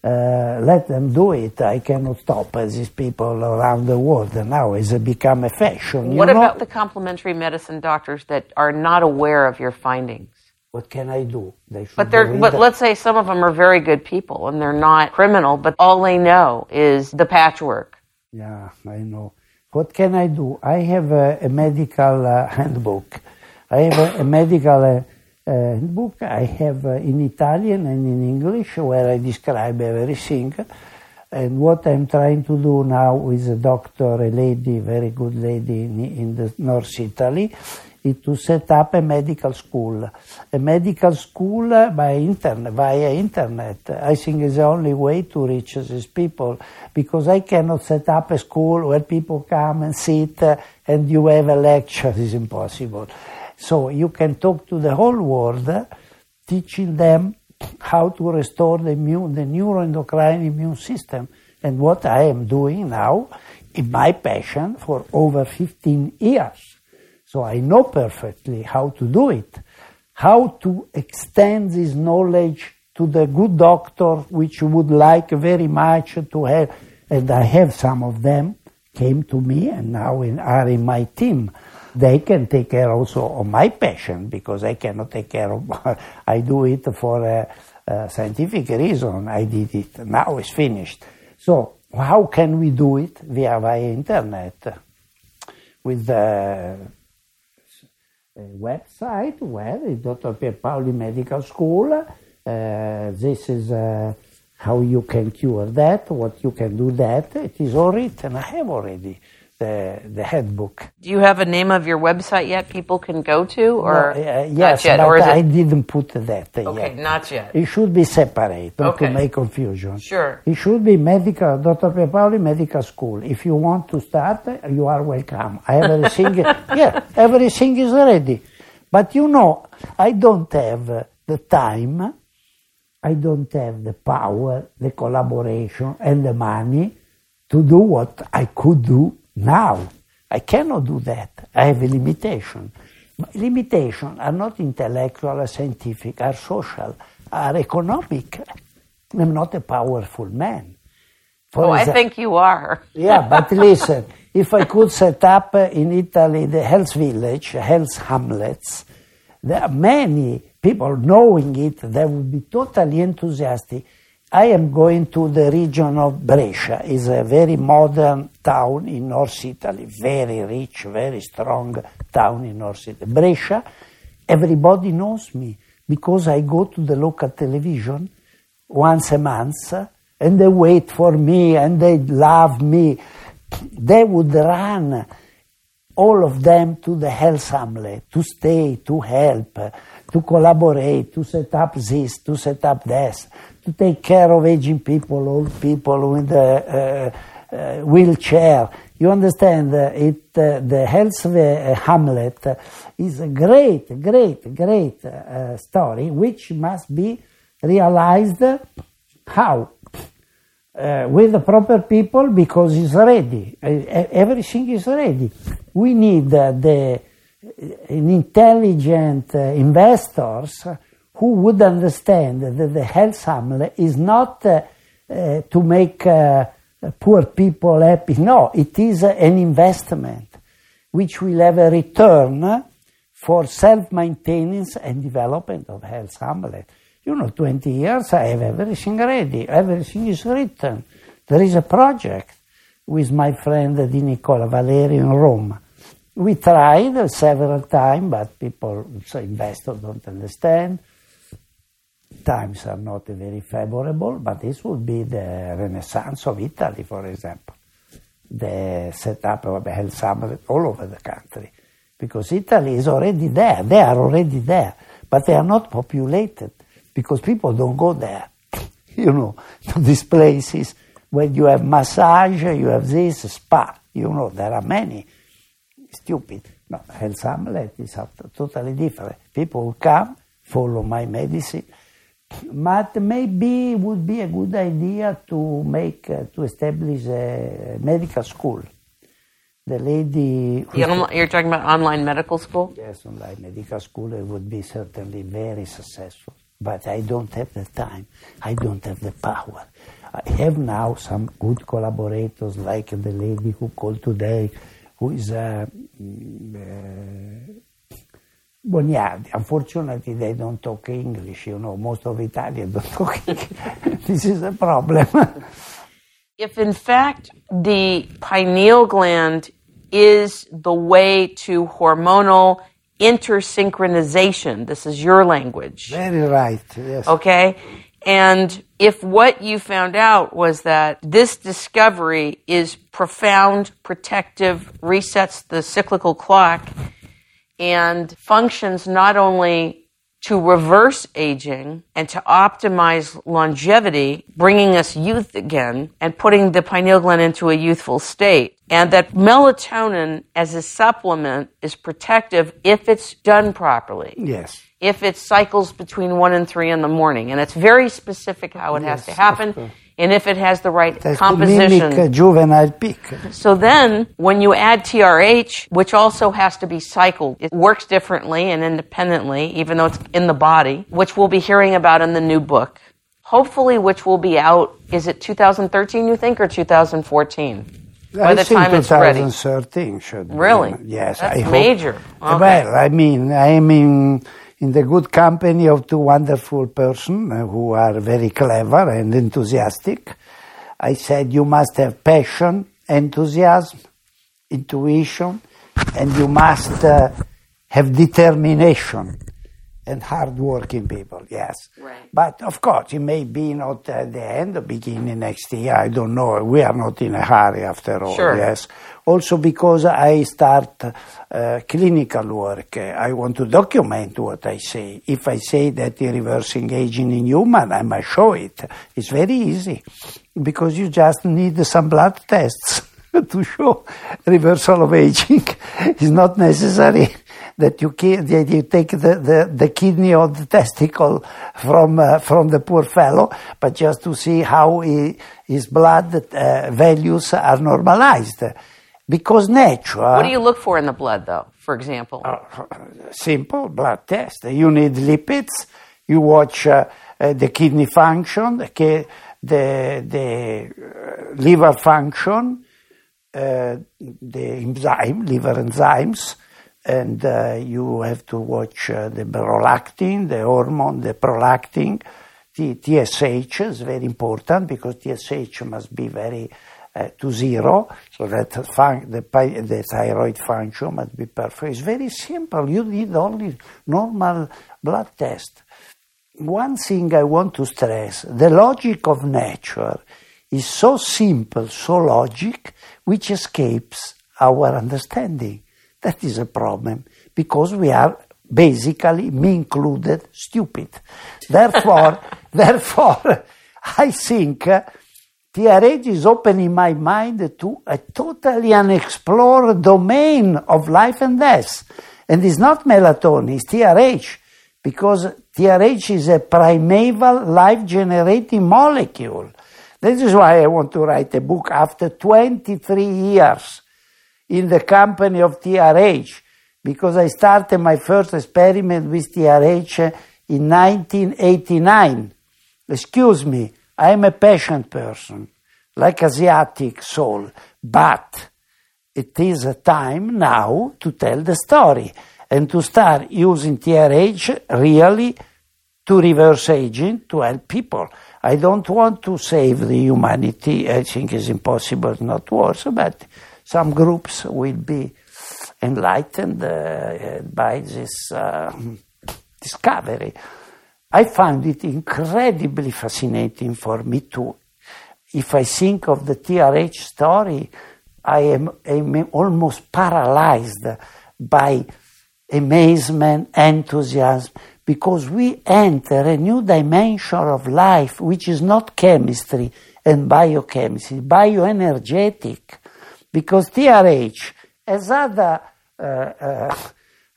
Uh, let them do it. I cannot stop uh, these people around the world. Now it's become a fashion. you What know? about the complementary medicine doctors that are not aware of your findings? What can I do? They should But they're, but let's say some of them are very good people and they're not criminal, but all they know is the patchwork. Yeah, I know. What can I do? I have a, a medical uh, (laughs) handbook. I have a, a medical uh, uh, handbook. I have uh, in Italian and in English where I describe everything. And what I'm trying to do now with a doctor, a lady, very good lady in, in the North Italy, is to set up a medical school. A medical school by internet, via internet. I think is the only way to reach these people because I cannot set up a school where people come and sit and you have a lecture. It's impossible. So you can talk to the whole world, teaching them how to restore the immune, the neuroendocrine immune system. And what I am doing now in my passion for over 15 years. So I know perfectly how to do it, how to extend this knowledge to the good doctor, which would like very much to have, and I have some of them came to me and now in, are in my team. They can take care also of my patient because I cannot take care of. (laughs) I do it for a, a scientific reason. I did it. Now it's finished. So how can we do it via via internet with the website where is Dr. Pierpaoli Medical School. Uh, this is uh, how you can cure that, what you can do that. It is all written. I have already the, the handbook. Do you have a name of your website yet people can go to or No, uh, not yes, yet? or I didn't put that okay, yet. not yet. It should be separate, not Okay. to make confusion. Sure. It should be medical, Dr. Pierpaoli Medical School. If you want to start, you are welcome. Everything, (laughs) yeah, everything is ready. But you know, I don't have the time, I don't have the power, the collaboration, and the money to do what I could do now. I cannot do that. I have a limitation. Limitations are not intellectual or scientific, are social, are economic. I'm not a powerful man. For Oh, I think you are. (laughs) yeah, but listen, if I could set up uh, in Italy the health village, health hamlets, there are many people knowing it, they would be totally enthusiastic. I am going to the region of Brescia. It's a very modern town in North Italy, very rich, very strong town in North Italy. Brescia, everybody knows me because I go to the local television once a month and they wait for me and they love me. They would run all of them to the health hamlet to stay, to help, to collaborate, to set up this, to set up this, take care of aging people, old people with a uh, uh, wheelchair. You understand? uh, It the health hamlet is a great, great, great uh, story which must be realized how uh, with the proper people because it's ready. Everything is ready. We need the intelligent uh, investors who would understand that the health hamlet is not uh, uh, to make poor people happy. No, it is an investment which will have a return for self-maintenance and development of health hamlet. You know, 20 years I have everything ready, everything is written. There is a project with my friend Di Nicola Valeri in Rome. We tried several times, but people, so investors don't understand. Times are not very favorable, but this would be the renaissance of Italy, for example. The setup of a health summit all over the country. Because Italy is already there, they are already there, but they are not populated because people don't go there, (laughs) you know, to these places. When you have massage, you have this, spa, you know, there are many. Stupid. No, health hamlet is totally different. People will come, follow my medicine, but maybe it would be a good idea to make, uh, to establish a medical school. The lady. you're talking about online medical school? Yes, online medical school. It would be certainly very successful but I don't have the time. I don't have the power. I have now some good collaborators like the lady who called today, who is uh, uh, Boniardi. Unfortunately, they don't talk English. You know, most of Italians don't (laughs) talk English. this is a problem. if in fact the pineal gland is the way to hormonal intersynchronization. This is your language. Very right, yes. Okay? And if what you found out was that this discovery is profound, protective, resets the cyclical clock, and functions not only to reverse aging and to optimize longevity, bringing us youth again and putting the pineal gland into a youthful state. And that melatonin as a supplement is protective if it's done properly. Yes. If it cycles between one and three in the morning. And it's very specific how it yes, has to happen and if it has the right That's composition. To mimic a juvenile peak. So then, when you add TRH, which also has to be cycled, it works differently and independently, even though it's in the body, which we'll be hearing about in the new book. Hopefully, which will be out. Is it 2013, you think, or 2014? By I the time it's ready. 2013 should. Really? Be. Yes, That's I major. Hope. Okay. Well, I mean, I mean in the good company of two wonderful persons uh, who are very clever and enthusiastic. I said you must have passion, enthusiasm, intuition, and you must uh, have determination and hard-working people, yes. Right. But of course, it may be not at the end, beginning next year. I don't know. We are not in a hurry after all. Sure. Yes. Also because I start uh, clinical work, I want to document what I say. If I say that reversing aging in human, I must show it. It's very easy because you just need some blood tests (laughs) to show reversal of aging. (laughs) it's not necessary that you, that you take the, the, the, kidney or the testicle from, uh, from the poor fellow, but just to see how he, his blood uh, values are normalized. Because nature. What do you look for in the blood, though, for example? Uh, simple blood test. You need lipids, you watch uh, uh, the kidney function, the, the, the uh, liver function, uh, the enzyme, liver enzymes, and uh, you have to watch uh, the prolactin, the hormone, the prolactin. The TSH is very important because TSH must be very uh, to zero, so that fun- the, the thyroid function must be perfect. It's very simple. You need only normal blood test. One thing I want to stress: the logic of nature is so simple, so logic, which escapes our understanding. That is a problem because we are basically, me included, stupid. Therefore, (laughs) therefore, I think uh, TRH is opening my mind to a totally unexplored domain of life and death. And it's not melatonin, it's TRH, because TRH is a primeval life generating molecule This is why I want to write a book after 23 years in the company of TRH, because I started my first experiment with TRH in 1989. Excuse me, I am a patient person, like Asiatic soul, but it is a time now to tell the story and to start using TRH really to reverse aging to help people. I don't want to save the humanity. I think it's impossible, not worse, but some groups will be enlightened uh, by this uh, discovery. I found it incredibly fascinating for me too. If I think of the TRH story, I am, am almost paralyzed by amazement, enthusiasm, because we enter a new dimension of life, which is not chemistry and biochemistry, bioenergetic. Because TRH has other, uh, uh,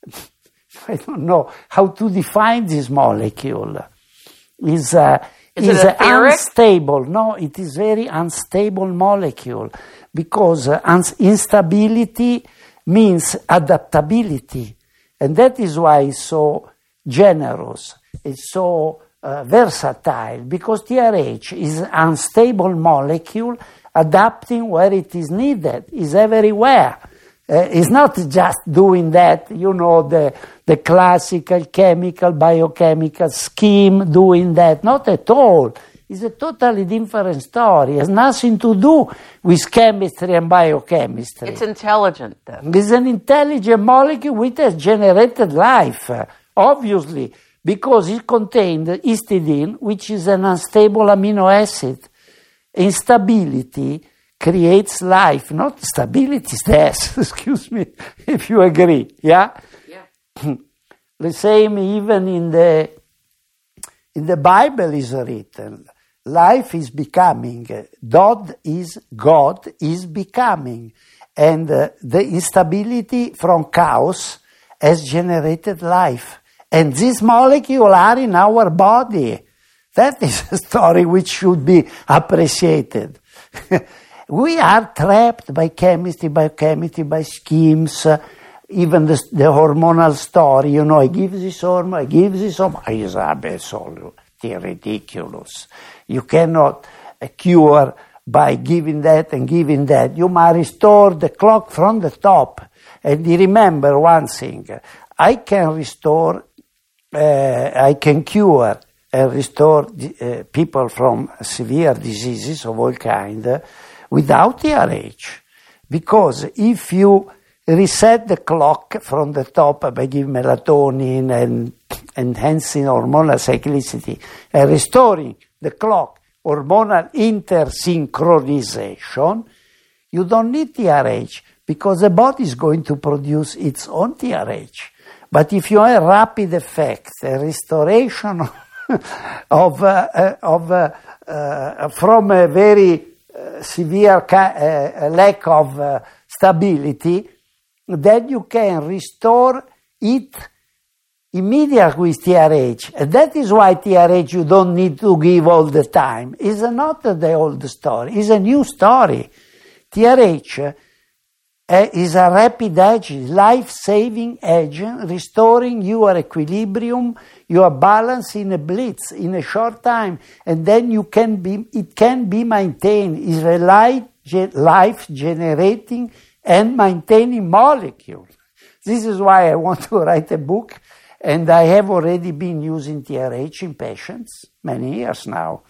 (laughs) I don't know how to define this molecule, is, uh, is, is unstable. No, it is very unstable molecule. Because uh, instability means adaptability. And that is why it's so generous, it's so uh, versatile, because TRH is an unstable molecule adapting where it is needed, is everywhere. Uh, it's not just doing that, you know, the, the classical chemical, biochemical scheme doing that. Not at all. It's a totally different story. It has nothing to do with chemistry and biochemistry. It's intelligent, then. It's an intelligent molecule which has generated life obviously, because it contained histidine, which is an unstable amino acid. Instability creates life, not stability death. (laughs) Excuse me, if you agree. Yeah? Yeah. the same even in the in the Bible is written. Life is becoming. God is God is becoming. And uh, the instability from chaos has generated life. And these molecules are in our body. That is a story which should be appreciated. (laughs) we are trapped by chemistry, by chemistry, by schemes, uh, even the, the, hormonal story. You know, I give this hormone, I give this hormone. It's absolutely ridiculous. You cannot uh, cure by giving that and giving that. You must restore the clock from the top. And remember one thing I can restore uh, I can cure and restore uh, people from severe diseases of all kind without TRH. Because if you reset the clock from the top by giving melatonin and enhancing hormonal cyclicity and restoring the clock hormonal intersynchronization, you don't need TRH because the body is going to produce its own TRH. But if you have rapid effects, a restoration (laughs) of, uh, uh, of uh, uh, from a very severe ca- lack of stability, then you can restore it immediately with TRH. And that is why TRH you don't need to give all the time. It's not the old story, it's a new story. TRH is a rapid agent, life-saving agent, restoring your equilibrium, your balance in a blitz in a short time, and then you can be, it can be maintained. Is a light, life-generating and maintaining molecule. This is why I want to write a book, and I have already been using TRH in patients many years now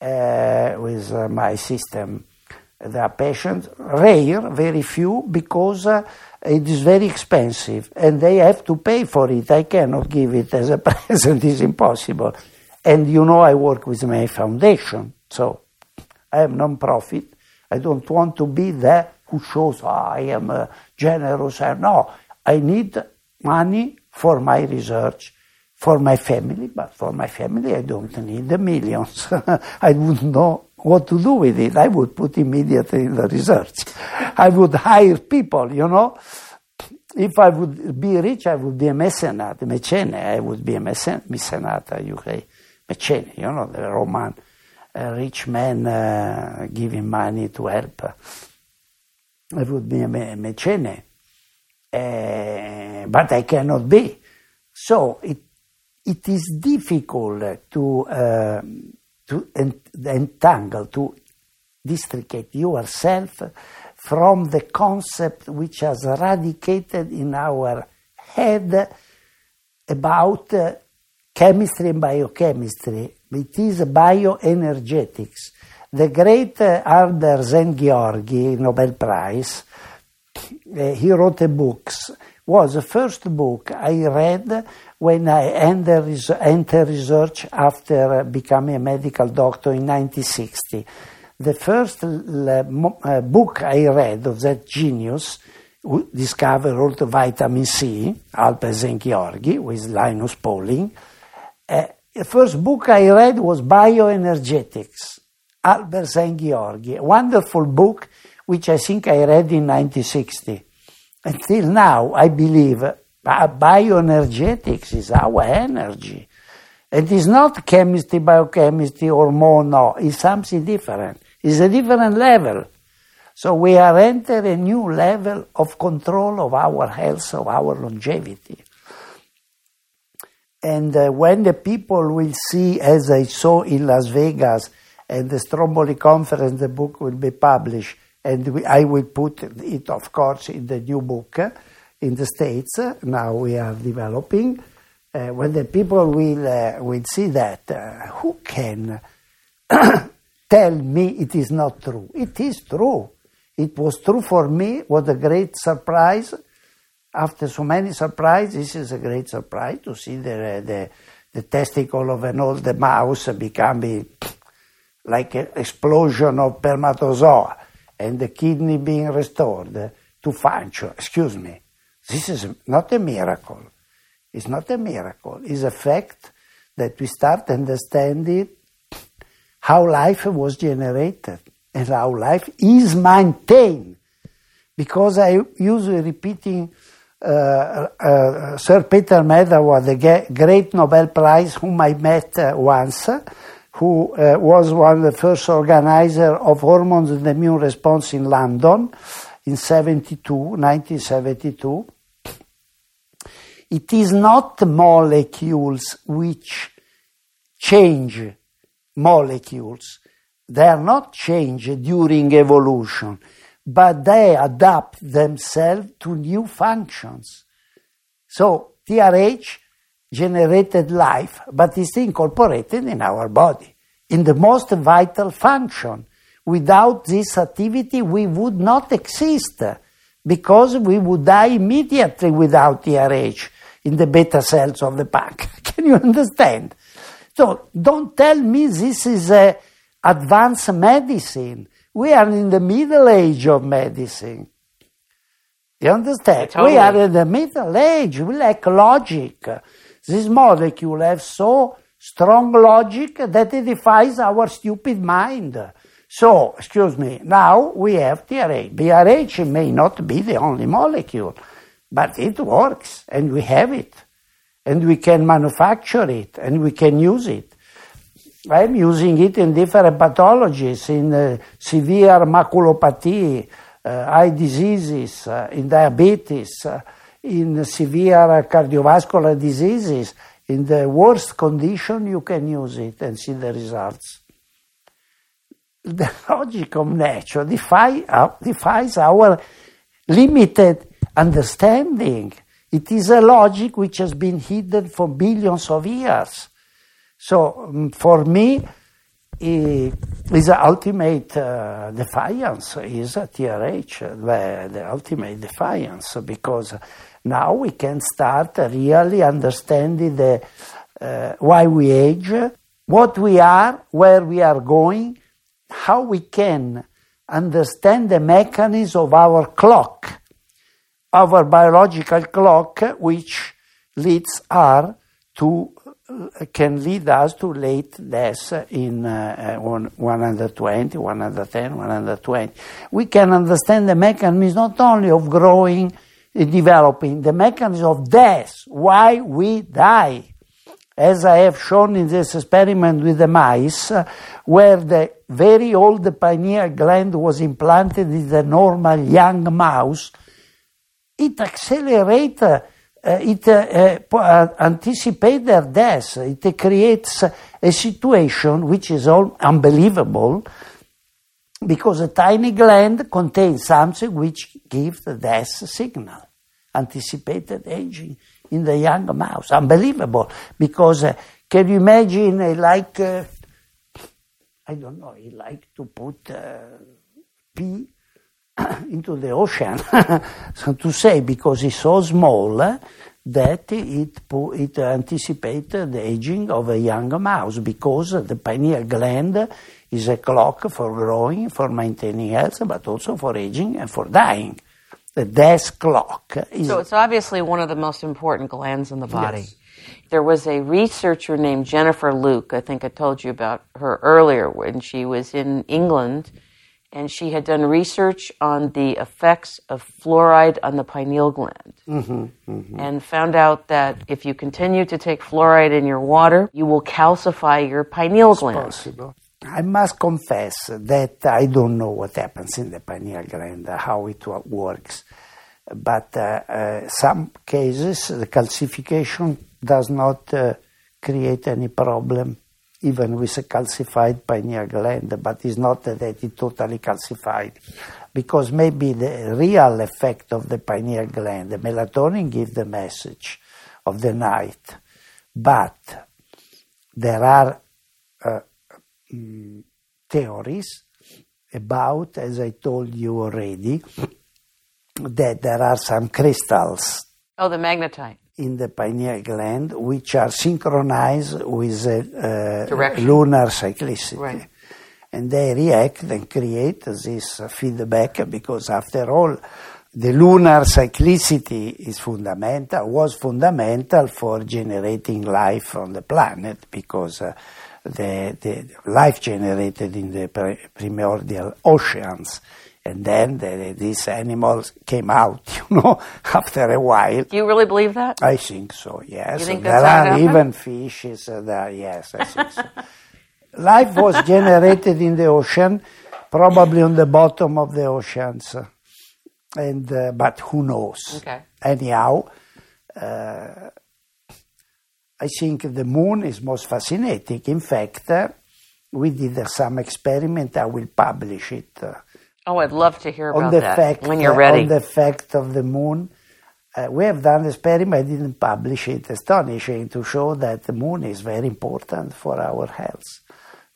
uh, with uh, my system there are patients, rare, very few, because uh, it is very expensive and they have to pay for it. I cannot give it as a (laughs) present, it's impossible. And you know, I work with my foundation, so I am non-profit. I don't want to be there who shows oh, I am uh, generous. No, I need money for my research, for my family, but for my family I don't need the millions. (laughs) I wouldn't know what to do with it. I would put immediately in the research. I would hire people, you know. If I would be rich, I would be a mecenate, mecene. I would be a mecen- mecenate, UK. Mecene, you know, the Roman a rich man uh, giving money to help. I would be a mecene. Uh, but I cannot be. So it, it is difficult to, uh, to entangle, to districate yourself from the concept which has radicated in our head about uh, chemistry and biochemistry. It is bioenergetics. The great uh, Albert Szent-Györgyi Nobel Prize, uh, he wrote a book, was the first book I read when I entered research after becoming a medical doctor in 1960 the first uh, book I read of that genius who discovered also vitamin C, Albert Szent-Györgyi, with Linus Pauling. Uh, the first book I read was Bioenergetics, Albert Szent-Györgyi, a wonderful book which I think I read in 1960. Until now, I believe bioenergetics is our energy. It is not chemistry, biochemistry, hormone, no, it's something different. It's a different level. So we are entering a new level of control of our health, of our longevity. And uh, when the people will see, as I saw in Las Vegas, and the Stromboli conference, the book will be published, and we, I will put it, of course, in the new book in the States. Now we are developing. Uh, when the people will, uh, will see that, uh, who can (coughs) tell me it is not true. It is true. It was true for me. What a great surprise. After so many surprises, this is a great surprise to see the, the, the testicle of an old mouse becoming (coughs) like an explosion of spermatozoa and the kidney being restored to function. Excuse me. This is not a miracle. It's not a miracle. It's a fact that we start understanding how life was generated and how life is maintained. Because I usually repeating uh, uh, Sir Peter Medawar, the great Nobel Prize, whom I met uh, once, who uh, was one of the first organizers of hormones and immune response in London in 72, 1972. It is not molecules which change molecules. They are not changed during evolution, but they adapt themselves to new functions. So TRH generated life, but is incorporated in our body, in the most vital function. Without this activity, we would not exist because we would die immediately without TRH in the beta cells of the pancreas. (laughs) Can you understand? So don't tell me this is a advanced medicine. We are in the middle age of medicine. You understand? Totally. We are in the middle age. We lack logic. This molecule has so strong logic that it defies our stupid mind. So, excuse me, now we have TRH. BRH may not be the only molecule, but it works and we have it and we can manufacture it and we can use it. I'm using it in different pathologies, in uh, severe maculopathy, uh, eye diseases, uh, in diabetes, uh, in severe cardiovascular diseases. In the worst condition, you can use it and see the results. The (laughs) logic of nature uh, defies our limited understanding. It is a logic which has been hidden for billions of years. So um, for me, is the ultimate uh, defiance is TRH, the, the ultimate defiance, because now we can start really understanding the, uh, why we age, what we are, where we are going, how we can understand the mechanism of our clock our biological clock, which leads us to can lead us to late death in uh, 120, 110, 120. We can understand the mechanism not only of growing, developing, the mechanism of death, why we die. as I have shown in this experiment with the mice, uh, where the very old pineal gland was implanted in the normal young mouse, it accelerates, uh, it uh, uh anticipates their death. It creates a situation which is all unbelievable because a tiny gland contains something which gives the death signal, anticipated aging in the young mouse. Unbelievable, because uh, can you imagine, uh, like, I don't know, like to put pea (coughs) into the ocean, (laughs) so to say, because it's so small uh, that it, it anticipated the aging of a young mouse, because the pineal gland is a clock for growing, for maintaining health, but also for aging and for dying. The death clock. Is so it's obviously one of the most important glands in the body. Yes. There was a researcher named Jennifer Luke. I think I told you about her earlier when she was in England, and she had done research on the effects of fluoride on the pineal gland, mm-hmm, mm-hmm. and found out that if you continue to take fluoride in your water, you will calcify your pineal it's gland. Possible. I must confess that I don't know what happens in the pineal gland, how it works. But uh, uh, some cases, the calcification does not uh, create any problem, even with a calcified pineal gland, but it's not that it's totally calcified. Because maybe the real effect of the pineal gland, the melatonin gives the message of the night, but there are uh, um, theories about, as I told you already, that there are some crystals. Oh, the magnetite. In the pineal gland, which are synchronized with uh, lunar cyclicity. Right. And they react and create this feedback because, after all, the lunar cyclicity is fundamental, was fundamental for generating life on the planet because uh, the, the life generated in the primordial oceans. And then the, these animals came out, (laughs) you know, after a while. Do you really believe that? I think so, yes. You think there are even fishes there, yes, I think so. (laughs) Life was generated in the ocean, probably on the bottom of the oceans. And, uh, but who knows? Okay. Anyhow, uh, I think the moon is most fascinating. In fact, uh, we did some experiment. I will publish it. Oh, I'd love to hear about that fact, when you're ready. On the fact of the moon. Uh, we have done the experiment. I didn't publish it. Astonishing to show that the moon is very important for our health.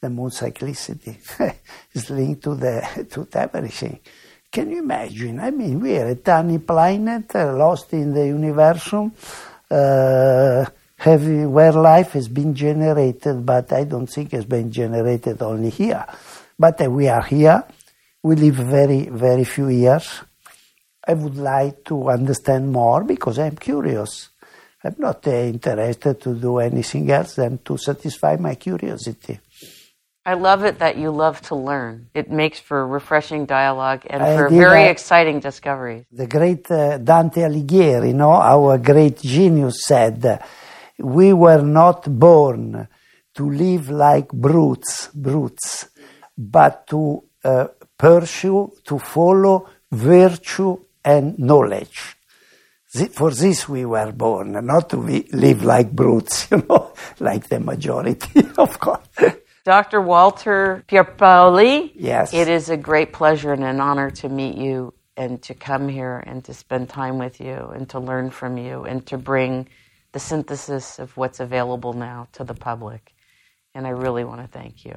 The moon cyclicity (laughs) is linked to the to everything. Can you imagine? I mean, we are a tiny planet uh, lost in the universe. Uh, have, where life has been generated, but I don't think it's been generated only here. But uh, we are here. We live very, very few years. I would like to understand more because I'm curious. I'm not uh, interested to do anything else than to satisfy my curiosity. I love it that you love to learn. It makes for refreshing dialogue and I for very exciting discoveries. The great uh, Dante Alighieri, you know, our great genius said, we were not born to live like brutes, brutes, but to uh, pursue, to follow virtue and knowledge. For this we were born, not to live like brutes, (laughs) you know, like the majority, (laughs) of course. Dr. Walter Pierpaoli. Yes. It is a great pleasure and an honor to meet you and to come here and to spend time with you and to learn from you and to bring the synthesis of what's available now to the public. And I really want to thank you.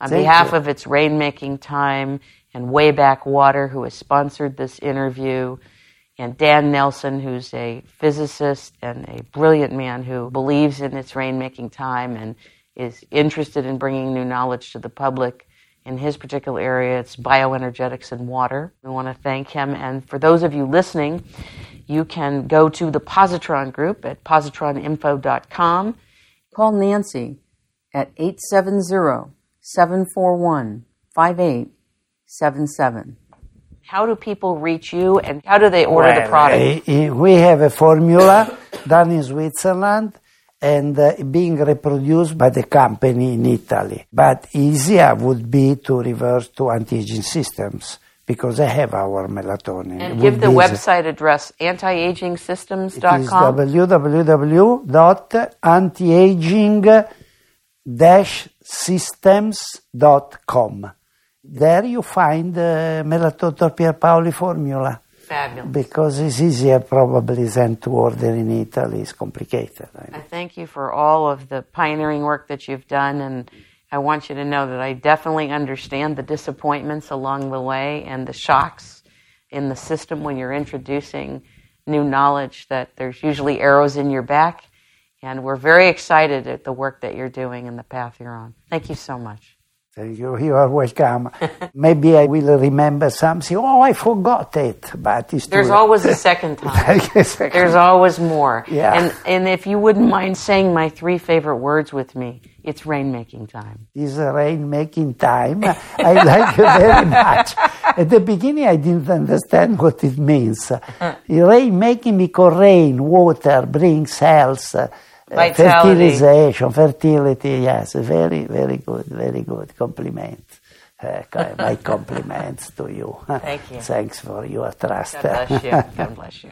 On thank behalf you. of its rainmaking time and Wayback Water, who has sponsored this interview, and Dan Nelson, who's a physicist and a brilliant man who believes in its rainmaking time and is interested in bringing new knowledge to the public. In his particular area, it's bioenergetics and water. We want to thank him. And for those of you listening, you can go to the Positron group at positroninfo.com. Call Nancy at 870 741 5877. How do people reach you and how do they order well, the product? We have a formula (coughs) done in Switzerland and uh, being reproduced by the company in Italy. But easier would be to reverse to anti-aging systems because they have our melatonin. And give the be easy. website address It is antiagingsystems.com. www.antiaging-systems.com. There you find uh, the Melatonin Pierpaoli formula Fabulous. because it's easier probably than to order in Italy. It's complicated. I. I thank you for all of the pioneering work that you've done, and I want you to know that I definitely understand the disappointments along the way and the shocks in the system when you're introducing new knowledge, that there's usually arrows in your back, and we're very excited at the work that you're doing and the path you're on. Thank you so much. Thank you. You are welcome. (laughs) Maybe I will remember something. Oh, I forgot it, but it's There's always a second (laughs) time. Yes, There's always more. Yeah. And, and if you wouldn't mind saying my three favorite words with me, it's rainmaking time. is a rain time. I like it very (laughs) much. At the beginning, I didn't understand what it means. rainmaking because rain, water brings health, Vitality. fertilization, fertility. Yes, very, very good, very good. Compliment. Uh, my (laughs) compliments to you. Thank you. Thanks for your trust. God bless you. God bless you.